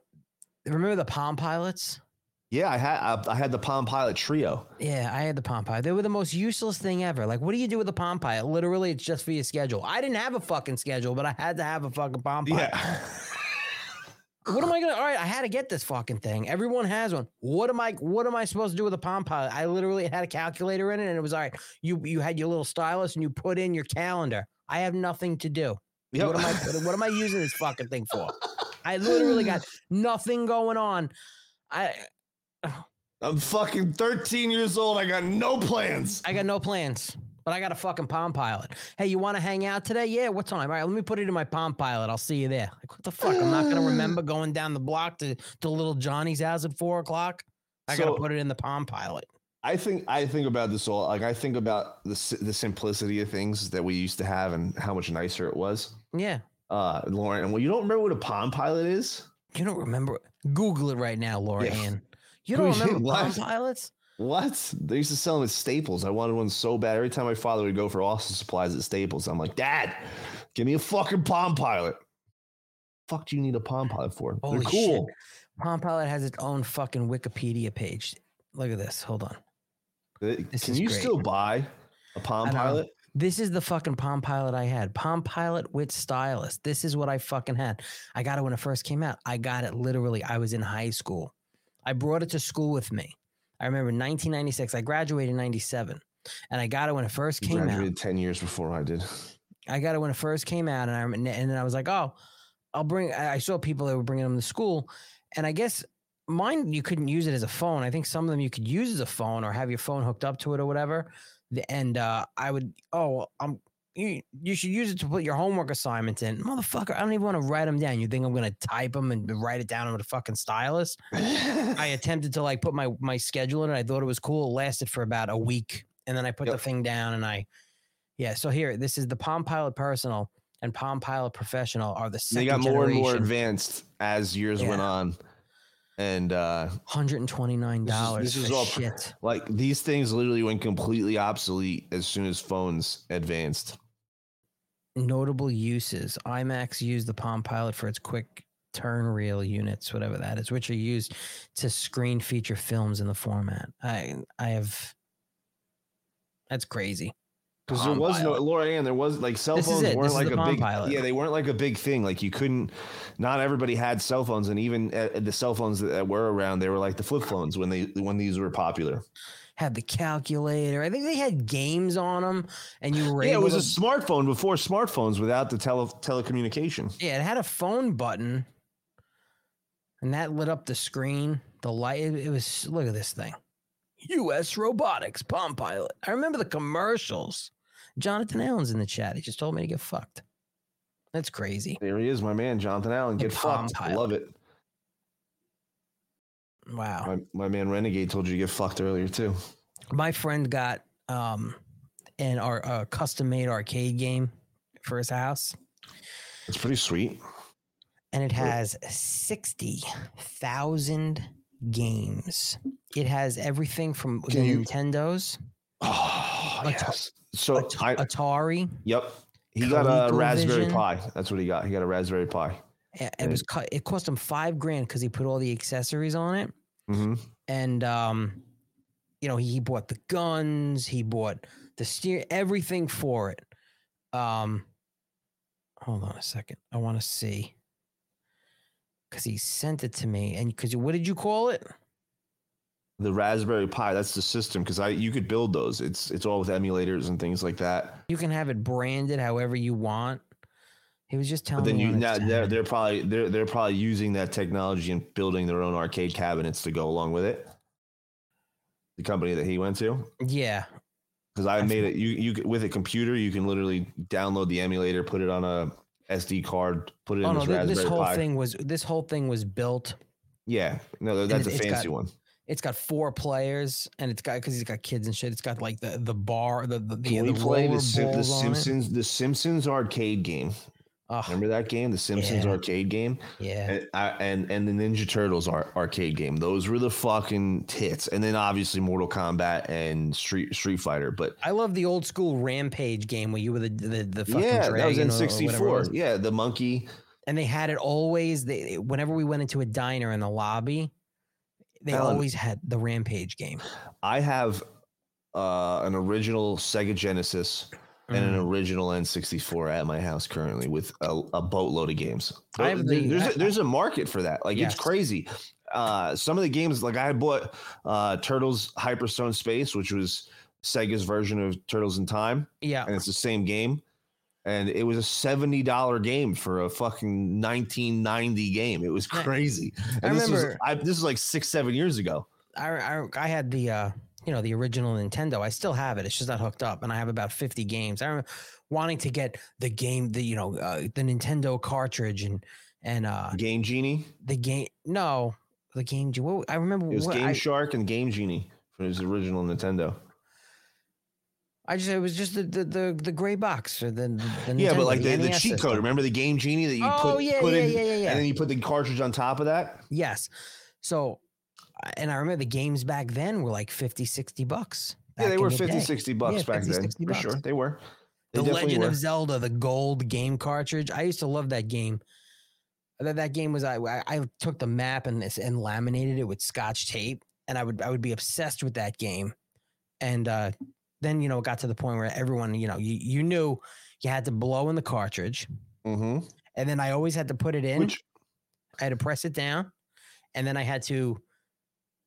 remember the Palm Pilots? Yeah, I had I, I had the Palm Pilot Treo. Yeah, I had the Palm Pilot. They were the most useless thing ever. Like, what do you do with the Palm Pilot? Literally, it's just for your schedule. I didn't have a fucking schedule, but I had to have a fucking Palm Pilot. Yeah. What am I gonna? All right, I had to get this fucking thing. Everyone has one. What am I? What am I supposed to do with a Palm Pilot? I literally had a calculator in it, and it was all right. You you had your little stylus, and you put in your calendar. I have nothing to do. Yep. What am I? What am I using this fucking thing for? I literally got nothing going on. I I'm fucking 13 years old. I got no plans. I got no plans, but I got a fucking Palm Pilot. Hey, you want to hang out today? Yeah. What time? All right, let me put it in my Palm Pilot. I'll see you there. Like, what the fuck? I'm not gonna remember going down the block to to little Johnny's house at four o'clock. I gotta put it in the Palm Pilot. I think I think about this all like I think about the the simplicity of things that we used to have and how much nicer it was. Yeah. Uh, Lauren, well, you don't remember what a Palm Pilot is? You don't remember? Google it right now, Lauren. Yeah. You don't remember Palm? Pilots? What? They used to sell them at Staples. I wanted one so bad. Every time my father would go for office supplies at Staples, I'm like, Dad, give me a fucking Palm Pilot. Fuck, do you need a Palm Pilot for? Holy They're cool. shit. Palm Pilot has its own fucking Wikipedia page. Look at this. Hold on. Uh, This Can you great. still buy a Palm. Pilot? This is the fucking Palm Pilot I had. Palm Pilot with stylus. This is what I fucking had. I got it when it first came out. I got it literally. I was in high school. I brought it to school with me. I remember 1996. I graduated in 97. And I got it when it first You came out. graduated 10 years before I did. I got it when it first came out, and I and then I was like, oh, I'll bring. I I saw people that were bringing them to school, and I guess mine you couldn't use it as a phone. I think some of them you could use as a phone or have your phone hooked up to it or whatever. The- And uh, I would, oh, I'm. You, you should use it to put your homework assignments in, motherfucker. I don't even want to write them down. You think I'm gonna type them and write it down with a fucking stylus? I attempted to like put my my schedule in it. I thought it was cool. It lasted for about a week, and then I put the thing down and I, yeah. So here, this is the Palm Pilot Personal and Palm Pilot Professional are the same. They got more and more advanced as years went on. and uh Hundred and twenty nine this is, dollars. this is all shit. like these things literally went completely obsolete as soon as phones advanced. Notable uses: IMAX used the Palm Pilot for its quick turn reel units, whatever that is, which are used to screen feature films in the format. I I have. That's crazy. Because there was no Laura Ann, there was like cell This is phones weren't This is like a big Pilot. yeah they weren't like a big thing. Like you couldn't, not everybody had cell phones, and even uh, the cell phones that, that were around, they were like the flip phones when they when these were popular. Had the calculator. I think they had games on them, and you were Yeah, it was to a smartphone before smartphones without the tele telecommunication. Yeah, it had a phone button, and that lit up the screen. The light. It, it was. Look at this thing. U.S. Robotics Palm Pilot. I remember the commercials. Jonathan Allen's in the chat. He just told me to get fucked. That's crazy. There he is, my man, Jonathan Allen. Get fucked. I Pilot. love it. Wow. My, my man Renegade told you to get fucked earlier too. My friend got um an our uh, custom made arcade game for his house, It's pretty sweet. and it has sixty thousand games. It has everything from the you- Nintendos. Oh, yes. So I, Atari. Yep. He got a Raspberry. Pi. That's what he got. He got a Raspberry Pi. It, was cut. It cost him five grand because he put all the accessories on it, Mm-hmm. and um, you know he, he bought the guns, he bought the steer, everything for it. Um, hold on a second. I want to see because he sent it to me, and because what did you call it? The Raspberry Pi. That's the system because I you could build those. It's it's all with emulators and things like that. You can have it branded however you want. He was just telling But then me. you now they're they're probably they're they're probably using that technology and building their own arcade cabinets to go along with it. The company that he went to. yeah, because I made it. You you with a computer, you can literally download the emulator, put it on a SD card, put it oh, in Oh no, this this whole Pi. thing was this whole thing was built Yeah, no, that's a fancy got- one. It's got four players, and it's got because he's got kids and shit. It's got like the the bar, the the, the, Can we the play the, Sim- the balls on it. Simpsons? The Simpsons arcade game. Remember that game, the Simpsons yeah. arcade game? Yeah. And, I, and and the Ninja Turtles ar- arcade game. Those were the fucking tits. And then obviously Mortal Kombat and Street Street Fighter. But I love the old school Rampage game where you were the the, the fucking yeah, that was in or- or whatever it '64. Yeah, the monkey. and they had it always. They whenever we went into a diner in the lobby, they Alan, always had the Rampage game. I have uh, an original Sega Genesis and an Mm. original N64 at my house currently with a, a boatload of games. I have the- there's, I- a, there's a market for that. Like Yes. it's crazy. Uh, some of the games, like I bought uh, Turtles Hyperstone Space, which was Sega's version of Turtles in Time. Yeah. And it's the same game. And it was a $70 game for a fucking 1990 game. It was I- crazy. I And this, was, remember- I, this is like six, seven years ago. I, I I had the uh you know the original Nintendo. I still have it. It's just not hooked up, and I have about fifty games. I remember wanting to get the game, the you know uh, the Nintendo cartridge and and uh Game Genie. the game. No, the game. What, I remember. It was what, Game I, Shark and Game Genie for his original Nintendo. I just it was just the the the, the gray box or the, the yeah, Nintendo, but like the, the NES cheat system. code. Remember the Game Genie that you Oh, put, yeah, put yeah, in, yeah, yeah, yeah. and then you put the cartridge on top of that? Yes. So, and I remember the games back then were like 50, 60 bucks. Yeah, they were the 50, day. 60 bucks Yeah, back 50, then. 60 For bucks. sure. They were. They The Legend were. of Zelda, the gold game cartridge. I used to love that game. That that game was I I I took the map and this and laminated it with scotch tape, and I would I would be obsessed with that game. And uh, then you know it got to the point where everyone you know you you knew you had to blow in the cartridge, mm-hmm. and then I always had to put it in. Which- I had to press it down, and then I had to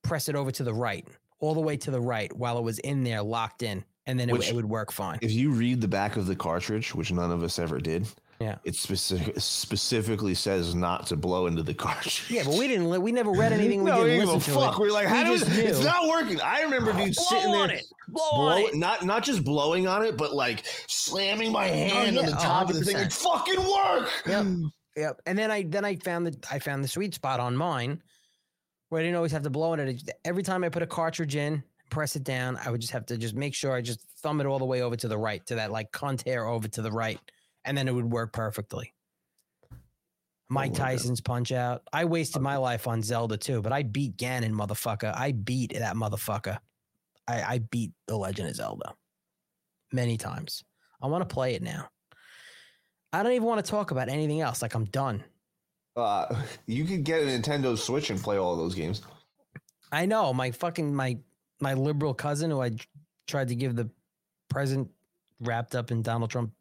press it over to the right, all the way to the right, while it was in there locked in, and then it, Which- it would work fine. If you read the back of the cartridge, which none of us ever did, Yeah. it specific, specifically says not to blow into the cartridge. Yeah, but we didn't. li- We never read anything. We no, didn't we didn't listen to fuck. it. We're like, how we does it's not working? I remember dude Blow sitting on there, it. Blow on it. not not just blowing on it, but like slamming my oh, hand yeah. on the Oh, top of the thing. 100%. Fucking work. Yep. Yep. And then I then I found the I found the sweet spot on mine where I didn't always have to blow in it. It Every time I put a cartridge in, press it down, I would just have to just make sure I just thumb it all the way over to the right to that like contour over to the right, and then it would work perfectly. Mike oh, Tyson's Punch Out. I wasted my life on Zelda too, but I beat Ganon, motherfucker. I beat that motherfucker. I, I beat The Legend of Zelda many times. I want to play it now. I don't even want to talk about anything else. Like I'm done. Uh, you could get a Nintendo Switch and play all those games. I know my fucking my my liberal cousin who I tried to give the present wrapped up in Donald Trump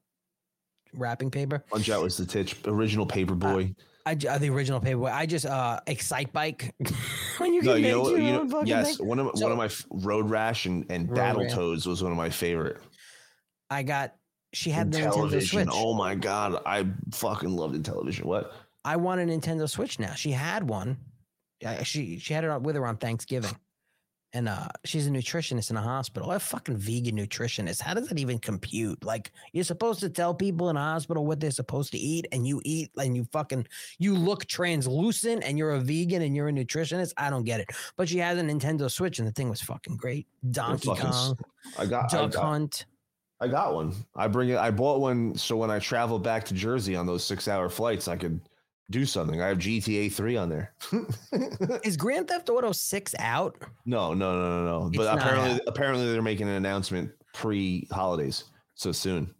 wrapping paper. Punch Out was the titch original paper boy. I uh, the original paper. boy. I just uh Excite Bike when you no, you know, you know yes, thing. one of So, one of my Road Rash and and. Battletoads was one of my favorite. I got she had the television. Oh my god, I fucking loved the television. What? I want a Nintendo Switch now. She had one. She she had it with her on Thanksgiving, and uh, she's a nutritionist in a hospital. A fucking vegan nutritionist. How does that even compute? Like you're supposed to tell people in a hospital what they're supposed to eat, and you eat and you fucking you look translucent, and you're a vegan and you're a nutritionist. I don't get it. But she has a Nintendo Switch, and the thing was fucking great. Donkey fucking Kong, I got I Duck got- Hunt. I got one. I bring it. I bought one so when I travel back to Jersey on those six hour flights, I could do something. I have GTA three on there. Is Grand Theft Auto Six out? No, no, no, no, no. It's But apparently, out. apparently they're making an announcement pre holidays, so soon.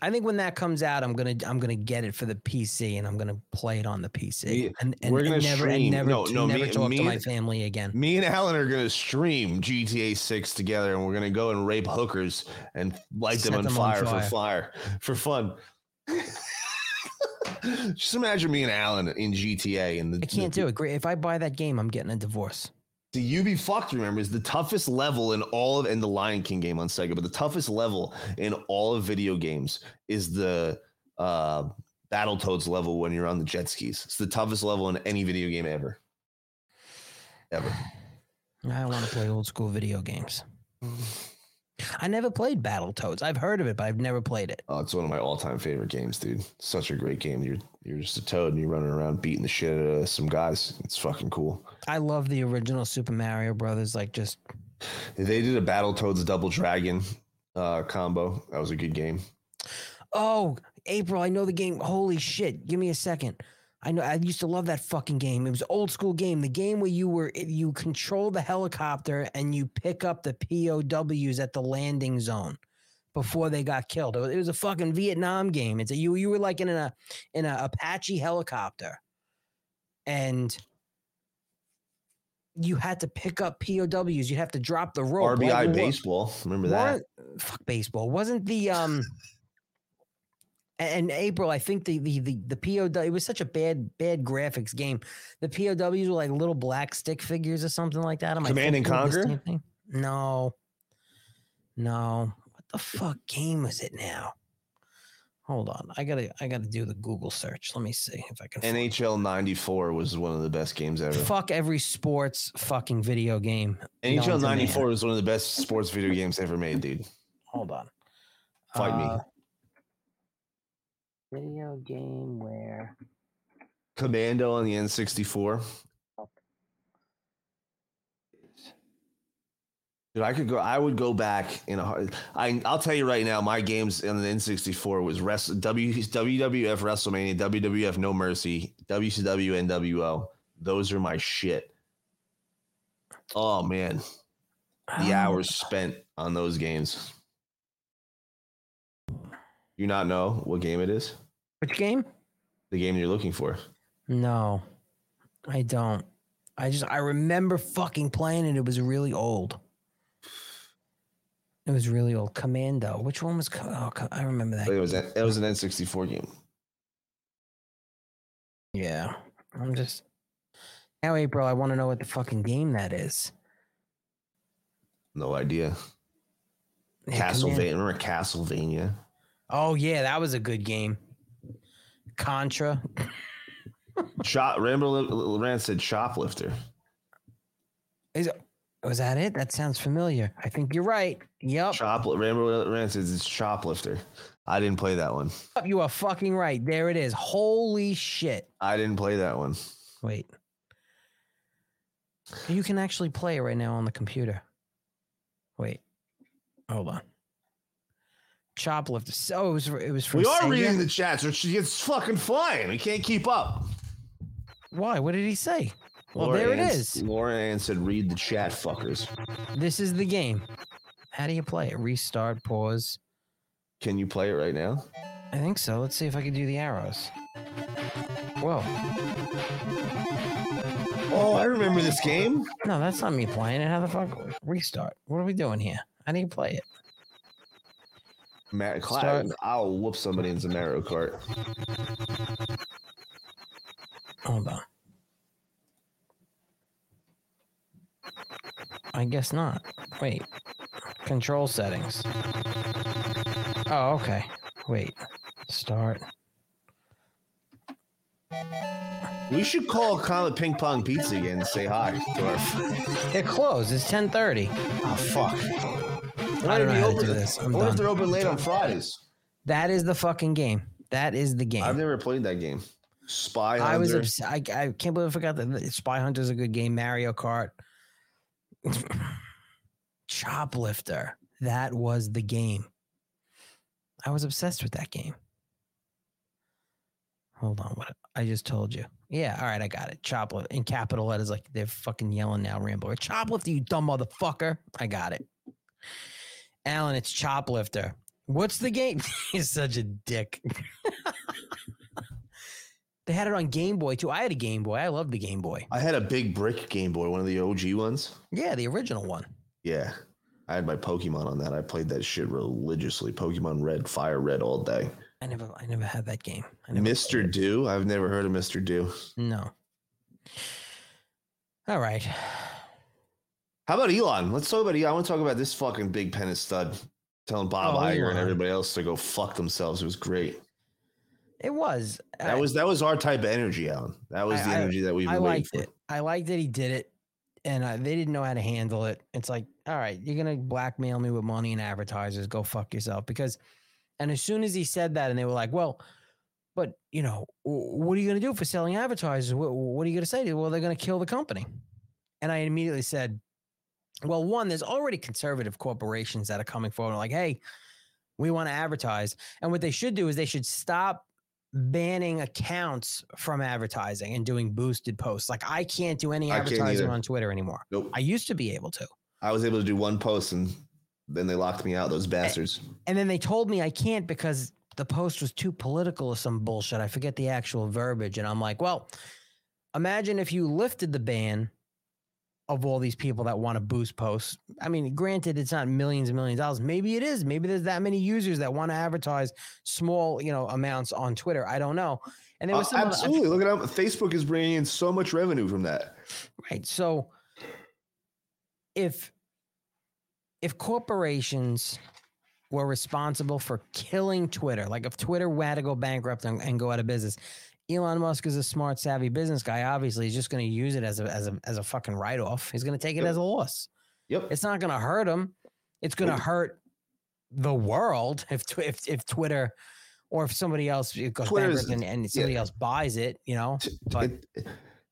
I think when that comes out, I'm gonna I'm gonna get it for the PC and I'm gonna play it on the PC and, and, we're gonna and never stream- and never, no, no, never me- talk me to my family again. Me and Alan are gonna stream GTA six together, and we're gonna go and rape hookers and light them on them on fire, fire. for fire for fun. Just imagine me and Alan in GTA and the I can't do it. Great. If I buy that game, I'm getting a divorce. The You Be Fucked, remember, is the toughest level in all of and the Lion King game on Sega, but the toughest level in all of video games is the uh Battletoads level when you're on the jet skis. It's the toughest level in any video game ever. Ever. I want to play old school video games. I never played Battletoads. I've heard of it, but I've never played it. Oh, it's one of my all-time favorite games, dude. Such a great game. You're you're just a toad and you're running around beating the shit out of some guys. It's fucking cool. I love the original Super Mario Brothers. Like just They did a Battletoads Double Dragon uh combo. That was a good game. oh, April, I know the game. Holy shit! Give me a second. I know. I used to love that fucking game. It was an old school game. The game where you were you control the helicopter and you pick up the POWs at the landing zone before they got killed. It was, a fucking Vietnam game. It's a, you you were like in a in a Apache helicopter, and you had to pick up POWs. You'd have to drop the rope. RBI Like, baseball. Remember that? Fuck baseball. Wasn't the um and April, I think the the the, the POW it was such a bad bad graphics game. The POWs were like little black stick figures or something like that. Am I Command and of the Conquer? No. No. What the fuck game was it now? Hold on. I gotta I gotta do the Google search. Let me see if I can NHL 94 was one of the best games ever. fuck every sports fucking video game. NHL to man. 94 was one of the best sports video games ever made, dude. Hold on. Fight me. Uh, Video game where Commando on the N64. Dude, I could go. I would go back in a. heart- I I'll tell you right now, my games on the N64 was rest, w, WWF WrestleMania, WWF No Mercy, WCW NWO. Those are my shit. Oh man, the um, hours spent on those games. You not know what game it is? Which game? The game you're looking for. No, I don't. I just I remember fucking playing it. It was really old. It was really old. Commando. Which one was? Oh, I remember that. It was a- it was an N64 game. Yeah, I'm just now, April. I want to know what the fucking game that is. No idea. Yeah, Castlevania. Command- Remember Castlevania? Oh yeah, that was a good game. Contra. Shop. Rambo Loran said Choplifter. Is was oh, that it? That sounds familiar. I think you're right. Yep. Shop. Rambo Loran says it's Choplifter. I didn't play that one. You are fucking right. There it is. Holy shit. I didn't play that one. Wait. You can actually play right now on the computer. Wait. Hold on. Choplifter. So it was it was for we are Sega? reading the chat, so it's fucking flying. We can't keep up. Why? What did he say? Well, Laura there it Ann- is. Laura Ann said, "Read the chat, fuckers." This is the game. How do you play it? Restart, pause. Can you play it right now? I think so. Let's see if I can do the arrows. Whoa. Oh, I remember this game. No, that's not me playing it. How the fuck? Restart. What are we doing here? How do you play it? Mar- Start. I'll whoop somebody in Mario Kart. Hold on. I guess not. Wait. Control settings. Oh, okay. Wait. Start. We should call Comet Ping Pong Pizza again and say hi to our. It closed. It's 10:30. Oh fuck. I don't know how to do this. I'm what if done. they're open late on Fridays? That is the fucking game. That is the game. I've never played that game. Spy Hunter. I was obs- I, I can't believe I forgot that Spy Hunter is a good game. Mario Kart. Choplifter. That was the game. I was obsessed with that game. Hold on, what I just told you. Yeah, all right, I got it. Choplift in capital letters, like they're fucking yelling now, Rambo. Choplifter, you dumb motherfucker. I got it. Alan, it's Choplifter. What's the game? He's such a dick. they had it on Game Boy too. I had a Game Boy. I loved the Game Boy. I had a big brick Game Boy, one of the OG ones. Yeah, the original one. Yeah. I had my Pokemon on that. I played that shit religiously. Pokemon Red, Fire Red all day. I never, I never had that game. I never Mr. Do. I've never heard of Mr. Do. No. All right. How about Elon? Let's talk about Elon. I want to talk about this fucking big pen and stud telling Bob Oh, Iger and everybody else to go fuck themselves. It was great. It was. That was that was our type of energy, Alan. That was the I- I- energy that we've I liked for. it. I liked that he did it, and uh, they didn't know how to handle it. It's like, all right, you're gonna blackmail me with money and advertisers. Go fuck yourself. Because, and as soon as he said that, and they were like, well, but you know, what are you gonna do for selling advertisers? What, what are you gonna say? Well, they're gonna kill the company. And I immediately said, well, one, there's already conservative corporations that are coming forward, like, hey, we want to advertise. And what they should do is they should stop banning accounts from advertising and doing boosted posts. Like I can't do any I advertising on Twitter anymore. Nope. I used to be able to. I was able to do one post and then they locked me out, those bastards. And then they told me I can't because the post was too political or some bullshit. I forget the actual verbiage. And I'm like, well, imagine if you lifted the ban of all these people that want to boost posts. I mean, granted, it's not millions and millions of dollars. Maybe it is. Maybe there's that many users that want to advertise small, you know, amounts on Twitter. I don't know. And there was Uh, some other- absolutely. Look at how Facebook is bringing in so much revenue from that. Right. So if if corporations were responsible for killing Twitter, like if Twitter had to go bankrupt and, and go out of business, Elon Musk is a smart, savvy business guy. Obviously, he's just going to use it as a as a as a fucking write off. He's going to take it as a loss. Yep. It's not going to hurt him. It's going to Nope. hurt the world if if if Twitter or if somebody else goes Twitter is- bankrupt and, and somebody else buys it. You know, but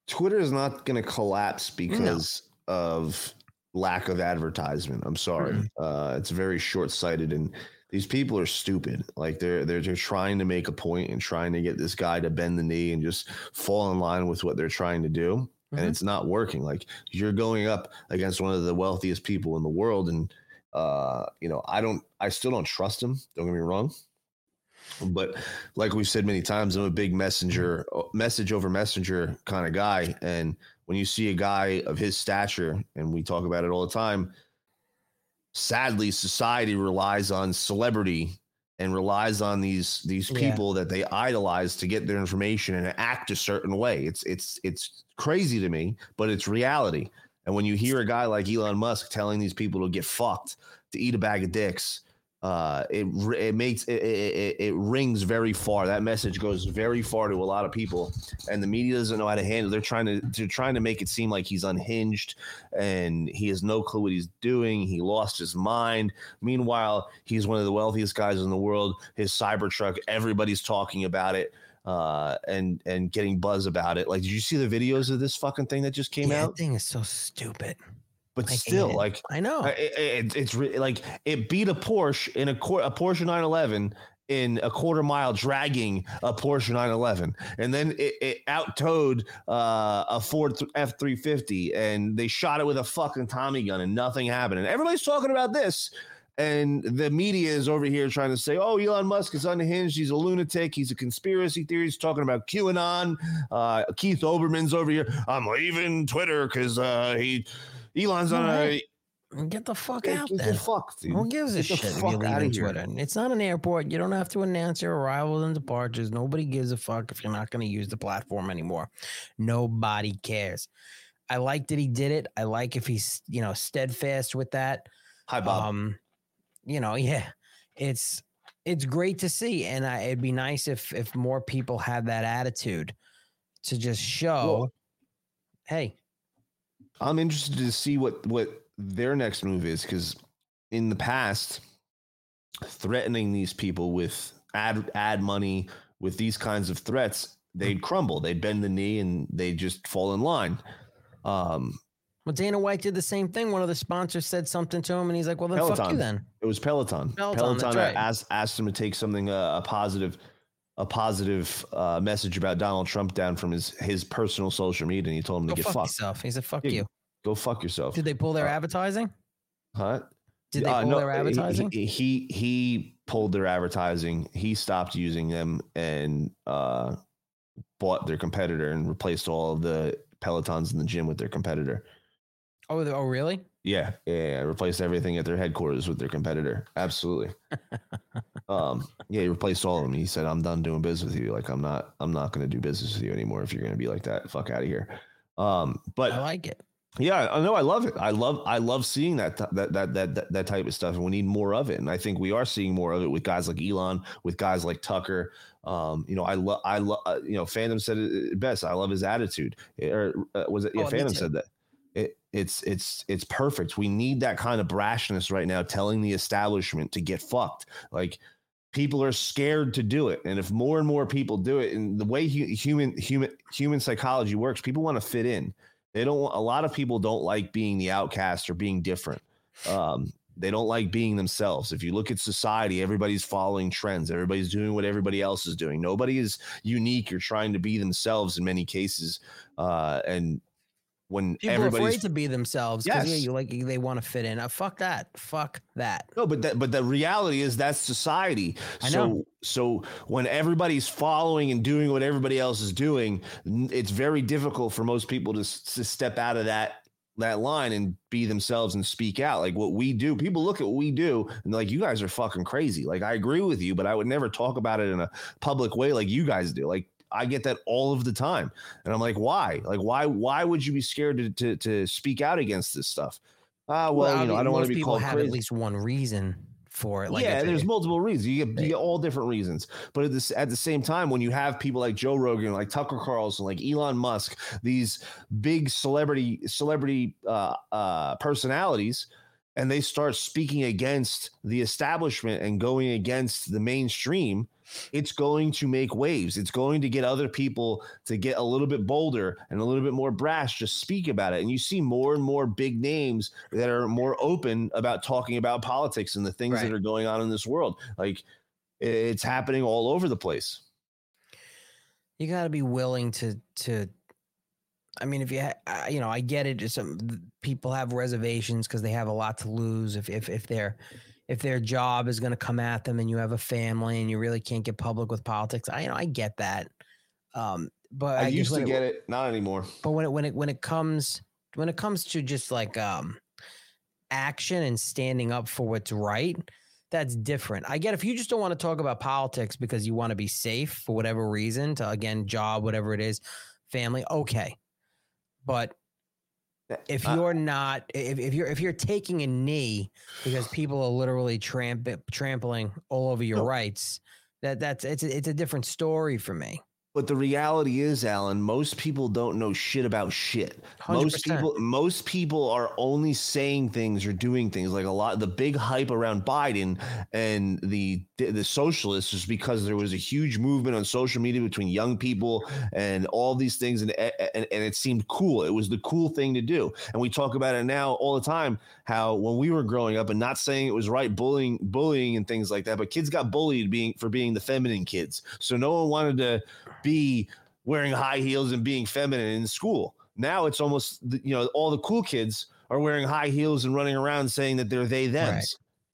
Twitter is not going to collapse because of lack of advertisement. I'm sorry. Uh, it's very short sighted, and these people are stupid. Like they're they're just trying to make a point and trying to get this guy to bend the knee and just fall in line with what they're trying to do, Mhm. and it's not working. Like you're going up against one of the wealthiest people in the world, and uh, you know I don't, I still don't trust him. Don't get me wrong. But like we've said many times, I'm a big messenger, message over messenger kind of guy. And when you see a guy of his stature, and we talk about it all the time, sadly, society relies on celebrity and relies on these these Yeah. people that they idolize to get their information and act a certain way. It's it's it's crazy to me, but it's reality. And when you hear a guy like Elon Musk telling these people to get fucked, to eat a bag of dicks, uh, it it makes it, it, it, it rings very far. That message goes very far to a lot of people, and the media doesn't know how to handle. They're trying to they're trying to make it seem like he's unhinged and he has no clue what he's doing. He lost his mind. Meanwhile, he's one of the wealthiest guys in the world. His Cybertruck, everybody's talking about it. Uh, and and getting buzz about it. Like, did you see the videos of this fucking thing that just came yeah, out? that thing is so stupid. But I still, like I know. it, it- it's re- like it beat a Porsche in a, Cor- a Porsche 911 in a quarter mile dragging a Porsche 911, and then it, it out towed uh, a Ford F 350, and they shot it with a fucking Tommy gun, and nothing happened. And everybody's talking about this. And the media is over here trying to say, "Oh, Elon Musk is unhinged. He's a lunatic. He's a conspiracy theorist." He's talking about QAnon. Uh, Keith Olbermann's over here. I'm leaving Twitter because uh, he Elon's on a Get the fuck Get- out get the fuck, dude. Who gives a Get the shit fuck you leave outta here. Twitter? It's not an airport. You don't have to announce your arrivals and departures. Nobody gives a fuck if you're not going to use the platform anymore. Nobody cares. I like that he did it. I like if he's you know steadfast with that. Hi, Bob. Um, you know, yeah, it's it's great to see, and I, it'd be nice if if more people had that attitude to just show, hey, I'm interested to see what what their next move is because in the past, threatening these people with ad ad money with these kinds of threats, they'd crumble. They'd bend the knee and they'd just fall in line. Um, well, Dana White did the same thing. One of the sponsors said something to him, and he's like, "Well, then Peloton. fuck you then." It was Peloton. Peloton, that's right. asked asked him to take something uh, a positive a positive uh, message about Donald Trump down from his his personal social media, and he told him Go to get fuck fucked. yourself. He said, "Fuck Yeah, you." Go fuck yourself. Did they pull their advertising? Huh? Did they Uh, pull no, their advertising? He, he he pulled their advertising. He stopped using them and uh, bought their competitor and replaced all of the Pelotons in the gym with their competitor. Oh, oh, really? Yeah, yeah, replaced everything at their headquarters with their competitor. Absolutely. um, yeah, he replaced all of them. He said, "I'm done doing business with you. Like, I'm not, I'm not going to do business with you anymore. If you're going to be like that, fuck out of here." Um, but I like it. Yeah, I know. I love it. I love. I love seeing that that that that that, type of stuff, and we need more of it. And I think we are seeing more of it with guys like Elon, with guys like Tucker. Um, you know, I love. I love. Uh, you know, Phantom said it best. I love his attitude. Or uh, was it? Yeah, Oh, Phantom said that. It, it's it's it's perfect. We need that kind of brashness right now, telling the establishment to get fucked. Like people are scared to do it, and if more and more people do it, and the way hu- human human human psychology works, people want to fit in. They don't. A lot of people don't like being the outcast or being different. Um, they don't like being themselves. If you look at society, everybody's following trends. Everybody's doing what everybody else is doing. Nobody is unique or trying to be themselves in many cases. Uh, and when People are everybody's afraid to be themselves because yeah, Yes. you like they want to fit in. Uh, fuck that. Fuck that. No, but that, but the reality is that's society. I so know. so when everybody's following and doing what everybody else is doing, it's very difficult for most people to, to step out of that that line and be themselves and speak out. Like what we do, people look at what we do and they're like, you guys are fucking crazy. Like I agree with you, but I would never talk about it in a public way like you guys do. Like I get that all of the time. And I'm like, why? Like why why would you be scared to to, to speak out against this stuff? Ah, well, you know, I don't want to be people called have crazy at least one reason for it. Like yeah, there's it- multiple reasons. You get, you get all different reasons. But at this at the same time, when you have people like Joe Rogan, like Tucker Carlson, like Elon Musk, these big celebrity celebrity uh, uh, personalities, and they start speaking against the establishment and going against the mainstream, it's going to make waves. It's going to get other people to get a little bit bolder and a little bit more brash, just speak about it. And you see more and more big names that are more open about talking about politics and the things that are going on in this world. Like it's happening all over the place. you got to be willing to to i mean if you ha- I- you know i get it some people have reservations because they have a lot to lose if if if their if their job is going to come at them and you have a family and you really can't get public with politics i you know i get that um but I, guess used to get it, not anymore. but when it when it when it comes when it comes to just like um action and standing up for what's right that's different i get if you just don't want to talk about politics because you want to be safe for whatever reason to again job whatever it is family okay but if Uh, you're not if, if you're if you're taking a knee because people are literally tramp, trampling all over your rights that that's it's a, it's a different story for me But the reality is, Alan, most people don't know shit about shit. Most 100%. people, most people are only saying things or doing things. Like a lot, the big hype around Biden and the the socialists is because there was a huge movement on social media between young people and all these things, and and, and it seemed cool. It was the cool thing to do, and we talk about it now all the time. How when we were growing up, and not saying it was right, bullying, bullying, and things like that, but kids got bullied being for being the feminine kids. So no one wanted to be wearing high heels and being feminine in school. Now it's almost you know all the cool kids are wearing high heels and running around saying that they're they them.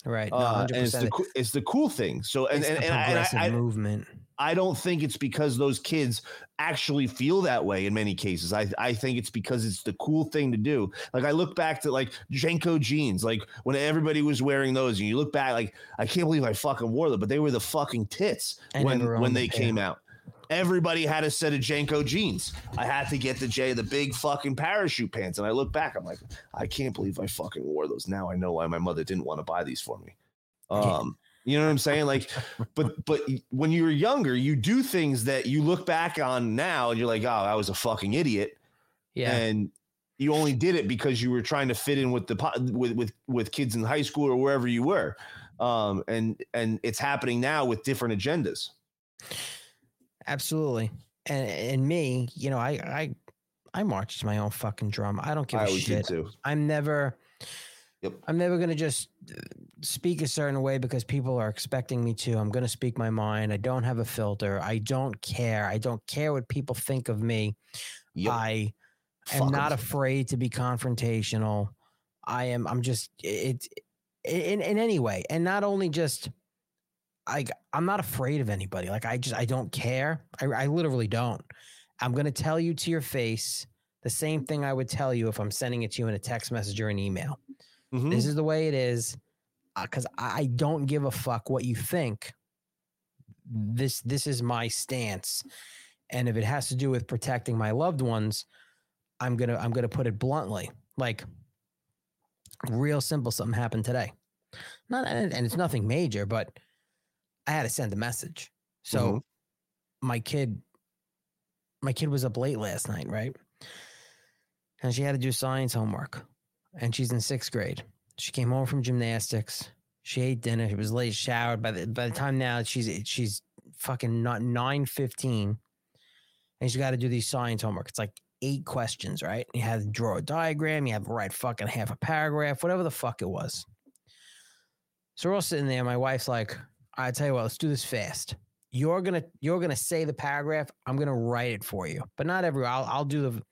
Right. No, Uh, and it's the it's the cool thing. So and It's and, and, I, progressive I, I, movement. I don't think it's because those kids actually feel that way in many cases. I, I think it's because it's the cool thing to do. Like I look back to like JNCO jeans, like when everybody was wearing those, and you look back, like I can't believe I fucking wore them, but they were the fucking tits I when when they pair. came out. Everybody had a set of JNCO jeans. I had to get the J, the big fucking parachute pants. And I look back, I'm like, I can't believe I fucking wore those. Now I know why my mother didn't want to buy these for me. Um, you know what I'm saying? Like, but but when you were younger, you do things that you look back on now and you're like, oh, I was a fucking idiot. Yeah. And you only did it because you were trying to fit in with the with with with kids in high school or wherever you were. Um, and and it's happening now with different agendas. Absolutely. And and me, you know, I I I march to my own fucking drum. I don't give I a shit. I'm never yep. I'm never gonna just uh, speak a certain way because people are expecting me to. I'm gonna speak my mind. I don't have a filter. I don't care. I don't care what people think of me. I am Fuck 'em. not afraid to be confrontational. I am. I'm just it in in any way, and not only just. I I'm not afraid of anybody. Like I just I don't care. I I literally don't. I'm gonna tell you to your face the same thing I would tell you if I'm sending it to you in a text message or an email. Mm-hmm. This is the way it is, because I I don't give a fuck what you think. This this is my stance, and if it has to do with protecting my loved ones, I'm gonna I'm gonna put it bluntly. Like real simple. Something happened today. Not and it's nothing major, but I had to send a message. So Mhm. my kid, my kid was up late last night, right? And she had to do science homework, and she's in sixth grade. She came home from gymnastics. She ate dinner. She was late, showered. By the by the time now she's she's fucking not nine fifteen, and she's got to do these science homework. It's like eight questions, right? You have to draw a diagram. You have to write fucking half a paragraph, whatever the fuck it was. So we're all sitting there. My wife's like, I tell you what, let's do this fast. You're gonna you're gonna say the paragraph. I'm gonna write it for you, but not every. I'll I'll do the,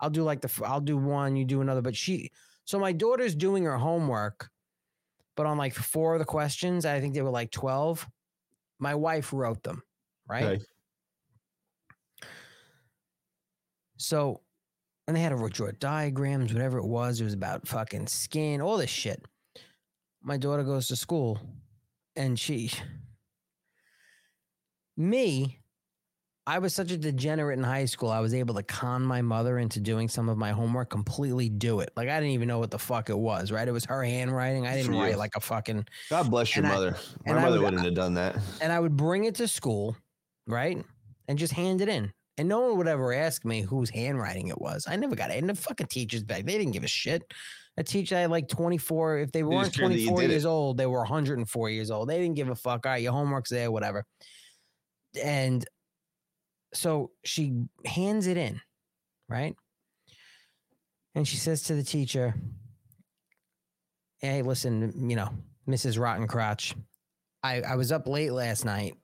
I'll do like the I'll do one, you do another. But she, so my daughter's doing her homework, but on like four of the questions, I think they were like twelve. My wife wrote them, right? Okay. So, and they had to draw diagrams, whatever it was. It was about fucking skin, all this shit. My daughter goes to school and she, me, I was such a degenerate in high school. I was able to con my mother into doing some of my homework, completely do it. Like I didn't even know what the fuck it was, right? It was her handwriting. I didn't write like a fucking. God bless your And I- mother. My mother would- wouldn't have done that. and I would bring it to school, right? And just hand it in. And no one would ever ask me whose handwriting it was. I never got it. And the fucking teachers back, they didn't give a shit. A teacher had like 24, if they weren't just cared that you 24 years it. old, they were 104 years old. They didn't give a fuck. All right, your homework's there, whatever. And so she hands it in, right? And she says to the teacher, Hey, listen, you know, Mrs. Rotten Crotch, I, I was up late last night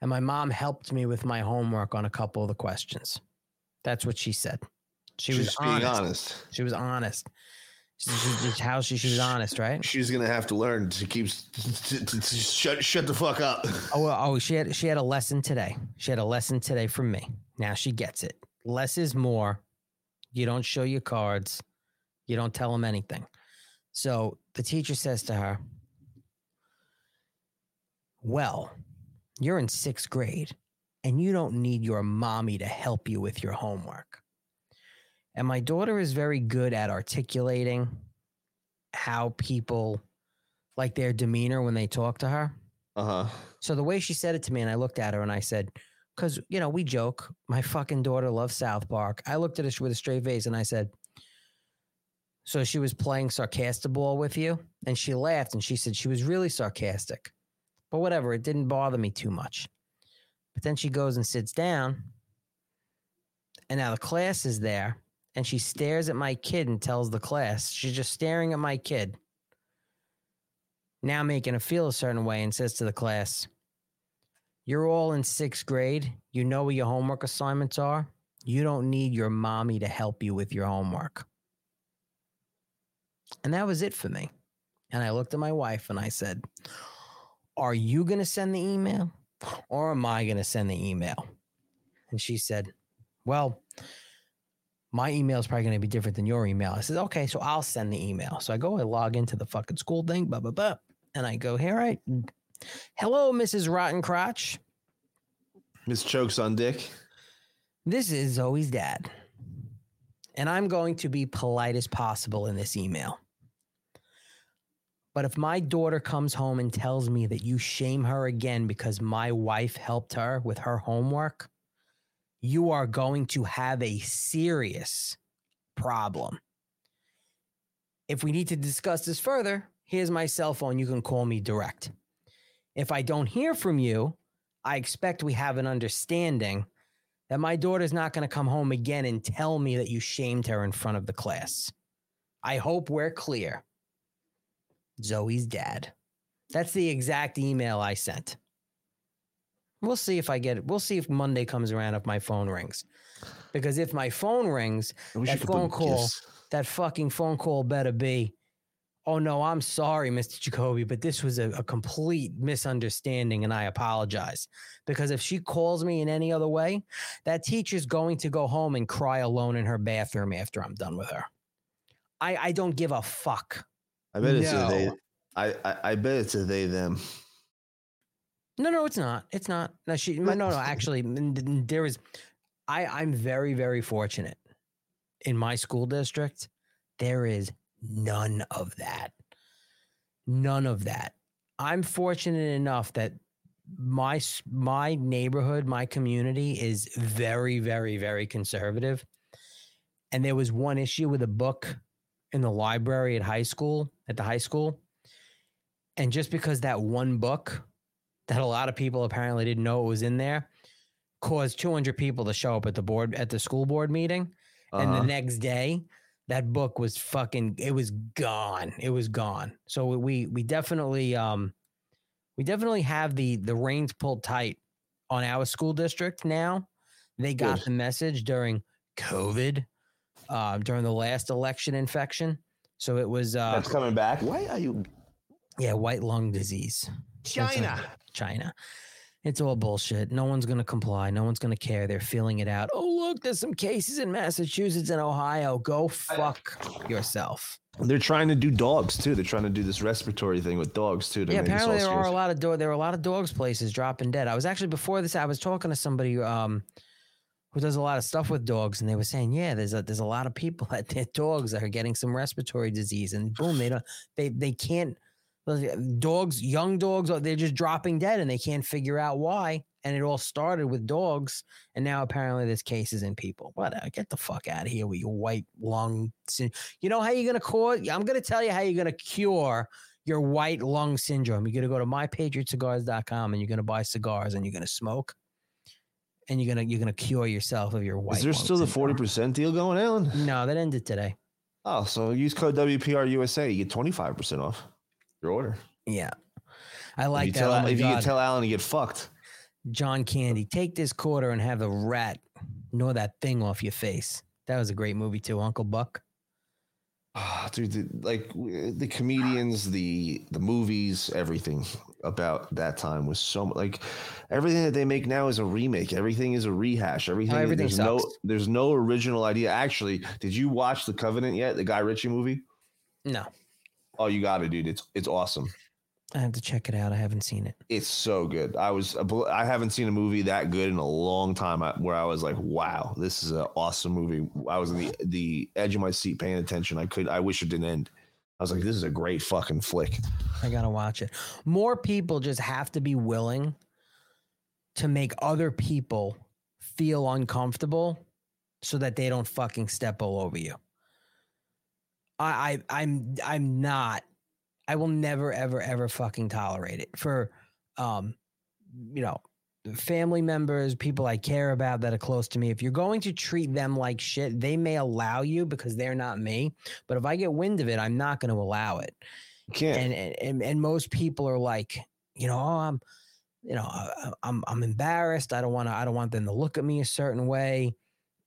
and my mom helped me with my homework on a couple of the questions. That's what she said. She was She's being honest. honest. She was honest. She, she, she- how she, she was honest, right? She's gonna have to learn to keep to, to, to shut shut the fuck up. Oh, well, oh, she had she had a lesson today. She had a lesson today from me. Now she gets it. Less is more. You don't show your cards. You don't tell them anything. So the teacher says to her, "Well, you're in sixth grade, and you don't need your mommy to help you with your homework." And my daughter is very good at articulating how people like their demeanor when they talk to her. Uh huh. So the way she said it to me, and I looked at her and I said, because you know we joke. My fucking daughter loves South Park. I looked at her with a straight face and I said, "So she was playing sarcastic ball with you?" And she laughed and she said she was really sarcastic. But whatever, it didn't bother me too much. But then she goes and sits down, and now the class is there, and she stares at my kid and tells the class, she's just staring at my kid, now making her feel a certain way, and says to the class, You're all in sixth grade. You know what your homework assignments are. You don't need your mommy to help you with your homework. And that was it for me. And I looked at my wife and I said, Are you going to send the email or am I going to send the email? And she said, Well, my email is probably going to be different than your email. I says, Okay, so I'll send the email. So I go, I log into the fucking school thing, blah, blah, blah. And I go, Here, right. Hello, Mrs. Rotten Crotch. Miss Chokes on Dick. This is Zoe's dad. And I'm going to be polite as possible in this email. But if my daughter comes home and tells me that you shame her again because my wife helped her with her homework, you are going to have a serious problem. If we need to discuss this further, here's my cell phone. You can call me direct. If I don't hear from you, I expect we have an understanding that my daughter's not going to come home again and tell me that you shamed her in front of the class. I hope we're clear. Zoe's dad. That's the exact email I sent. We'll see if I get it. We'll see if Monday comes around if my phone rings. Because if my phone rings, wish that you could put phone call, kiss. that fucking phone call better be, oh no, I'm sorry, Mr. Jacoby, but this was a, a complete misunderstanding and I apologize. Because if she calls me in any other way, that teacher's going to go home and cry alone in her bathroom after I'm done with her. I, I don't give a fuck. I bet it's a they. I, I I bet it's a they them. No, no, it's not. It's not. No, she. No, no. Actually, there is. I I'm very very fortunate. In my school district, there is none of that. None of that. I'm fortunate enough that my my neighborhood, my community is very very very conservative. And there was one issue with a book in the library at high school, at the high school. And just because that one book that a lot of people apparently didn't know it was in there caused 200 people to show up at the board at the school board meeting and the Uh-huh. next day that book was fucking it was gone it was gone so we we definitely um we definitely have the the reins pulled tight on our school district now they got Good. the message during covid uh during the last election infection so it was uh That's coming back. Why are you? yeah, white lung disease. China. China. It's all bullshit. No one's going to comply. No one's going to care. They're feeling it out. Oh, look, there's some cases in Massachusetts and Ohio. Go fuck yourself. They're trying to do dogs too. They're trying to do this respiratory thing with dogs too. To Yeah, make us all apparently there are a lot of do- there are a lot of dogs places dropping dead. I was actually before this. I was talking to somebody um who does a lot of stuff with dogs, and they were saying, yeah, there's a there's a lot of people that their dogs that are getting some respiratory disease, and boom, they don't they they can't. Uh, dogs, young dogs, uh, they're just dropping dead, and they can't figure out why. And it all started with dogs, and now apparently there's cases in people. What? Get the fuck out of here with your white lung. You know how you're gonna cause? I'm gonna tell you how you're gonna cure your white lung syndrome. You're gonna go to mypatriotcigars.com and you're gonna buy cigars and you're gonna smoke, and you're gonna you're gonna cure yourself of your white. Is there still the forty percent deal going, Alan? No, that ended today. Oh, so use code WPR USA. You get twenty five percent off your order. Yeah, I like you that. tell, oh if you God. can tell Alan to get fucked. John Candy, take this quarter and have the rat gnaw that thing off your face. That was a great movie too, Uncle Buck. Ah, dude, the, like the comedians, the the movies, everything about that time was so like everything that they make now is a remake. Everything is a rehash. Everything, everything there's no there's no original idea. Actually, did you watch The Covenant yet? The Guy Ritchie movie? No, Oh, you got it, dude. It's it's awesome. I have to check it out. I haven't seen it. It's so good. I was I haven't seen a movie that good in a long time. Where I was like, wow, this is an awesome movie. I was in the the edge of my seat paying attention. I could. I wish it didn't end. I was like, this is a great fucking flick. I gotta watch it. More people just have to be willing to make other people feel uncomfortable so that they don't fucking step all over you. I, I I'm I'm not I will never ever ever fucking tolerate it for um you know family members, people I care about that are close to me. If you're going to treat them like shit, they may allow you because they're not me. But if I get wind of it, I'm not going to allow it. can't. And, and and most people are like, you know, oh, I'm, you know, I- I'm I'm embarrassed. I don't want to. I don't want them to look at me a certain way.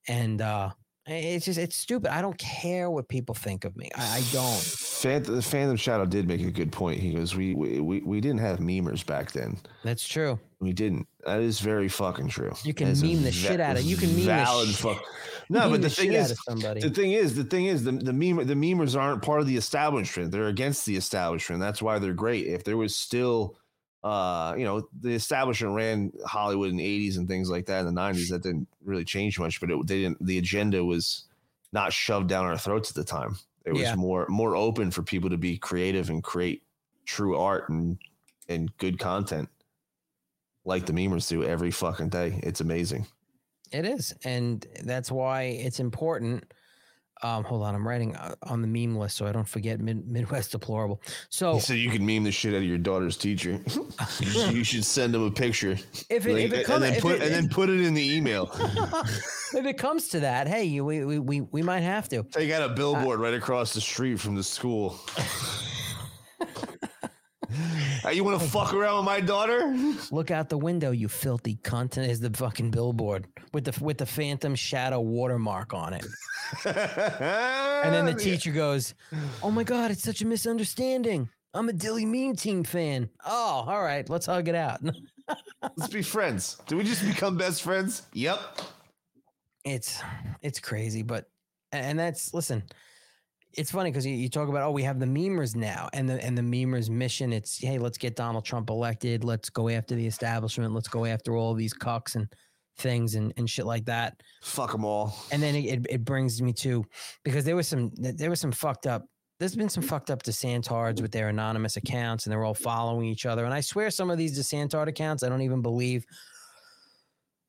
And uh it's just it's stupid. I don't care what people think of me. I, I don't. Phantom, the Phantom Shadow did make a good point. He goes, we, we we we didn't have memers back then. That's true. We didn't. That is very fucking true. You can That is a meme the shit va- out of- you can meme the valid sh- fuck. No, but the, the thing shit out is, of somebody. the thing is, the thing is, the the meme the memers aren't part of the establishment. They're against the establishment. That's why they're great. If there was still, uh, you know, the establishment ran Hollywood in the '80s and things like that in the '90s. That didn't really change much, but it they didn't. The agenda was not shoved down our throats at the time. It was Yeah. more more open for people to be creative and create true art and and good content like the memers do every fucking day. It's amazing. It is, and that's why it's important. Um, hold on, I'm writing uh, on the meme list so I don't forget Mid- Midwest deplorable. So He said you can meme the shit out of your daughter's teacher. you, should, you should send him a picture. If it- if it and come- then put it- and then put it in the email. if it comes to that, hey, we we we, we might have to. They got a billboard right across the street from the school. Hey, you want to fuck around with my daughter? Look out the window, you filthy cunt! Is the fucking billboard with the with the Phantom Shadow watermark on it. and then the teacher goes, "Oh my god, it's such a misunderstanding. I'm a Dilley Meme Team fan. Oh, all right, let's hug it out." Let's be friends. Did we just become best friends? Yep. it's it's crazy but and that's listen it's funny because you, you talk about oh we have the memers now and the and the memers mission it's hey let's get donald trump elected let's go after the establishment let's go after all these cucks and things and, and shit like that fuck them all and then it, it, it brings me to because there was some there was some fucked up there's been some fucked up DeSantards with their anonymous accounts and they're all following each other. And I swear some of these DeSantard accounts, I don't even believe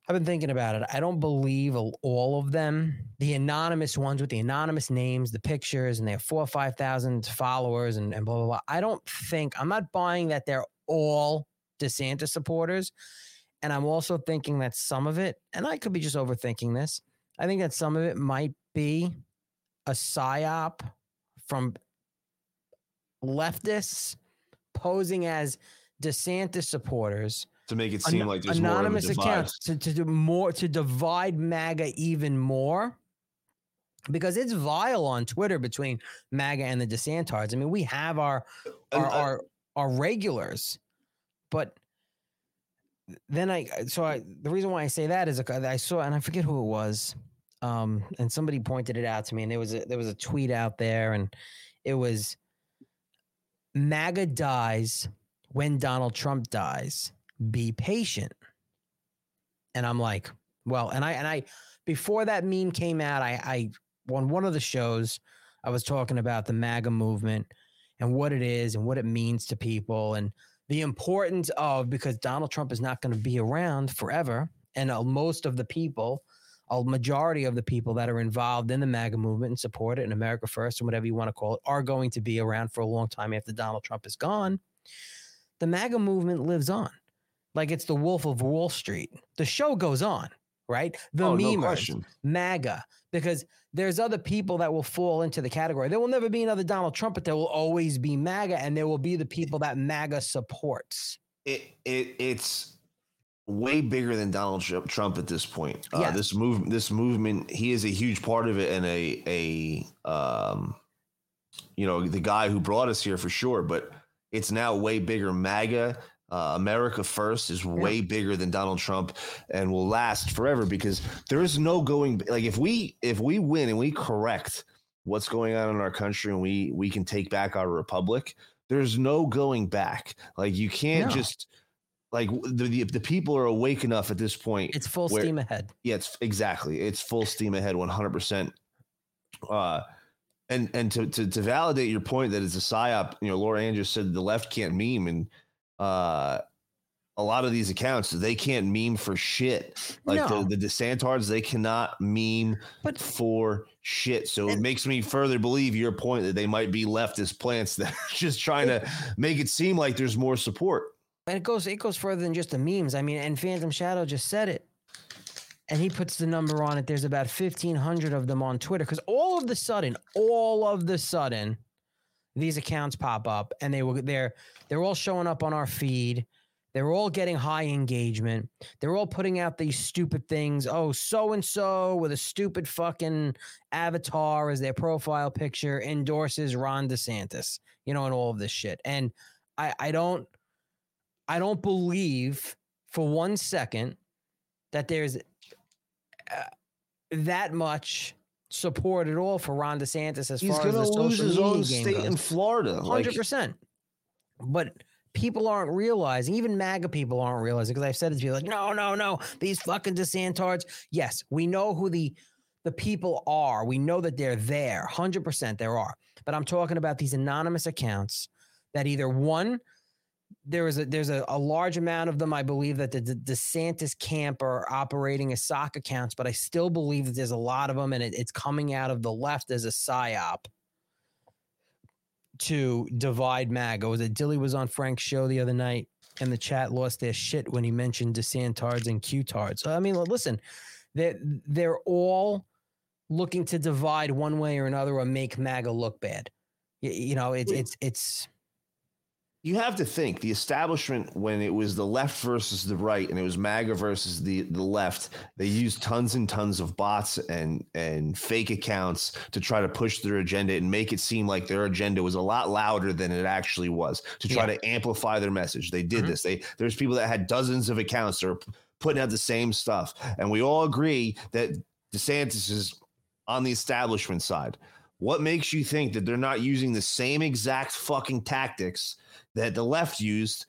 I've been thinking about it. I don't believe all- of them. The anonymous ones with the anonymous names, the pictures, and they have four or five thousand followers and, and blah blah blah. I don't think I'm not buying that they're all DeSantis supporters. And I'm also thinking that some of it, and I could be just overthinking this, I think that some of it might be a psyop from leftists posing as DeSantis supporters To make it seem An- like there's anonymous accounts to, to do more to divide MAGA even more. Because it's vile on Twitter between MAGA and the DeSantards. I mean, we have our our our, our regulars, but then I so I the reason why I say that is I saw and I forget who it was, um, and somebody pointed it out to me, and there was a there was a tweet out there, and it was MAGA dies when Donald Trump dies. Be patient. And I'm like, well, and I and I before that meme came out, I I on one of the shows I was talking about the MAGA movement and what it is and what it means to people and the importance of because Donald Trump is not going to be around forever, and uh, most of the people, a majority of the people that are involved in the MAGA movement and support it, and America First, and whatever you want to call it, are going to be around for a long time after Donald Trump is gone. The MAGA movement lives on, like it's the Wolf of Wall Street. The show goes on, right? The Oh, no memers, question. MAGA, because there's other people that will fall into the category. There will never be another Donald Trump, but there will always be MAGA, and there will be the people that MAGA supports. it it it's way bigger than Donald Trump at this point. Uh, Yes. This move, this movement, he is a huge part of it, and a a um, you know, the guy who brought us here for sure. But it's now way bigger. MAGA, uh, America First, is way bigger than Donald Trump, and will last forever because there is no going. Like if we if we win and we correct what's going on in our country, and we we can take back our republic. There's no going back. Like you can't No. just like the, the the people are awake enough at this point. It's full where- steam ahead. Yeah, it's exactly. It's full steam ahead, one hundred percent. Uh, and and to, to to validate your point that it's a psyop, you know, Laura andrews said the left can't meme, and uh, a lot of these accounts they can't meme for shit. Like No. the, the DeSantards, they cannot meme but, for shit. So it makes me further believe your point that they might be leftist plants that are just trying to make it seem like there's more support. And it goes it goes further than just the memes. I mean, and Phantom Shadow just said it. And he puts the number on it. There's about 1,500 of them on Twitter because all of the sudden, all of the sudden, these accounts pop up and they were they're they're all showing up on our feed. They're all getting high engagement. They're all putting out these stupid things. Oh, so and so with a stupid fucking avatar as their profile picture endorses Ron DeSantis, you know, and all of this shit. And I, I don't, I don't believe for one second that there's uh, that much support at all for Ron DeSantis as He's far as the social lose his media own game state goes. in Florida. like- Hundred percent. But people aren't realizing, even MAGA people aren't realizing, because I've said it to people like, no, no, no, these fucking DeSantards. Yes, we know who the the people are. We know that they're there. Hundred percent there are. But I'm talking about these anonymous accounts that either one, there is a there's a, a large amount of them, I believe, that the, the DeSantis camp are operating as sock accounts, but I still believe that there's a lot of them and it, it's coming out of the left as a psyop to divide MAGA. Was it Dilley was on Frank's show the other night and the chat lost their shit when he mentioned DeSantards and Q-tards. So, I mean, listen, they're, they're all looking to divide one way or another or make MAGA look bad. You, you know, it's, it's, it's, you have to think the establishment when it was the left versus the right and it was MAGA versus the the left, they used tons and tons of bots and and fake accounts to try to push their agenda and make it seem like their agenda was a lot louder than it actually was to try Yeah. to amplify their message. They did mm-hmm. this. They there's people that had dozens of accounts that are putting out the same stuff, and we all agree that DeSantis is on the establishment side. What makes you think that they're not using the same exact fucking tactics that the left used,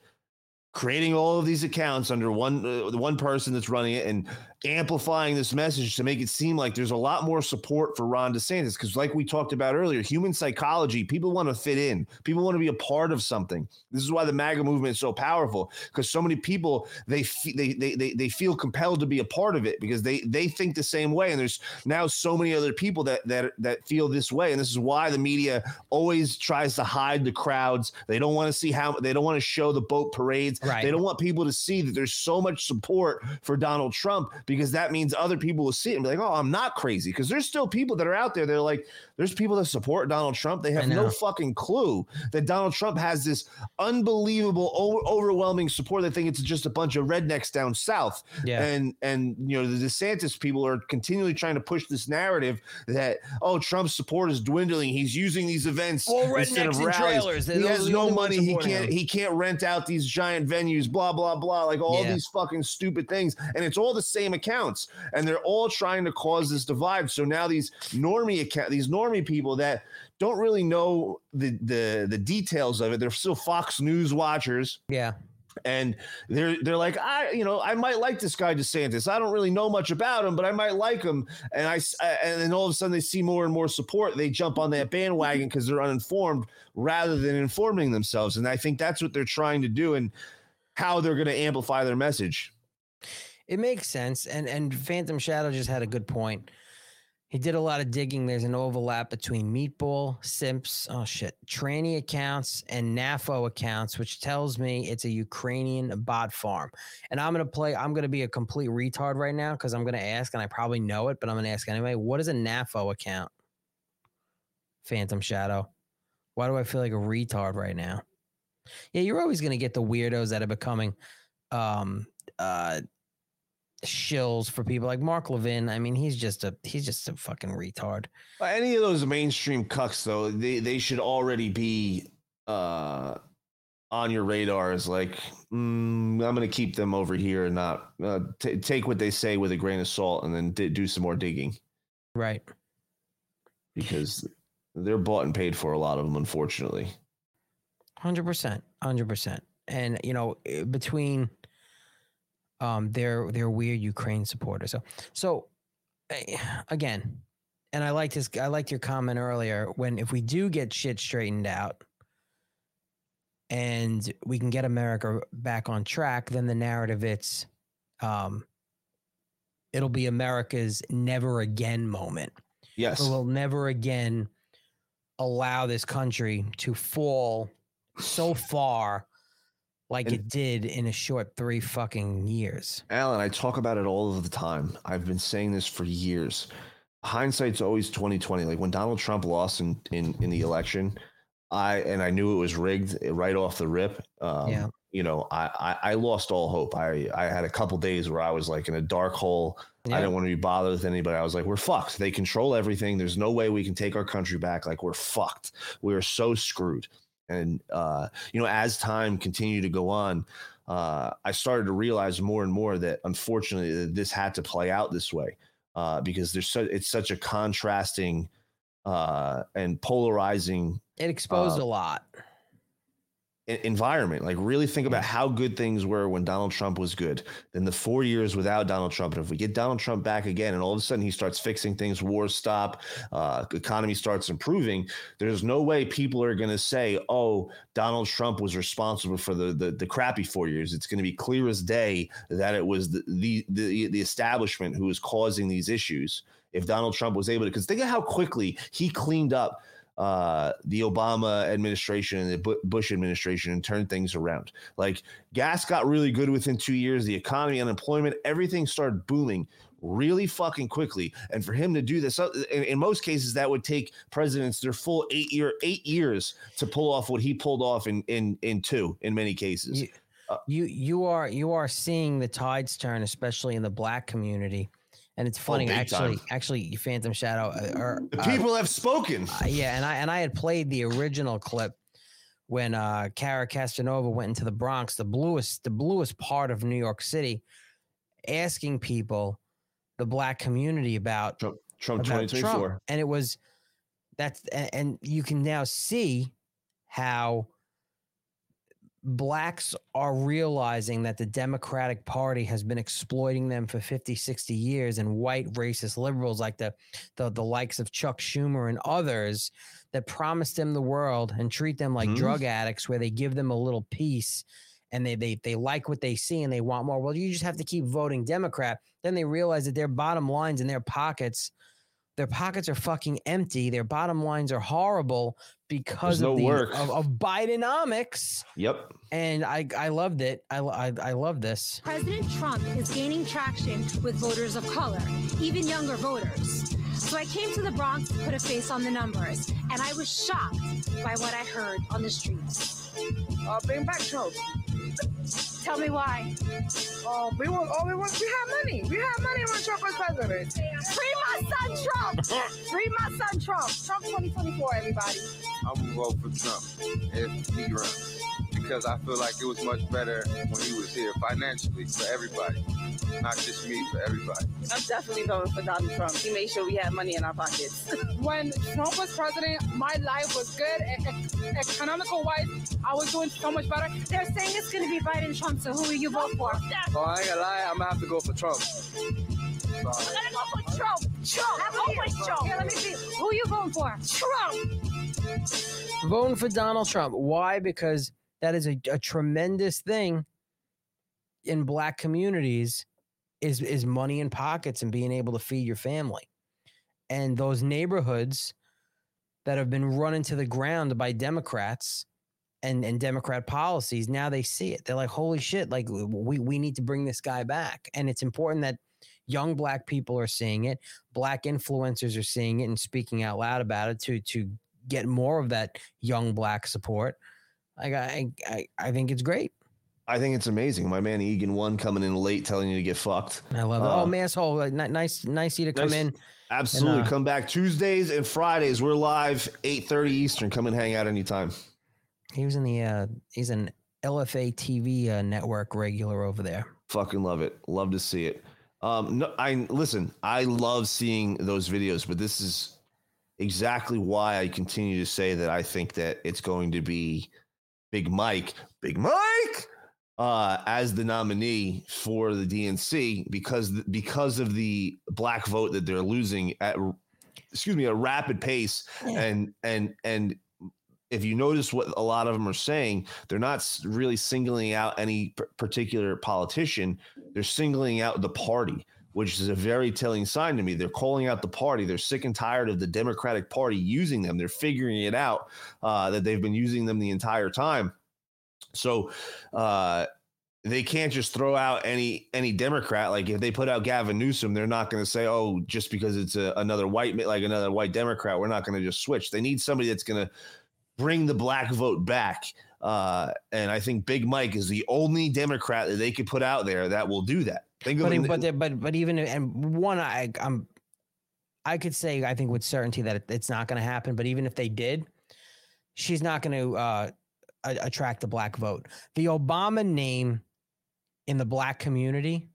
creating all of these accounts under one uh, one person that's running it and amplifying this message to make it seem like there's a lot more support for Ron DeSantis? Because, like we talked about earlier, human psychology, people want to fit in, people want to be a part of something. This is why the MAGA movement is so powerful because so many people they, fe- they they they they feel compelled to be a part of it because they they think the same way, and there's now so many other people that that that feel this way, and this is why the media always tries to hide the crowds. They don't want to see how they don't want to show the boat parades. Right. They don't want people to see that there's so much support for Donald Trump because that means other people will see it and be like, "Oh, I'm not crazy." Because there's still people that are out there. They're like, there's people that support Donald Trump. They have no fucking clue that Donald Trump has this unbelievable, overwhelming support. They think it's just a bunch of rednecks down south. Yeah. And and you know the DeSantis people are continually trying to push this narrative that oh Trump's support is dwindling. He's using these events All instead of rallies. He has no money. He can't. him. He can't rent out these giant venues. Blah blah blah. Like all Yeah. these fucking stupid things, and it's all the same accounts, and they're all trying to cause this divide. So now these normie account, these normie people that don't really know the the the details of it, they're still Fox News watchers. Yeah. And they're they're like I you know I might like this guy DeSantis I don't really know much about him but I might like him and I and then all of a sudden they see more and more support they jump on that bandwagon because they're uninformed rather than informing themselves and I think that's what they're trying to do and how they're going to amplify their message. It makes sense. And and Phantom Shadow just had a good point. He did a lot of digging. There's an overlap between Meatball, Simps, oh shit, tranny accounts and NAFO accounts, which tells me it's a Ukrainian bot farm. And I'm gonna play, I'm gonna be a complete retard right now because I'm gonna ask, and I probably know it, but I'm gonna ask anyway. What is a NAFO account? Phantom Shadow. Why do I feel like a retard right now? Yeah, you're always gonna get the weirdos that are becoming um uh shills for people like Mark Levin. I mean, he's just a he's just a fucking retard. Any of those mainstream cucks though they they should already be uh on your radar as like mm, I'm gonna keep them over here and not uh, t- take what they say with a grain of salt and then d- do some more digging. Right. Because they're bought and paid for a lot of them, unfortunately. Hundred percent, hundred percent. And you know, eh, between um their their weird Ukraine supporters. So so eh, again, and I like this. I liked your comment earlier when if we do get shit straightened out, and we can get America back on track, then the narrative it's um it'll be America's never again moment. Yes. We'll never again allow this country to fall so far like it did in a short three fucking years. Alan, I talk about it all of the time. I've been saying this for years. Hindsight's always twenty twenty. Like when Donald Trump lost in, in in the election, I and I knew it was rigged right off the rip. Um, Yeah. You know, I, I I lost all hope. I I had a couple days where I was like in a dark hole. I didn't want to be bothered with anybody. I was like, we're fucked. They control everything. There's no way we can take our country back. Like we're fucked. We are so screwed. And uh, you know, as time continued to go on, uh, I started to realize more and more that unfortunately that this had to play out this way uh, because there's so it's such a contrasting uh, and polarizing It exposed uh, a lot. Environment. Like really think about how good things were when Donald Trump was good. Then the four years without Donald Trump, and if we get Donald Trump back again, and all of a sudden he starts fixing things, wars stop, uh, economy starts improving. There's no way people are going to say, "Oh, Donald Trump was responsible for the the, the crappy four years." It's going to be clear as day that it was the the the, the establishment who was causing these issues. If Donald Trump was able to, because think of how quickly he cleaned up uh, the Obama administration and the Bush administration and turn things around. Like gas got really good within two years. The economy, unemployment, everything started booming really fucking quickly. And for him to do this, uh, in, in most cases, that would take presidents their full eight year eight years to pull off what he pulled off in in in two. In many cases, You, you you are you are seeing the tides turn, especially in the black community. And it's funny, Oh, actually. time. Actually, Phantom Shadow. Uh, or, the uh, people have spoken. uh, yeah, and I and I had played the original clip when uh Cara Castronuova went into the Bronx, the bluest the bluest part of New York City, asking people, the black community about Trump, Trump about 2024. and it was that's a- and you can now see how blacks are realizing that the democratic party has been exploiting them for 50 60 years and white racist liberals like the the, the likes of chuck schumer and others that promise them the world and treat them like Mhm. drug addicts where they give them a little piece and they, they they like what they see and they want more well you just have to keep voting democrat then they realize that their bottom lines in their pockets their pockets are fucking empty their bottom lines are horrible because There's of no the work. of, of bidenomics Yep. and I I loved it. I I, I love this. President Trump is gaining traction with voters of color, even younger voters. So I came to the Bronx to put a face on the numbers, and I was shocked by what I heard on the streets. Uh, bring back Trump. Tell me why. Uh, we want, all we want, we have money. We have money when Trump was president. Free my son Trump! Free my son Trump! Trump 2024, everybody. I'm gonna vote for Trump if he runs because I feel like it was much better when he was here financially for everybody, not just me, for everybody. I'm definitely voting for Donald Trump. He made sure we had money in our pockets. when Trump was president, my life was good. E- e- economical wise, I was doing so much better. They're saying it's going to be Biden Trump, so who will you vote for? Oh, I ain't gonna lie, I'm gonna have to go for Trump. I'm gonna go for Trump. Trump. Always Trump. Here, let me see. Who are you voting for? Trump. Voting for Donald Trump. Why? Because that is a, a tremendous thing in black communities is is money in pockets and being able to feed your family. And those neighborhoods that have been run into the ground by Democrats and, and Democrat policies, now they see it. They're like, holy shit, like we, we need to bring this guy back. And it's important that young black people are seeing it, black influencers are seeing it and speaking out loud about it to to get more of that young black support. Like I I, I think it's great. I think it's amazing. My man Egan one coming in late, telling you to get fucked. I love it. Uh, oh, masshole! Like, ni- nice, nice you to come nice- in. Absolutely. And, uh, Come back Tuesdays and Fridays. We're live 8:30 Eastern. Come and hang out anytime. He was in the uh, he's an LFA TV uh, network regular over there. Fucking love it. Love to see it. Um, no, I listen. I love seeing those videos, but this is exactly why I continue to say that I think that it's going to be Big Mike, Big Mike, uh, as the nominee for the DNC because because of the black vote that they're losing at excuse me a rapid pace Yeah. and and and if you notice what a lot of them are saying, they're not really singling out any p- particular politician. They're singling out the party, which is a very telling sign to me. They're calling out the party. They're sick and tired of the Democratic Party using them. They're figuring it out uh, that they've been using them the entire time. So uh, they can't just throw out any any Democrat. Like if they put out Gavin Newsom, they're not going to say, "Oh, just because it's a, another white like another white Democrat, we're not going to just switch." They need somebody that's going to bring the black vote back. Uh, and I think Big Mike is the only Democrat that they could put out there that will do that. Think But, but but but but even and one I I'm I could say I think with certainty that it's not going to happen. But even if they did, she's not going to uh, attract the black vote. The Obama name in the black community.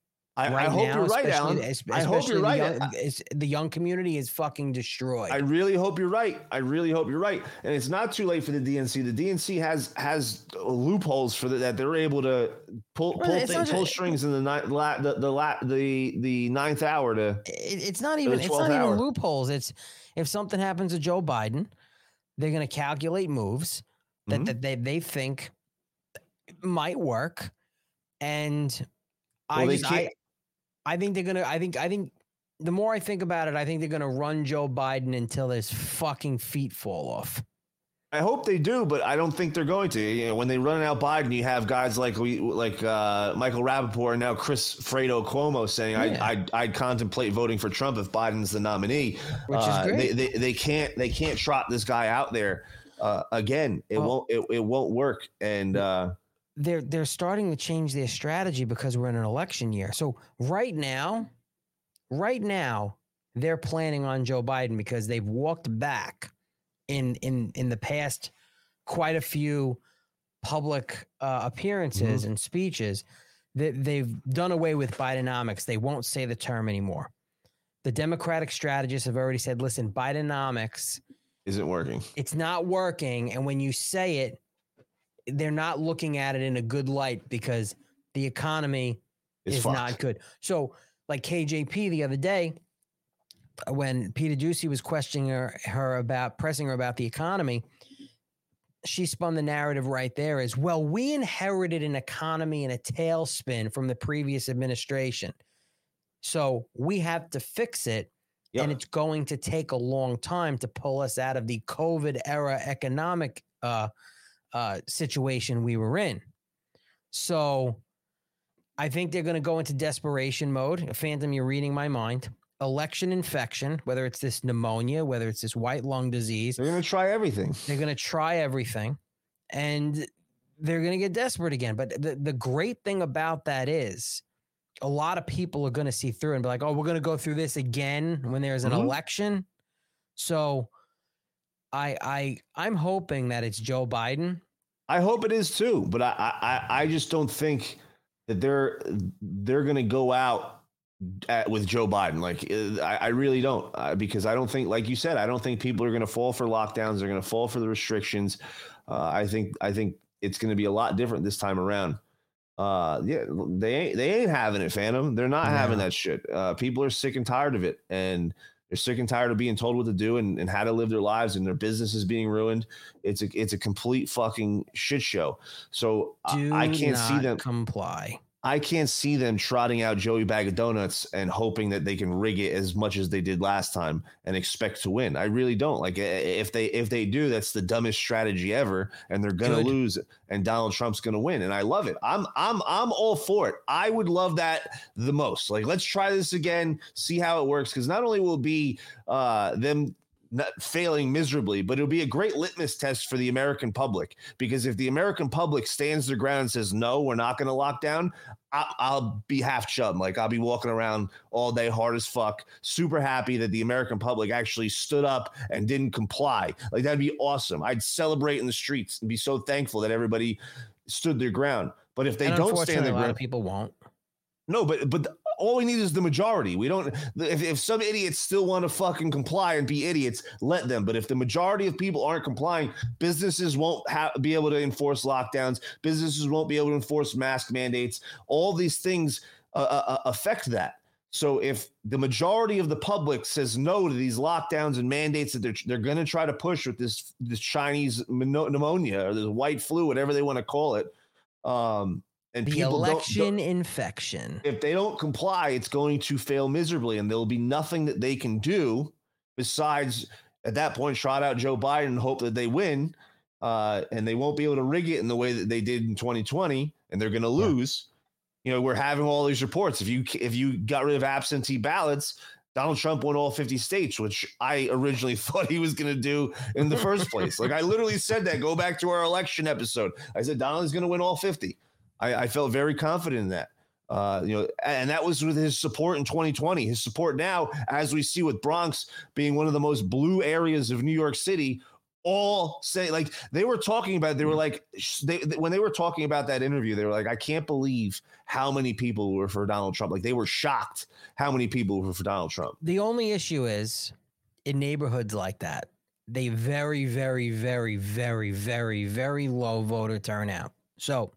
I- I hope you're right, Alan. I hope you're the right. young- the young community is fucking destroyed. I really hope you're right. I really hope you're right. And it's not too late for the DNC. The DNC has has loopholes for the, that they're able to pull pull, thing, pull ju- strings in the ni- la, the the, la, the the ninth hour to. it, it's not even it's not 12th even loopholes. It's if something happens to Joe Biden, they're going to calculate moves that, Mhm. that they they think might work, and I Well, they just I, can't- I think they're gonna I think I think the more I think about it, I think they're gonna run Joe Biden until his fucking feet fall off. I hope they do, but I don't think they're going to. You know, when they run out Biden, you have guys like we like uh, Michael Rapaport and now Chris Fredo Cuomo saying Yeah. I, I'd, I'd contemplate voting for Trump if Biden's the nominee. Which is Uh, great. They, they, they can't they can't trot this guy out there uh, again. It won't it, it won't work. And uh, they're they're starting to change their strategy because we're in an election year. So right now, right now, they're planning on Joe Biden because they've walked back in in in the past quite a few public uh, appearances and speeches that they've done away with Bidenomics. They won't say the term anymore. The Democratic strategists have already said, "Listen, Bidenomics isn't working. it's not working and when you say it they're not looking at it in a good light because the economy It's is fucked. not good. So like kjp the other day when peter Doocy was questioning her, her about pressing her about the economy she spun the narrative right there as well we inherited an economy in a tailspin from the previous administration. So we have to fix it and it's going to take a long time to pull us out of the COVID era economic uh, uh, situation we were in. So I think they're going to go into desperation mode. Phantom, you're reading my mind. Election infection, whether it's this pneumonia, whether it's this white lung disease, they're going to try everything. They're going to try everything, and they're going to get desperate again. But the, the great thing about that is a lot of people are going to see through and be like, oh, we're going to go through this again when there's an Mhm. election. So I I I'm hoping that it's Joe Biden. I hope it is too, but I I, I just don't think that they're they're going to go out at, with Joe Biden. Like uh, I, I really don't, uh, because I don't think, like you said, I don't think people are going to fall for lockdowns. They're going to fall for the restrictions. Uh, I think I think it's going to be a lot different this time around. Uh, yeah, they ain't they ain't having it, Phantom. They're not having that shit. Uh, people are sick and tired of it, and they're sick and tired of being told what to do and, and how to live their lives, and their business is being ruined. It's a it's a complete fucking shit show. So I- I can't see them comply. I can't see them trotting out Joey Bag of Donuts and hoping that they can rig it as much as they did last time and expect to win. I really don't. Like if they if they do, that's the dumbest strategy ever, and they're gonna Good. lose, and Donald Trump's gonna win. And I love it. I'm I'm I'm all for it. I would love that the most. Like let's try this again, see how it works. Because not only will be uh, them failing miserably, but it'll be a great litmus test for the American public. Because if the American public stands their ground and says, no, we're not going to lock down, I- I'll be half chub. Like I'll be walking around all day hard as fuck, super happy that the American public actually stood up and didn't comply. Like that'd be awesome. I'd celebrate in the streets and be so thankful that everybody stood their ground. But if they And don't stand their ground, people won't. no, but but all we need is the majority. We don't. If, if some idiots still want to fucking comply and be idiots, let them. But if the majority of people aren't complying, businesses won't ha- be able to enforce lockdowns. Businesses won't be able to enforce mask mandates. All these things uh, uh, uh, affect that. So if the majority of the public says no to these lockdowns and mandates that they're they're going to try to push with this this Chinese pneumonia or this white flu, whatever they want to call it, um, and The people don't- election don't, infection. if they don't comply, it's going to fail miserably, and there will be nothing that they can do besides at that point trot out Joe Biden and hope that they win. Uh, and they won't be able to rig it in the way that they did in 2020, and they're going to lose. You know, we're having all these reports. If you if you got rid of absentee ballots, Donald Trump won all 50 states, which I originally thought he was going to do in the first place. Like I literally said that. Go back to our election episode. I said Donald is going to win all 50. I, I felt very confident in that. Uh, you know, and that was with his support in 2020. His support now, as we see with Bronx being one of the most blue areas of New York City, all say like they were talking about. They were like sh- they when they were talking about that interview, they were like, I can't believe how many people were for Donald Trump. Like they were shocked how many people were for Donald Trump. The only issue is in neighborhoods like that, they very, very, very, very, very, very low voter turnout. So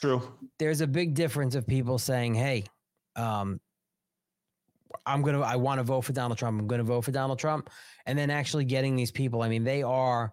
true. There's a big difference of people saying, "Hey, um, I'm gonna, I want to vote for Donald Trump. I'm gonna vote for Donald Trump," and then actually getting these people. I mean, they are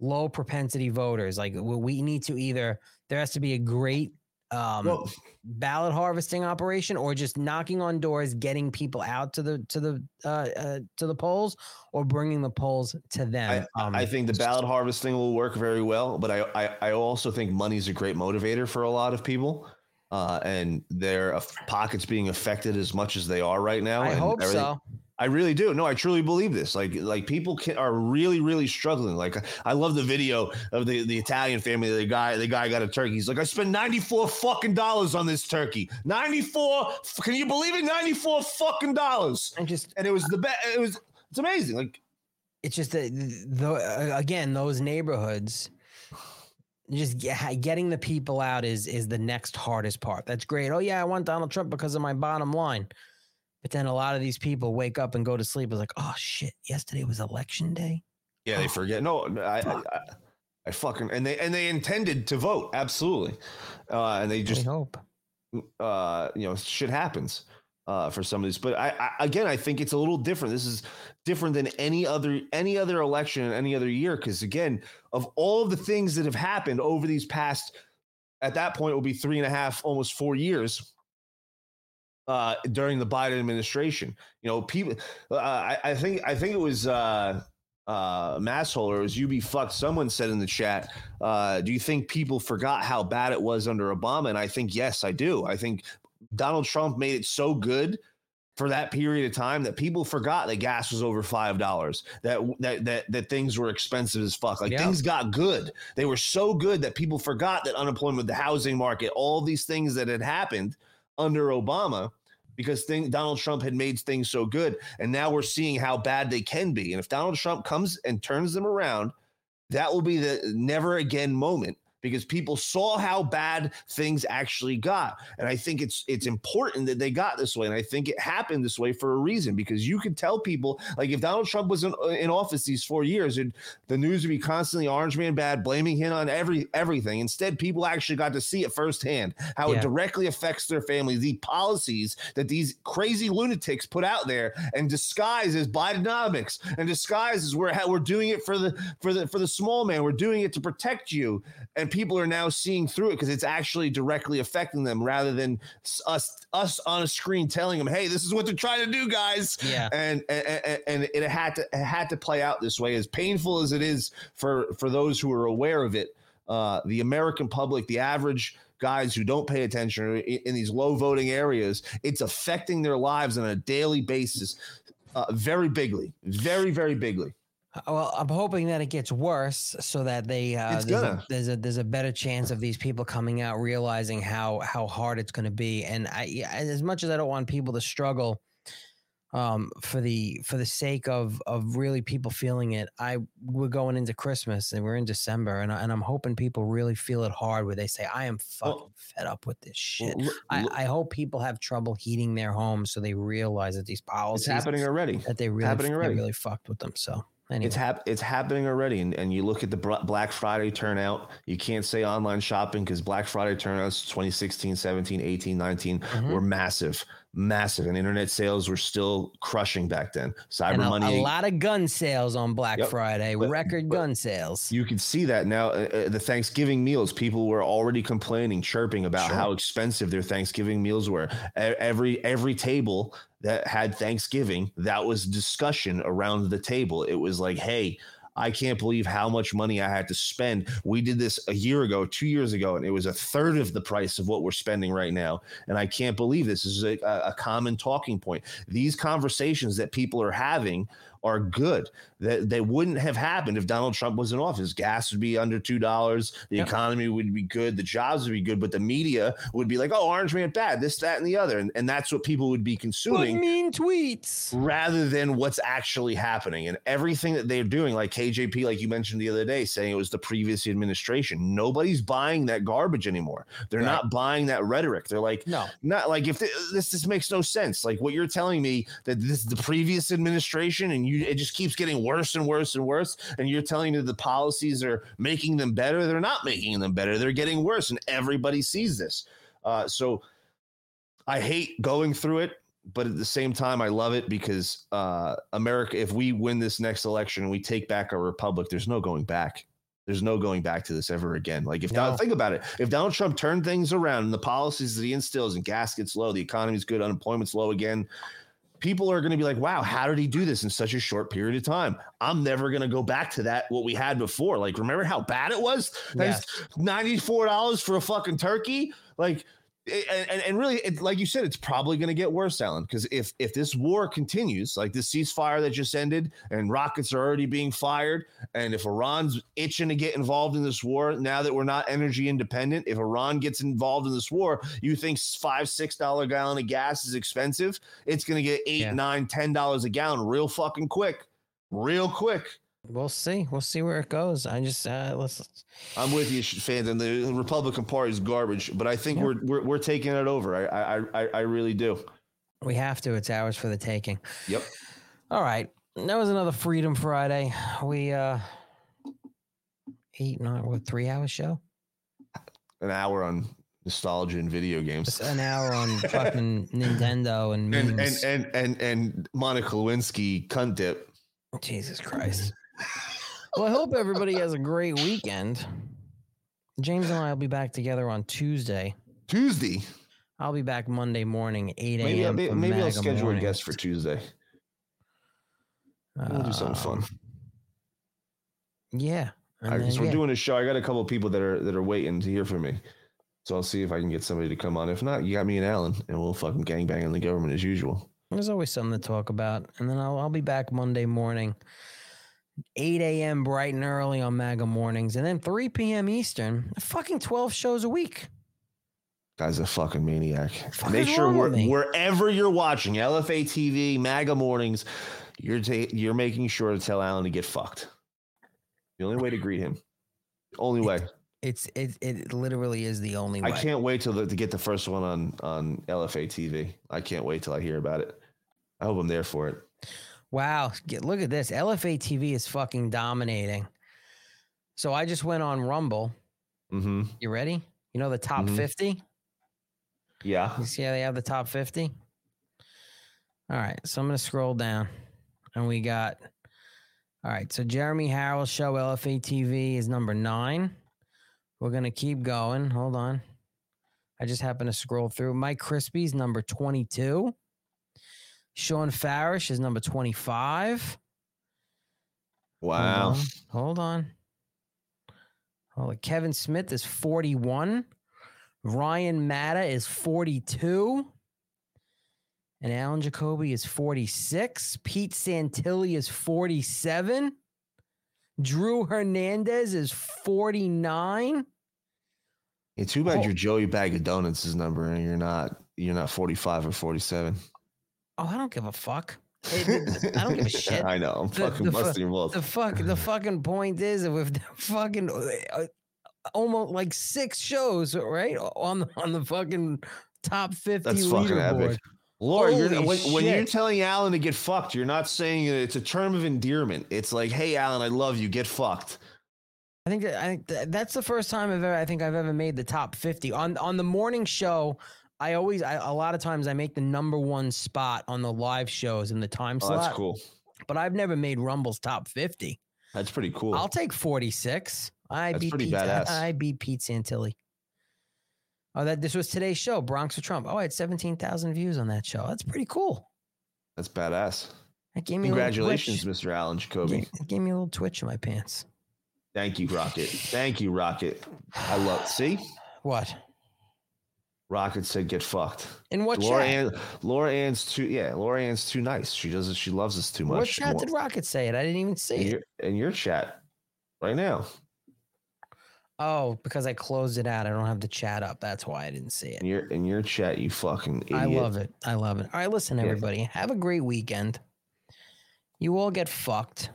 low propensity voters. Like we- we need to either there has to be a great um, ballot harvesting operation, or just knocking on doors, getting people out to the to the uh, uh, to the polls, or bringing the polls to them. I, Um, I think the ballot harvesting will work very well, but I, I, I also think money's a great motivator for a lot of people. Uh, and their uh, pockets being affected as much as they are right now. I hope everything- so. I really do. No, I truly believe this. Like, like people can, are really, really struggling. Like, I love the video of the, the Italian family. The guy, the guy got a turkey. He's like, I spent ninety four fucking dollars on this turkey. Ninety four. Can you believe it? Ninety four fucking dollars. And just, and it was the best. It was. It's amazing. Like, it's just that the uh, again those neighborhoods just getting the people out is is the next hardest part that's great oh yeah i want donald trump because of my bottom line but then a lot of these people wake up and go to sleep it's like oh shit yesterday was election day Yeah, they forget. No, I, I, I, I fucking and they and they intended to vote absolutely, uh, and they just hope. Uh, you know, shit happens uh, for some of these. But I, I again, I think it's a little different. This is different than any other any other election in any other year because again, of all of the things that have happened over these past, at that point, it will be three and a half, almost four years uh, during the Biden administration. You know, people. Uh, I, I think I think it was uh, uh, it was you be fucked. Someone said in the chat, uh, "Do you think people forgot how bad it was under Obama?" And I think yes, I do. I think Donald Trump made it so good for that period of time that people forgot that gas was over five dollars that that that that things were expensive as fuck like Yeah. things got good they were so good that people forgot that unemployment the housing market all these things that had happened under obama because thing, donald trump had made things so good. And now we're seeing how bad they can be. And if donald trump comes and turns them around that will be the never again moment because people saw how bad things actually got. And i think it's it's important that they got this way. And i think it happened this way for a reason because you could tell people like if donald trump was in, in office these four years it, the news would be constantly orange man bad blaming him on every everything. Instead people actually got to see it firsthand how Yeah. it directly affects their families the policies that these crazy lunatics put out there and disguise as bidenomics and disguise as we're we're doing it for the for the for the small man. We're doing it to protect you. And people are now seeing through it because it's actually directly affecting them rather than us us on a screen telling them hey this is what they're trying to do guys. Yeah. and and, and- and it had to it had to play out this way. As painful as it is for for those who are aware of it uh the american public the average guys who don't pay attention in, in these low voting areas it's affecting their lives on a daily basis uh, very bigly very very bigly Well, I'm hoping that it gets worse so that they uh, It's there's, a, there's a there's a better chance of these people coming out realizing how how hard it's going to be. And I as much as I don't want people to struggle um for the for the sake of of really people feeling it i we're going into christmas and we're in december and, I, and i'm hoping people really feel it hard where they say i am fucking fed up with this shit Well, I, look- I hope people have trouble heating their homes so they realize that these policies are happening already. that they really happening they really fucked with them so anyway. It's hap- it's happening already, and, and you look at the Black Friday turnout. You can't say online shopping because Black Friday turnouts 2016, 17, 18, 19 Mm-hmm. were massive. massive, and internet sales were still crushing back then. Cyber And a, money, a lot of gun sales on Black Yep. Friday, But- record but- gun sales. you can see that now. Uh, uh, the Thanksgiving meals, people were already complaining, chirping about Sure. how expensive their Thanksgiving meals were. Every every table that had Thanksgiving, that was discussion around the table. It was like, hey. I can't believe how much money I had to spend. We did this a year ago, two years ago, and it was a third of the price of what we're spending right now. And I can't believe this this is a, a common talking point. These conversations that people are having are good. That they wouldn't have happened if Donald Trump was in office. Gas would be under two dollars. The economy would be good. The jobs would be good. But the media would be like, "Oh, Orange Man bad. This, that, and the other," and, and that's what people would be consuming What mean tweets rather than what's actually happening and everything that they're doing. Like KJP, like you mentioned the other day, saying it was the previous administration. Nobody's buying that garbage anymore. They're Right. not buying that rhetoric. They're like, No. not like if th- this this makes no sense. Like what you're telling me that this is the previous administration and you it just keeps getting worse and worse and worse. And you're telling me the policies are making them better. They're not making them better. They're getting worse, and everybody sees this. Uh, so I hate going through it, but at the same time, I love it because uh, America. If we win this next election and we take back our republic, there's no going back. There's no going back to this ever again. Like if No. Don- think about it, if Donald Trump turned things around and the policies that he instills and gas gets low, the economy's good, unemployment's low again, people are going to be like, "Wow, how did he do this in such a short period of time?" I'm never going to go back to that what we had before. Like, remember how bad it was? Yes. ninety four dollars for a fucking turkey, like. And, and, and really, it, like you said, it's probably going to get worse, Alan. Because if if this war continues, like this ceasefire that just ended, and rockets are already being fired, and if Iran's itching to get involved in this war, now that we're not energy independent, if Iran gets involved in this war, you think five six dollar gallon of gas is expensive? It's going to get eight nine ten dollars a gallon real fucking quick, real quick. We'll see. We'll see where it goes. I just uh, let's. I'm with you, fans, and the Republican Party is garbage, but I think we're, we're we're taking it over. I I I, I really do. We have to. It's ours for the taking. Yep. All right. That was another Freedom Friday. We uh eight, nine, what three hour show? An hour on nostalgia and video games. It's an hour on fucking Nintendo and and, and and and and Monica Lewinsky cunt dip. Jesus Christ. Well, I hope everybody has a great weekend. James and I will be back together on Tuesday. Tuesday. I'll be back Monday morning, eight Maybe I'll, a.m. be- maybe I'll schedule morning. a guest for Tuesday. We'll do something fun. Uh, yeah. and I, then, we're yeah. doing a show. I got a couple of people that are that are waiting to hear from me. So I'll see if I can get somebody to come on. If not, you got me and Alan, and we'll fucking gangbang on the government as usual. There's always something to talk about. And then I'll, I'll be back Monday morning, 8 a.m. bright and early on MAGA mornings. And then 3 p.m. Eastern, fucking 12 shows a week. Guy's a fucking maniac. fuck Make sure wherever you're watching LFA TV, MAGA mornings, you're ta- you're making sure to tell Alan to get fucked. The only way to greet him. Only way. It's it, it literally is the only way. I can't wait till the, to get the first one on on LFA TV. I can't wait till I hear about it. I hope I'm there for it. Wow. Get, look at this. LFA TV is fucking dominating. So I just went on Rumble. Mm-hmm. You ready? You know the top Mhm. 50? Yeah. You see how they have the top 50? All right. So I'm going to scroll down and we got, all right. So Jeremy Harrell's show, LFA TV, is number nine. We're going to keep going. Hold on. I just happened to scroll through. Mike Crispi's number 22. Shawn Farash is number 25. Wow. Hold on. Hold on. Hold on. Kevin Smith is 41. Ryan Matta is 42. And Alan Jacoby is 46. Pete Santilli is 47. Drew Hernandez is 49. It's too bad Oh. your Joey Bag of Donuts is number and you're not you're not 45 or 47. Oh, I don't give a fuck. It- I don't give a shit. I know. I'm The- fucking the busting balls. The fuck, the fucking point is with the fucking uh, almost like six shows, right, on the on the fucking top fifty That's fucking leaderboard. epic. Laura, you're, when, when you're telling Alan to get fucked, you're not saying it- it's a term of endearment. It's like, hey, Alan, I love you. Get fucked. I think I think that's the first time I've ever I think I've ever made the top 50 on on the morning show. I always, I, a lot of times, I make the number one spot on the live shows in the time Oh, slot. that's cool. But I've never made Rumble's top fifty. That's pretty cool. I'll take forty six. I That's beat pretty Pete, badass. I beat Pete Santilli. Oh, that this was today's show, Bronx or Trump. Oh, I had seventeen thousand views on that show. That's pretty cool. That's badass. That gave me Congratulations. Mr. Alan Jacoby. It gave me a little twitch in my pants. Thank you, Rocket. Thank you, Rocket. I love. See, What? Rocket said, "Get fucked." In what Laura chat? Ann, Laura Ann's too. Yeah, Laura Ann's too nice. She does. She loves us too much. What chat did Rocket say it? I didn't even see in it. your, in your chat right now? Oh, because I closed it out. I don't have the chat up. That's why I didn't see it. In your in your chat, you fucking idiot. I love it. I love it. All right, listen, Yeah. everybody. Have a great weekend. You all get fucked.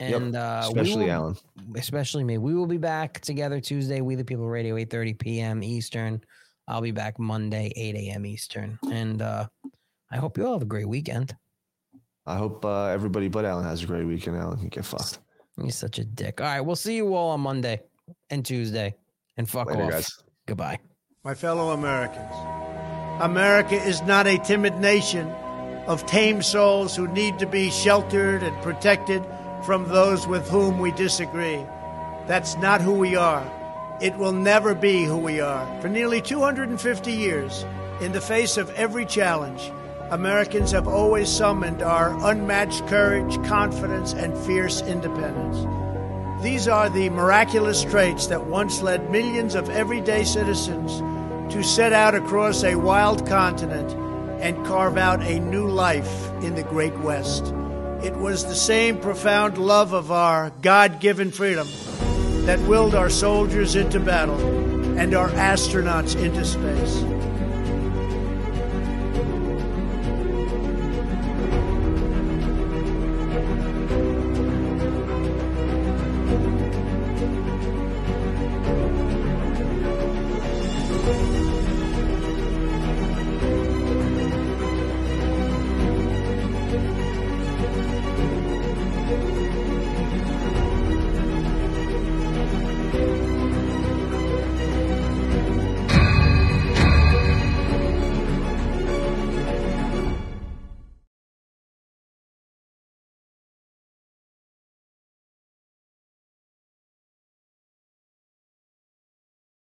Yep, And uh, we especially will- Alan. Especially me. We will be back together Tuesday. We the People Radio, 8:30 p.m. Eastern. I'll be back Monday, 8 a.m. Eastern. And uh, I hope you all have a great weekend. I hope uh, everybody but Alan has a great weekend. Alan, you get fucked. You're such a dick. All right, we'll see you all on Monday and Tuesday. And fuck Later, off. guys. Goodbye. My fellow Americans, America is not a timid nation of tame souls who need to be sheltered and protected from those with whom we disagree. That's not who we are. It will never be who we are. For nearly 250 years, in the face of every challenge, Americans have always summoned our unmatched courage, confidence, and fierce independence. These are the miraculous traits that once led millions of everyday citizens to set out across a wild continent and carve out a new life in the Great West. It was the same profound love of our God given freedom that willed our soldiers into battle and our astronauts into space.